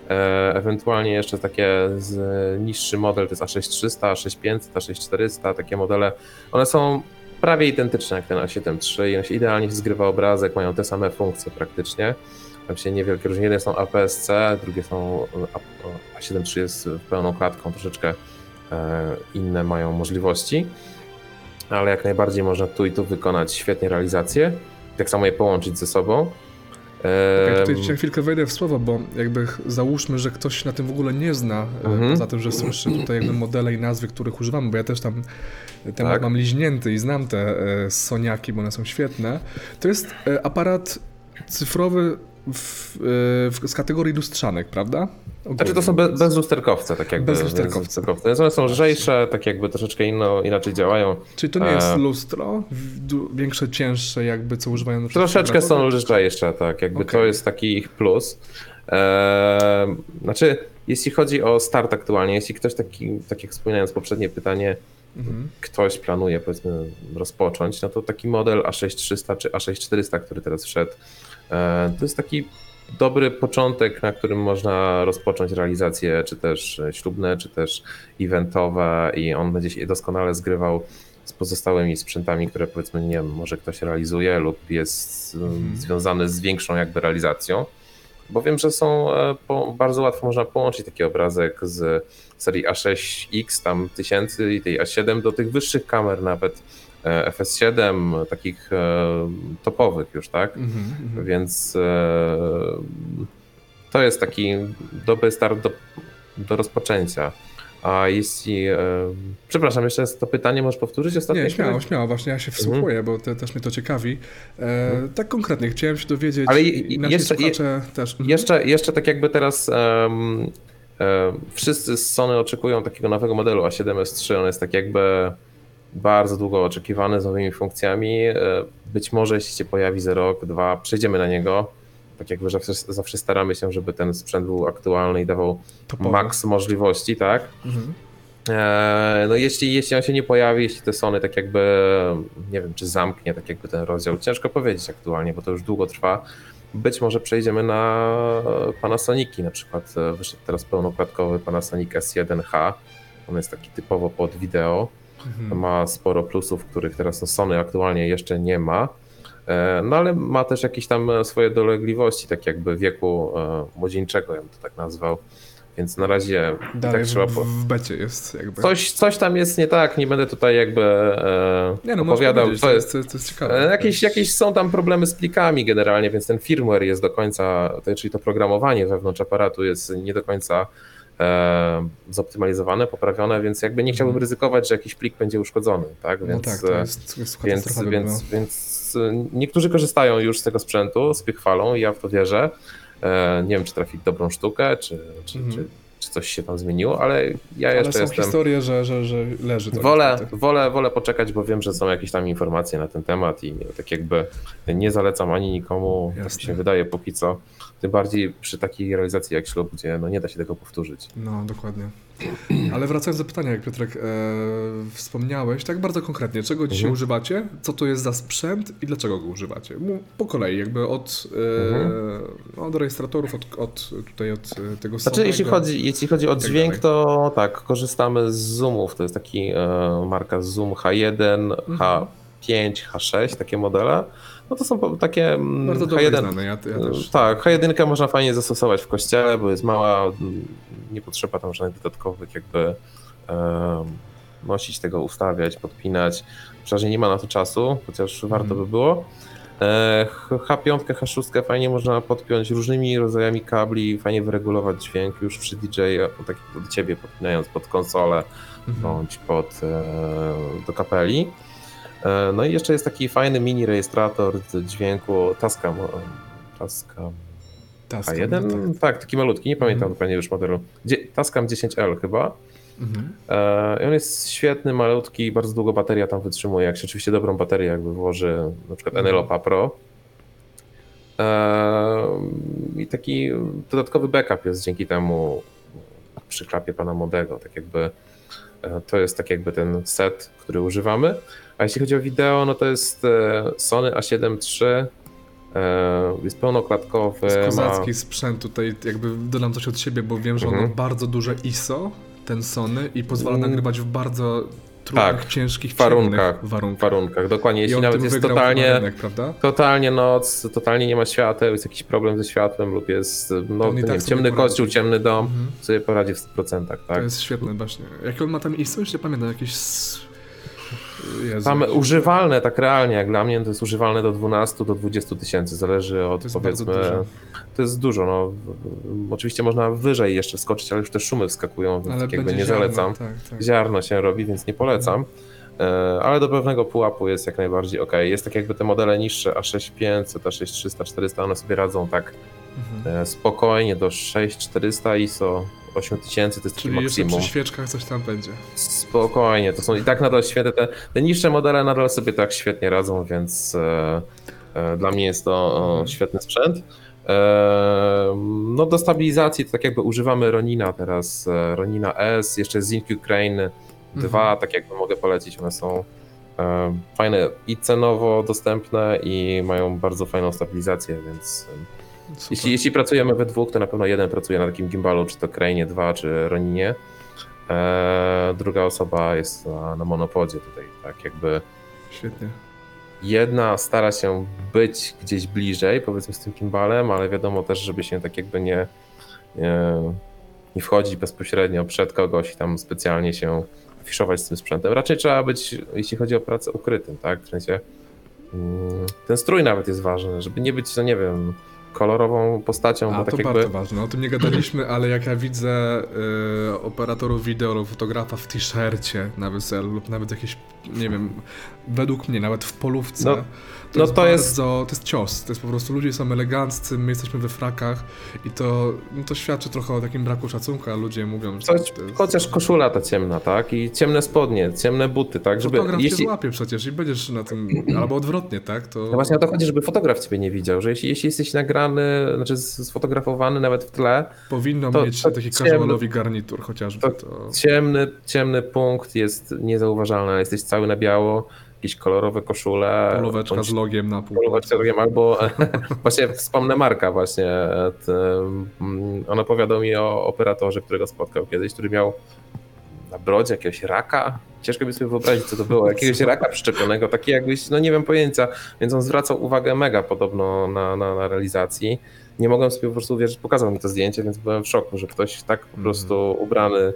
e, ewentualnie jeszcze takie z, niższy model, to jest A6300, A6500, A6400, takie modele. One są prawie identyczne jak ten A7 III on się idealnie zgrywa obrazek, mają te same funkcje praktycznie. Tam się niewielkie różnice. Jedne są APS-C, drugie są A- A7 III jest pełną klatką, troszeczkę e, inne mają możliwości, ale jak najbardziej można tu i tu wykonać świetnie realizację, tak samo je połączyć ze sobą. Em, tutaj na chwilkę wejdę w słowo, bo jakby załóżmy, że ktoś się na tym w ogóle nie zna, e, Mhm. poza tym, że słyszy tutaj jakby modele i nazwy, których używamy, bo ja też tam temat Tak. mam liźnięty i znam te e, Soniaki, bo one są świetne. To jest e, aparat cyfrowy w, w, z kategorii lustrzanek, prawda? Znaczy to są be, bezlusterkowce, tak jakby. Bezlusterkowce. bezlusterkowce. One są lżejsze, tak jakby troszeczkę inno, inaczej działają. Czyli to nie jest E. lustro, większe, cięższe jakby, co używają na Troszeczkę są lżejsze, tak, jakby Okej. to jest taki ich plus. Eee, znaczy, jeśli chodzi o start aktualnie, jeśli ktoś taki, tak jak wspominając poprzednie pytanie, Mhm. ktoś planuje powiedzmy rozpocząć, no to taki model A6300 czy A6400, który teraz wszedł, e, to jest taki dobry początek, na którym można rozpocząć realizacje, czy też ślubne, czy też eventowe i on będzie się doskonale zgrywał z pozostałymi sprzętami, które powiedzmy, nie wiem, może ktoś realizuje lub jest mm, Mhm. związany z większą jakby realizacją. Bo wiem, że są e, bardzo łatwo można połączyć taki obrazek z serii A6X, tam tysięcy i tej A7 do tych wyższych kamer nawet FS7, takich e, topowych już, tak? Mhm, mhm. Więc e, to jest taki dobry start do, do rozpoczęcia. A jeśli. E, przepraszam, jeszcze to pytanie możesz powtórzyć ostatnie? Nie, śmiało, śmiało, właśnie ja się wsłuchuję, bo te, też mnie to ciekawi. E, tak konkretnie, chciałem się dowiedzieć, Ale i jeszcze- słuchacze też. Mhm. Jeszcze, jeszcze tak jakby teraz e, wszyscy z Sony oczekują takiego nowego modelu A7S3. On jest tak jakby bardzo długo oczekiwany z nowymi funkcjami. E, Być może jeśli się pojawi za rok, dwa, przejdziemy na niego. Tak jakby zawsze, zawsze staramy się, żeby ten sprzęt był aktualny i dawał Topowe. maks możliwości, tak? Mhm. Eee, No jeśli, jeśli on się nie pojawi, jeśli te Sony tak jakby, nie wiem, czy zamknie tak jakby ten rozdział, ciężko powiedzieć aktualnie, bo to już długo trwa. Być może przejdziemy na Panasoniki, na przykład e, wyszedł teraz pełnokładkowy Panasonic S1H, on jest taki typowo pod wideo, Mhm. ma sporo plusów, których teraz no Sony aktualnie jeszcze nie ma, E, no ale ma też jakieś tam swoje dolegliwości, tak jakby wieku e, młodzieńczego, ja bym to tak nazwał, więc na razie i Dalej tak trzeba... Po... w becie jest jakby. Coś, coś tam jest nie tak, nie będę tutaj jakby e, nie no, opowiadał. powiedzieć, co to jest, jest, to, to jest ciekawe. e, jakieś, jakieś są tam problemy z plikami generalnie, więc ten firmware jest do końca, to, czyli to programowanie wewnątrz aparatu jest nie do końca zoptymalizowane, poprawione, więc jakby nie chciałbym Mhm. ryzykować, że jakiś plik będzie uszkodzony, tak? No Więc, tak, to e, jest, jest więc, więc, więc e, niektórzy korzystają już z tego sprzętu, z chwalą ja w to wierzę. E, nie wiem, czy trafi w dobrą sztukę, czy, czy, Mhm. czy, czy coś się tam zmieniło, ale ja Ale jeszcze są jestem... historie, że, że, że leży to. Wolę, wolę, wolę poczekać, bo wiem, że są jakieś tam informacje na ten temat i tak jakby nie zalecam ani nikomu, tak mi Jasne. się wydaje póki co. Tym bardziej przy takiej realizacji jak ślub, gdzie no nie da się tego powtórzyć. No, dokładnie. Ale wracając do pytania, jak Piotrek e, wspomniałeś, tak bardzo konkretnie, czego dzisiaj Mhm. używacie, co to jest za sprzęt i dlaczego go używacie? Po kolei, jakby od, e, Mhm. od rejestratorów, od, od tutaj od e, tego Znaczy, jeśli chodzi, jeśli chodzi o tak dźwięk, dalej. to tak, korzystamy z Zoomów. To jest taki e, marka Zoom H1, Mhm. H5, H6, takie modele. No to są takie mm, Bardzo dobrze H1, znane, ja, ja też. Tak, H1 można fajnie zastosować w kościele, bo jest mała, mm, nie potrzeba tam żadnych dodatkowych jakby nosić tego, ustawiać, podpinać. Przeważnie nie ma na to czasu, chociaż warto Mhm. by było. E, H- H5, H6 fajnie można podpiąć różnymi rodzajami kabli, fajnie wyregulować dźwięk już przy DJ, tak jak do ciebie podpinając pod konsolę Mhm. bądź pod, e, do kapeli. E, No i jeszcze jest taki fajny mini rejestrator dźwięku Tascam. e, Tascam Tascam, A1? tak. Tak, taki malutki, nie pamiętam Mhm. dokładnie już modelu. Dzie- Tascam 10L chyba. Mhm. E, I on jest świetny, malutki, bardzo długo bateria tam wytrzymuje. Jak się oczywiście dobrą baterię jakby włoży, na przykład Mhm. Enelopa Pro. I taki dodatkowy backup jest dzięki temu przy klapie pana Modego. Tak jakby to jest tak jakby ten set, który używamy. A jeśli chodzi o wideo, no to jest e, Sony A7 III. e, Jest pełnoklatkowy. To jest ma- kozacki sprzęt tutaj, jakby dodam coś od siebie, bo wiem, że on Mhm. ma bardzo duże ISO, ten Sony, i pozwala Mm. nagrywać w bardzo trudnych, Tak, ciężkich, warunkach, warunkach. warunkach. Dokładnie, jeśli nawet jest totalnie, rynek, prawda? totalnie noc, totalnie nie ma świateł, jest jakiś problem ze światłem lub jest no, nie tak wiem, ciemny poradzi. kościół, ciemny dom, Mhm. sobie poradzi w 100%, To tak? jest świetne właśnie. Jak on ma tam ISO? Już nie pamiętam, jakieś... Jezu. Tam używalne, tak realnie, jak dla mnie, to jest używalne do 12 do 20 tysięcy, zależy od To powiedzmy. To jest dużo, no. Oczywiście można wyżej jeszcze wskoczyć, ale już te szumy wskakują, więc Ale tak jakby nie ziarno, zalecam. Tak, tak. ziarno się robi, więc nie polecam. E, Ale do pewnego pułapu jest jak najbardziej ok. Jest tak jakby te modele niższe, A6500, A6300, 400, one sobie radzą tak Mhm. e, spokojnie do 6400 ISO, 8000 to jest taki Czyli jeszcze maksimum. przy świeczkach coś tam będzie. Spokojnie, to są i tak nadal świetne, te, te niższe modele nadal sobie tak świetnie radzą, więc e, e, dla mnie jest to świetny sprzęt. E, no do stabilizacji to tak jakby używamy Ronina teraz, e, Ronina S, jeszcze Zinc Crane 2, Mhm. tak jakby mogę polecić, one są e, fajne i cenowo dostępne i mają bardzo fajną stabilizację, więc. Jeśli, jeśli pracujemy we dwóch, to na pewno jeden pracuje na takim gimbalu, czy to Crane 2, czy Roninie. E, druga osoba jest na, na monopodzie tutaj, tak jakby Świetnie. jedna stara się być gdzieś bliżej, powiedzmy z tym gimbalem, ale wiadomo też, żeby się tak jakby nie, nie, nie wchodzić bezpośrednio przed kogoś i tam specjalnie się afiszować z tym sprzętem. Raczej trzeba być, jeśli chodzi o pracę, ukrytym, tak? W sensie mm, ten strój nawet jest ważny, żeby nie być, no nie wiem, kolorową postacią, A, bo to tak bardzo jakby... ważne. O tym nie gadaliśmy, ale jak ja widzę y, operatorów wideo lub fotografa w t-shircie na weselu lub nawet jakieś, nie wiem, według mnie nawet w polówce, No, to, no jest to jest- bardzo, to jest cios. To jest po prostu, ludzie są eleganccy, my jesteśmy we frakach i to, no, to świadczy trochę o takim braku szacunku, a ludzie mówią, że to jest... chociaż koszula ta ciemna, tak? I ciemne spodnie, ciemne buty, tak? Żeby, Fotograf jeśli, cię złapie przecież i będziesz na tym, albo odwrotnie, tak? To... No właśnie o to chodzi, żeby fotograf ciebie nie widział, że jeśli, jeśli jesteś nagrany, znaczy sfotografowany nawet w tle, Powinno to- mieć to taki casualowy garnitur chociażby. to To... ciemny, ciemny punkt jest niezauważalny, jesteś cały na biało, jakieś kolorowe koszule. Polóweczka bądź z logiem na pół. polóweczka rogiem, albo właśnie wspomnę Marka właśnie, mm, on opowiadał mi o operatorze, którego spotkał kiedyś, który miał na brodzie jakiegoś raka, ciężko mi sobie wyobrazić co to było, jakiegoś raka przyczepionego, taki jakbyś, no nie wiem pojęcia, więc on zwracał uwagę mega podobno na, na, na realizacji. Nie mogłem sobie po prostu uwierzyć, pokazał mi to zdjęcie, więc byłem w szoku, że ktoś tak po Mhm. prostu ubrany,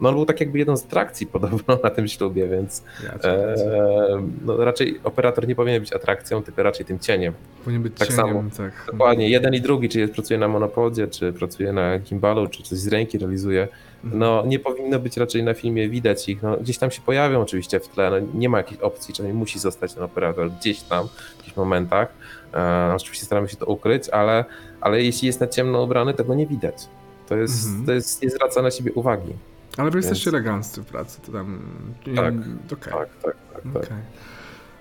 no on był tak jakby jedną z atrakcji podobno na tym ślubie, więc Ja e, no raczej operator nie powinien być atrakcją, tylko raczej tym cieniem. Powinien być tak cieniem, samo. tak. Dokładnie, jeden i drugi, czy jest, pracuje na monopodzie, czy pracuje na gimbalu, czy coś z ręki realizuje, Mhm. no nie powinno być raczej na filmie widać ich, no gdzieś tam się pojawią oczywiście w tle, no nie ma jakiejś opcji, czyli musi zostać ten operator gdzieś tam, w jakichś momentach, e, oczywiście staramy się to ukryć, ale, ale jeśli jest na ciemno ubrany, tego nie widać. To jest, Mhm. to jest, nie zwraca na siebie uwagi. Ale wy jesteście Więc- eleganccy w pracy, to tam... Tak, Okej, Tak, tak, tak. tak. okej.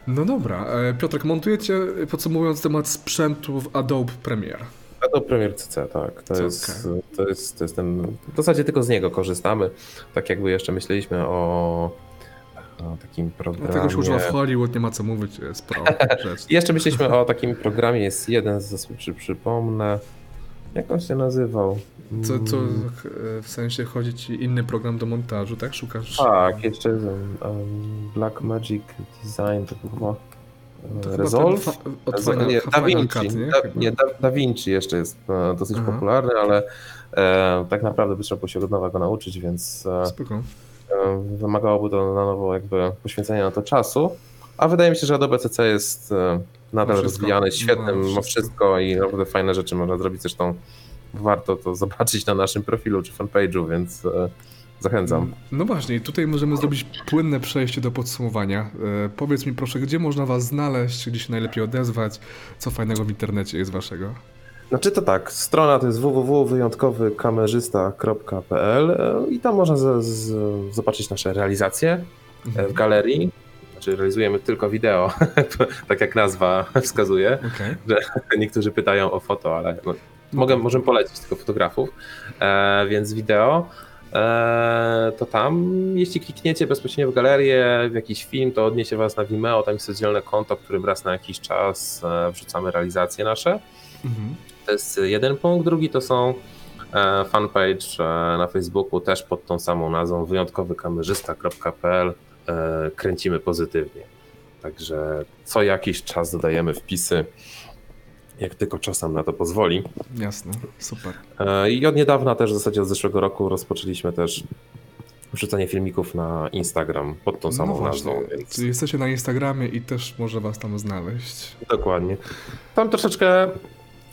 No dobra, e, Piotrek, montujecie, podsumowując temat sprzętu w Adobe Premiere. A to Premier CC, tak. To Co, jest, to, jest, to jest ten. W zasadzie tylko z niego korzystamy. Tak jakby jeszcze myśleliśmy o, o takim programie. Dlatego się używa w Hollywood, nie ma co mówić, jest pro Jeszcze myśleliśmy o takim programie, jest jeden, z, przy, przypomnę. Jak on się nazywał? Co, co Mm, e, w sensie chodzi ci inny program do montażu, tak? Szukasz... Tak, jeszcze um, Black Magic Design, to chyba. To e, chyba Resolve? ten od Resolve, Final, nie, Da Vinci. Cut, nie? da, Chyba. nie da, da Vinci jeszcze jest e, dosyć Aha. popularny, ale e, tak naprawdę by trzeba było się od nowa go nauczyć, więc e, e, wymagałoby to na nowo jakby poświęcenia na to czasu. A wydaje mi się, że Adobe CC jest nadal Ma rozwijany, świetny, Ma ma wszystko. wszystko i naprawdę fajne rzeczy można zrobić. Zresztą warto to zobaczyć na naszym profilu czy fanpage'u, więc e, zachęcam. No właśnie, tutaj możemy zrobić płynne przejście do podsumowania. E, powiedz mi proszę, gdzie można was znaleźć, gdzie się najlepiej odezwać, co fajnego w internecie jest waszego? Znaczy to tak, strona to jest www.wyjątkowykamerzysta.pl e, i tam można z, z, zobaczyć nasze realizacje w galerii. Znaczy realizujemy tylko wideo, tak jak nazwa wskazuje. Okej. Niektórzy pytają o foto, ale no, mogę, możemy polecić tylko fotografów, e, więc wideo. E, to tam, jeśli klikniecie bezpośrednio w galerię, w jakiś film, to odniesie was na Vimeo, tam jest oddzielne konto, w którym raz na jakiś czas e, wrzucamy realizacje nasze. Mhm. To jest jeden punkt. Drugi to są e, fanpage na Facebooku, też pod tą samą nazwą wyjątkowykamerzysta.pl. E, kręcimy pozytywnie. Także co jakiś czas dodajemy wpisy, jak tylko czas nam na to pozwoli. Jasne, super. E, I od niedawna też, w zasadzie od zeszłego roku, rozpoczęliśmy też wrzucanie filmików na Instagram pod tą samą no właśnie, nazwą. Więc... czyli jesteście na Instagramie i też może was tam znaleźć. Dokładnie. Tam troszeczkę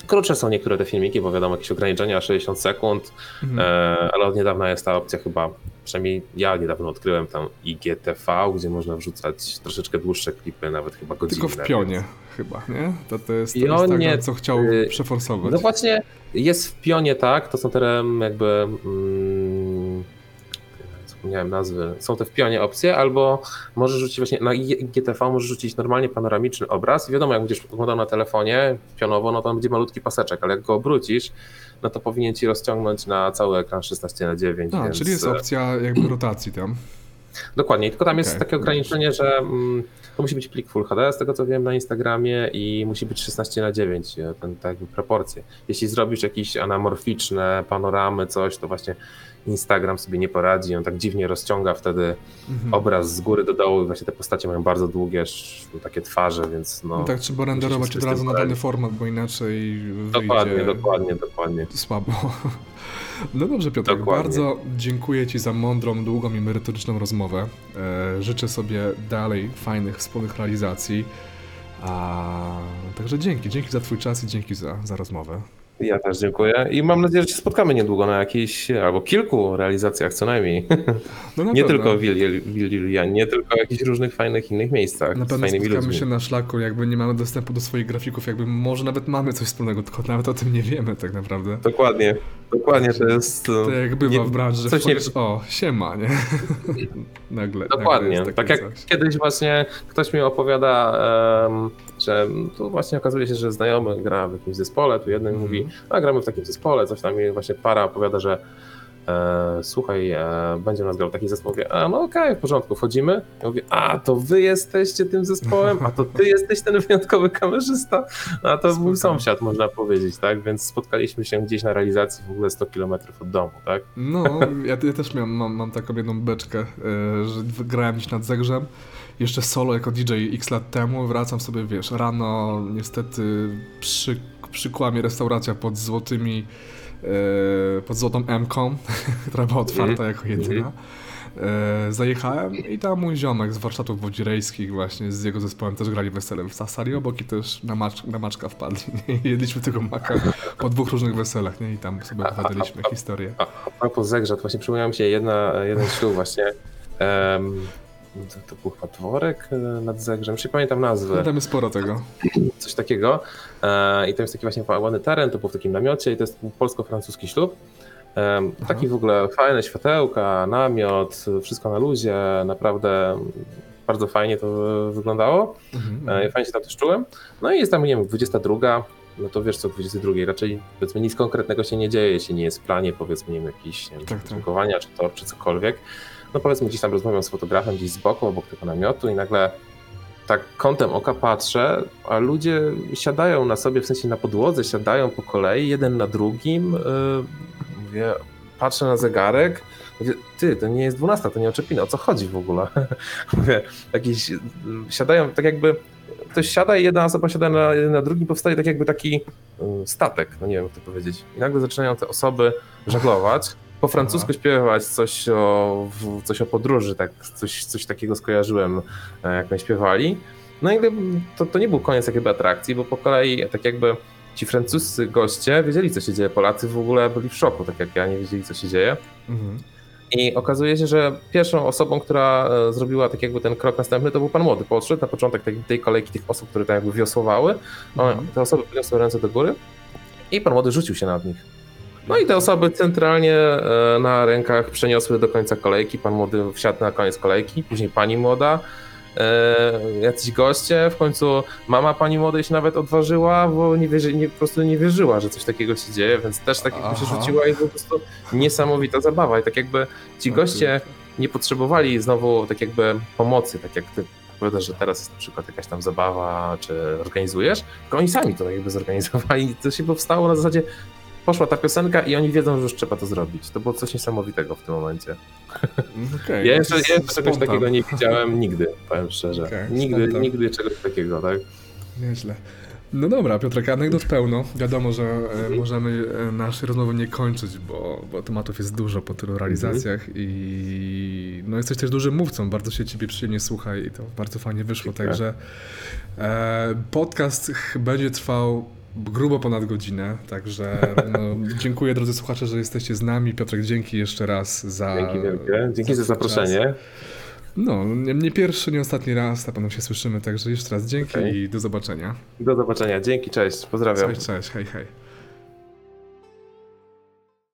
krótsze są niektóre te filmiki, bo wiadomo, jakieś ograniczenia 60 sekund, Mhm. e, ale od niedawna jest ta opcja chyba, przynajmniej ja niedawno odkryłem tam IGTV, gdzie można wrzucać troszeczkę dłuższe klipy, nawet chyba godzinne. Tylko w pionie chyba, nie? To, to jest to Pionie, Instagram, co chciał y, przeforsować. No właśnie, jest w pionie, tak, to są te jakby... Mm, zapomniałem nazwy. Są te w pionie opcje, albo możesz rzucić właśnie na IGTV, możesz rzucić normalnie panoramiczny obraz. I wiadomo, jak będziesz oglądał na telefonie pionowo, no to tam będzie malutki paseczek, ale jak go obrócisz, no to powinien ci rozciągnąć na cały ekran 16 na 9 A, więc... czyli jest e, opcja jakby rotacji tam. Dokładnie, tylko tam jest Okej. takie ograniczenie, że mm, to musi być plik Full HD, z tego co wiem na Instagramie i musi być 16 na 9 e, ten, tak jakby proporcje. Jeśli zrobisz jakieś anamorficzne panoramy, coś, to właśnie Instagram sobie nie poradzi, on tak dziwnie rozciąga wtedy Mhm. obraz z góry do dołu i właśnie te postacie mają bardzo długie takie twarze, więc no... No tak, trzeba renderować od razu na dany format, bo inaczej dokładnie, wyjdzie dokładnie, dokładnie. słabo. No dobrze, Piotr, bardzo dziękuję Ci za mądrą, długą i merytoryczną rozmowę. E, życzę sobie dalej fajnych wspólnych realizacji. A, także dzięki, dzięki za twój czas i dzięki za, za rozmowę. Ja też dziękuję i mam nadzieję, że się spotkamy niedługo na jakiejś, albo kilku realizacjach co najmniej. No na nie pewno. tylko w Willi- Willi, nie tylko w jakichś różnych fajnych innych miejscach Na pewno spotkamy ludźmi. się na szlaku, jakby nie mamy dostępu do swoich grafików, jakby może nawet mamy coś wspólnego, tylko nawet o tym nie wiemy tak naprawdę. Dokładnie, dokładnie to jest... To jak bywa nie- w branży, coś nie- wchodzisz, o, siema, nie? nagle, Dokładnie. nagle tak jak coś. kiedyś właśnie ktoś mi opowiada, em, że tu właśnie okazuje się, że znajomy gra w jakimś zespole, tu jeden Mhm. mówi, a gramy w takim zespole, coś tam i właśnie para opowiada, że e, słuchaj, e, będzie nas grał taki zespół, mówię, a no okej, w porządku, wchodzimy, ja mówię, a to wy jesteście tym zespołem, a to ty jesteś ten wyjątkowy kamerzysta, a to mój Spoko. sąsiad, można powiedzieć, tak, więc spotkaliśmy się gdzieś na realizacji w ogóle 100 km od domu, tak. No, ja, ja też miałem, mam, mam taką jedną beczkę, e, że grałem gdzieś nad Zegrzem, jeszcze solo jako DJ x lat temu, wracam sobie, wiesz, rano niestety przy, przykła mnie restauracja pod złotymi, e, pod złotą M-ką, która była otwarta Mhm. jako jedyna. E, zajechałem i tam mój ziomek z warsztatów wodzirejskich właśnie z jego zespołem też grali weselem w sali obok i też na, macz, na maczka wpadli. Nie? Jedliśmy tego maka po dwóch różnych weselach nie? i tam sobie opowiadaliśmy historię. A, propos Zegrza, to właśnie przypomniał mi się jedna, jeden ślub właśnie. Um, to, był chyba dworek e, nad Zegrzem, już nie pamiętam nazwy, tam jest sporo tego. coś takiego. E, I to jest taki właśnie ładny teren, to był w takim namiocie i to jest polsko-francuski ślub. Em, taki w ogóle fajne światełka, namiot, wszystko na luzie, naprawdę bardzo fajnie to wyglądało. Mhm, E, Fajnie się tam też czułem. No i jest tam, nie wiem, 22, no to wiesz co, 22 raczej powiedzmy nic konkretnego się nie dzieje, jeśli nie jest w planie, powiedzmy, nie wiem, jakiś nie wiem, Tak, tak. czy tor, czy cokolwiek. No powiedzmy, gdzieś tam rozmawiam z fotografem gdzieś z boku, obok tego namiotu i nagle tak kątem oka patrzę, a ludzie siadają na sobie, w sensie na podłodze, siadają po kolei, jeden na drugim. Yy, mówię, patrzę na zegarek, mówię, ty, to nie jest 12, to nie oczepina, o co chodzi w ogóle? mówię, jakieś, yy, siadają tak jakby, ktoś siada i jedna osoba siada na, na drugim, powstaje tak jakby taki yy, statek, no nie wiem jak to powiedzieć. I nagle zaczynają te osoby żeglować, po francusku śpiewać coś o, coś o podróży, tak, coś, coś takiego skojarzyłem, e, jak oni śpiewali. No i to, to nie był koniec jakby atrakcji, bo po kolei tak jakby ci francuscy goście wiedzieli, co się dzieje. Polacy w ogóle byli w szoku, tak jak ja, nie wiedzieli, co się dzieje. Mhm. I okazuje się, że pierwszą osobą, która e, zrobiła tak jakby ten krok następny, to był pan młody. Podszedł na początek tej, kolejki tych osób, które tak jakby wiosłowały. Mhm. Te osoby podniosły ręce do góry i pan młody rzucił się nad nich. No i te osoby centralnie e, na rękach przeniosły do końca kolejki. Pan młody wsiadł na koniec kolejki, później pani młoda, e, jacyś goście, w końcu mama pani młodej się nawet odważyła, bo nie, wierzy, nie, po prostu nie wierzyła, że coś takiego się dzieje, więc też tak jakby się rzuciła i po prostu niesamowita zabawa. I tak jakby ci goście nie potrzebowali znowu tak jakby pomocy, tak jak ty powiadasz, że teraz jest na przykład jakaś tam zabawa, czy organizujesz, tylko oni sami to jakby zorganizowali. I To się powstało na zasadzie, poszła ta piosenka i oni wiedzą, że już trzeba to zrobić. To było coś niesamowitego w tym momencie. Okej, Ja jeszcze, ja jeszcze czegoś takiego nie widziałem nigdy, powiem szczerze. Okej, nigdy, spontan. nigdy czegoś takiego, tak? Nieźle. No dobra, Piotrek, anegdot pełno. Wiadomo, że e, Mhm. możemy e, naszej rozmowy nie kończyć, bo, bo tematów jest dużo po tylu realizacjach Mhm. i no jesteś też dużym mówcą, bardzo się ciebie przyjemnie słucha i to bardzo fajnie wyszło, Dziękuję. także e, podcast będzie trwał grubo ponad godzinę, także no, dziękuję drodzy słuchacze, że jesteście z nami. Piotrek, dzięki jeszcze raz za... Dzięki wielkie. Dzięki za czas. zaproszenie. No, nie, pierwszy, nie ostatni raz, na pewno się słyszymy, także jeszcze raz dzięki Okej. i do zobaczenia. Do zobaczenia. Dzięki, cześć. Pozdrawiam. Cześć, cześć, hej, hej.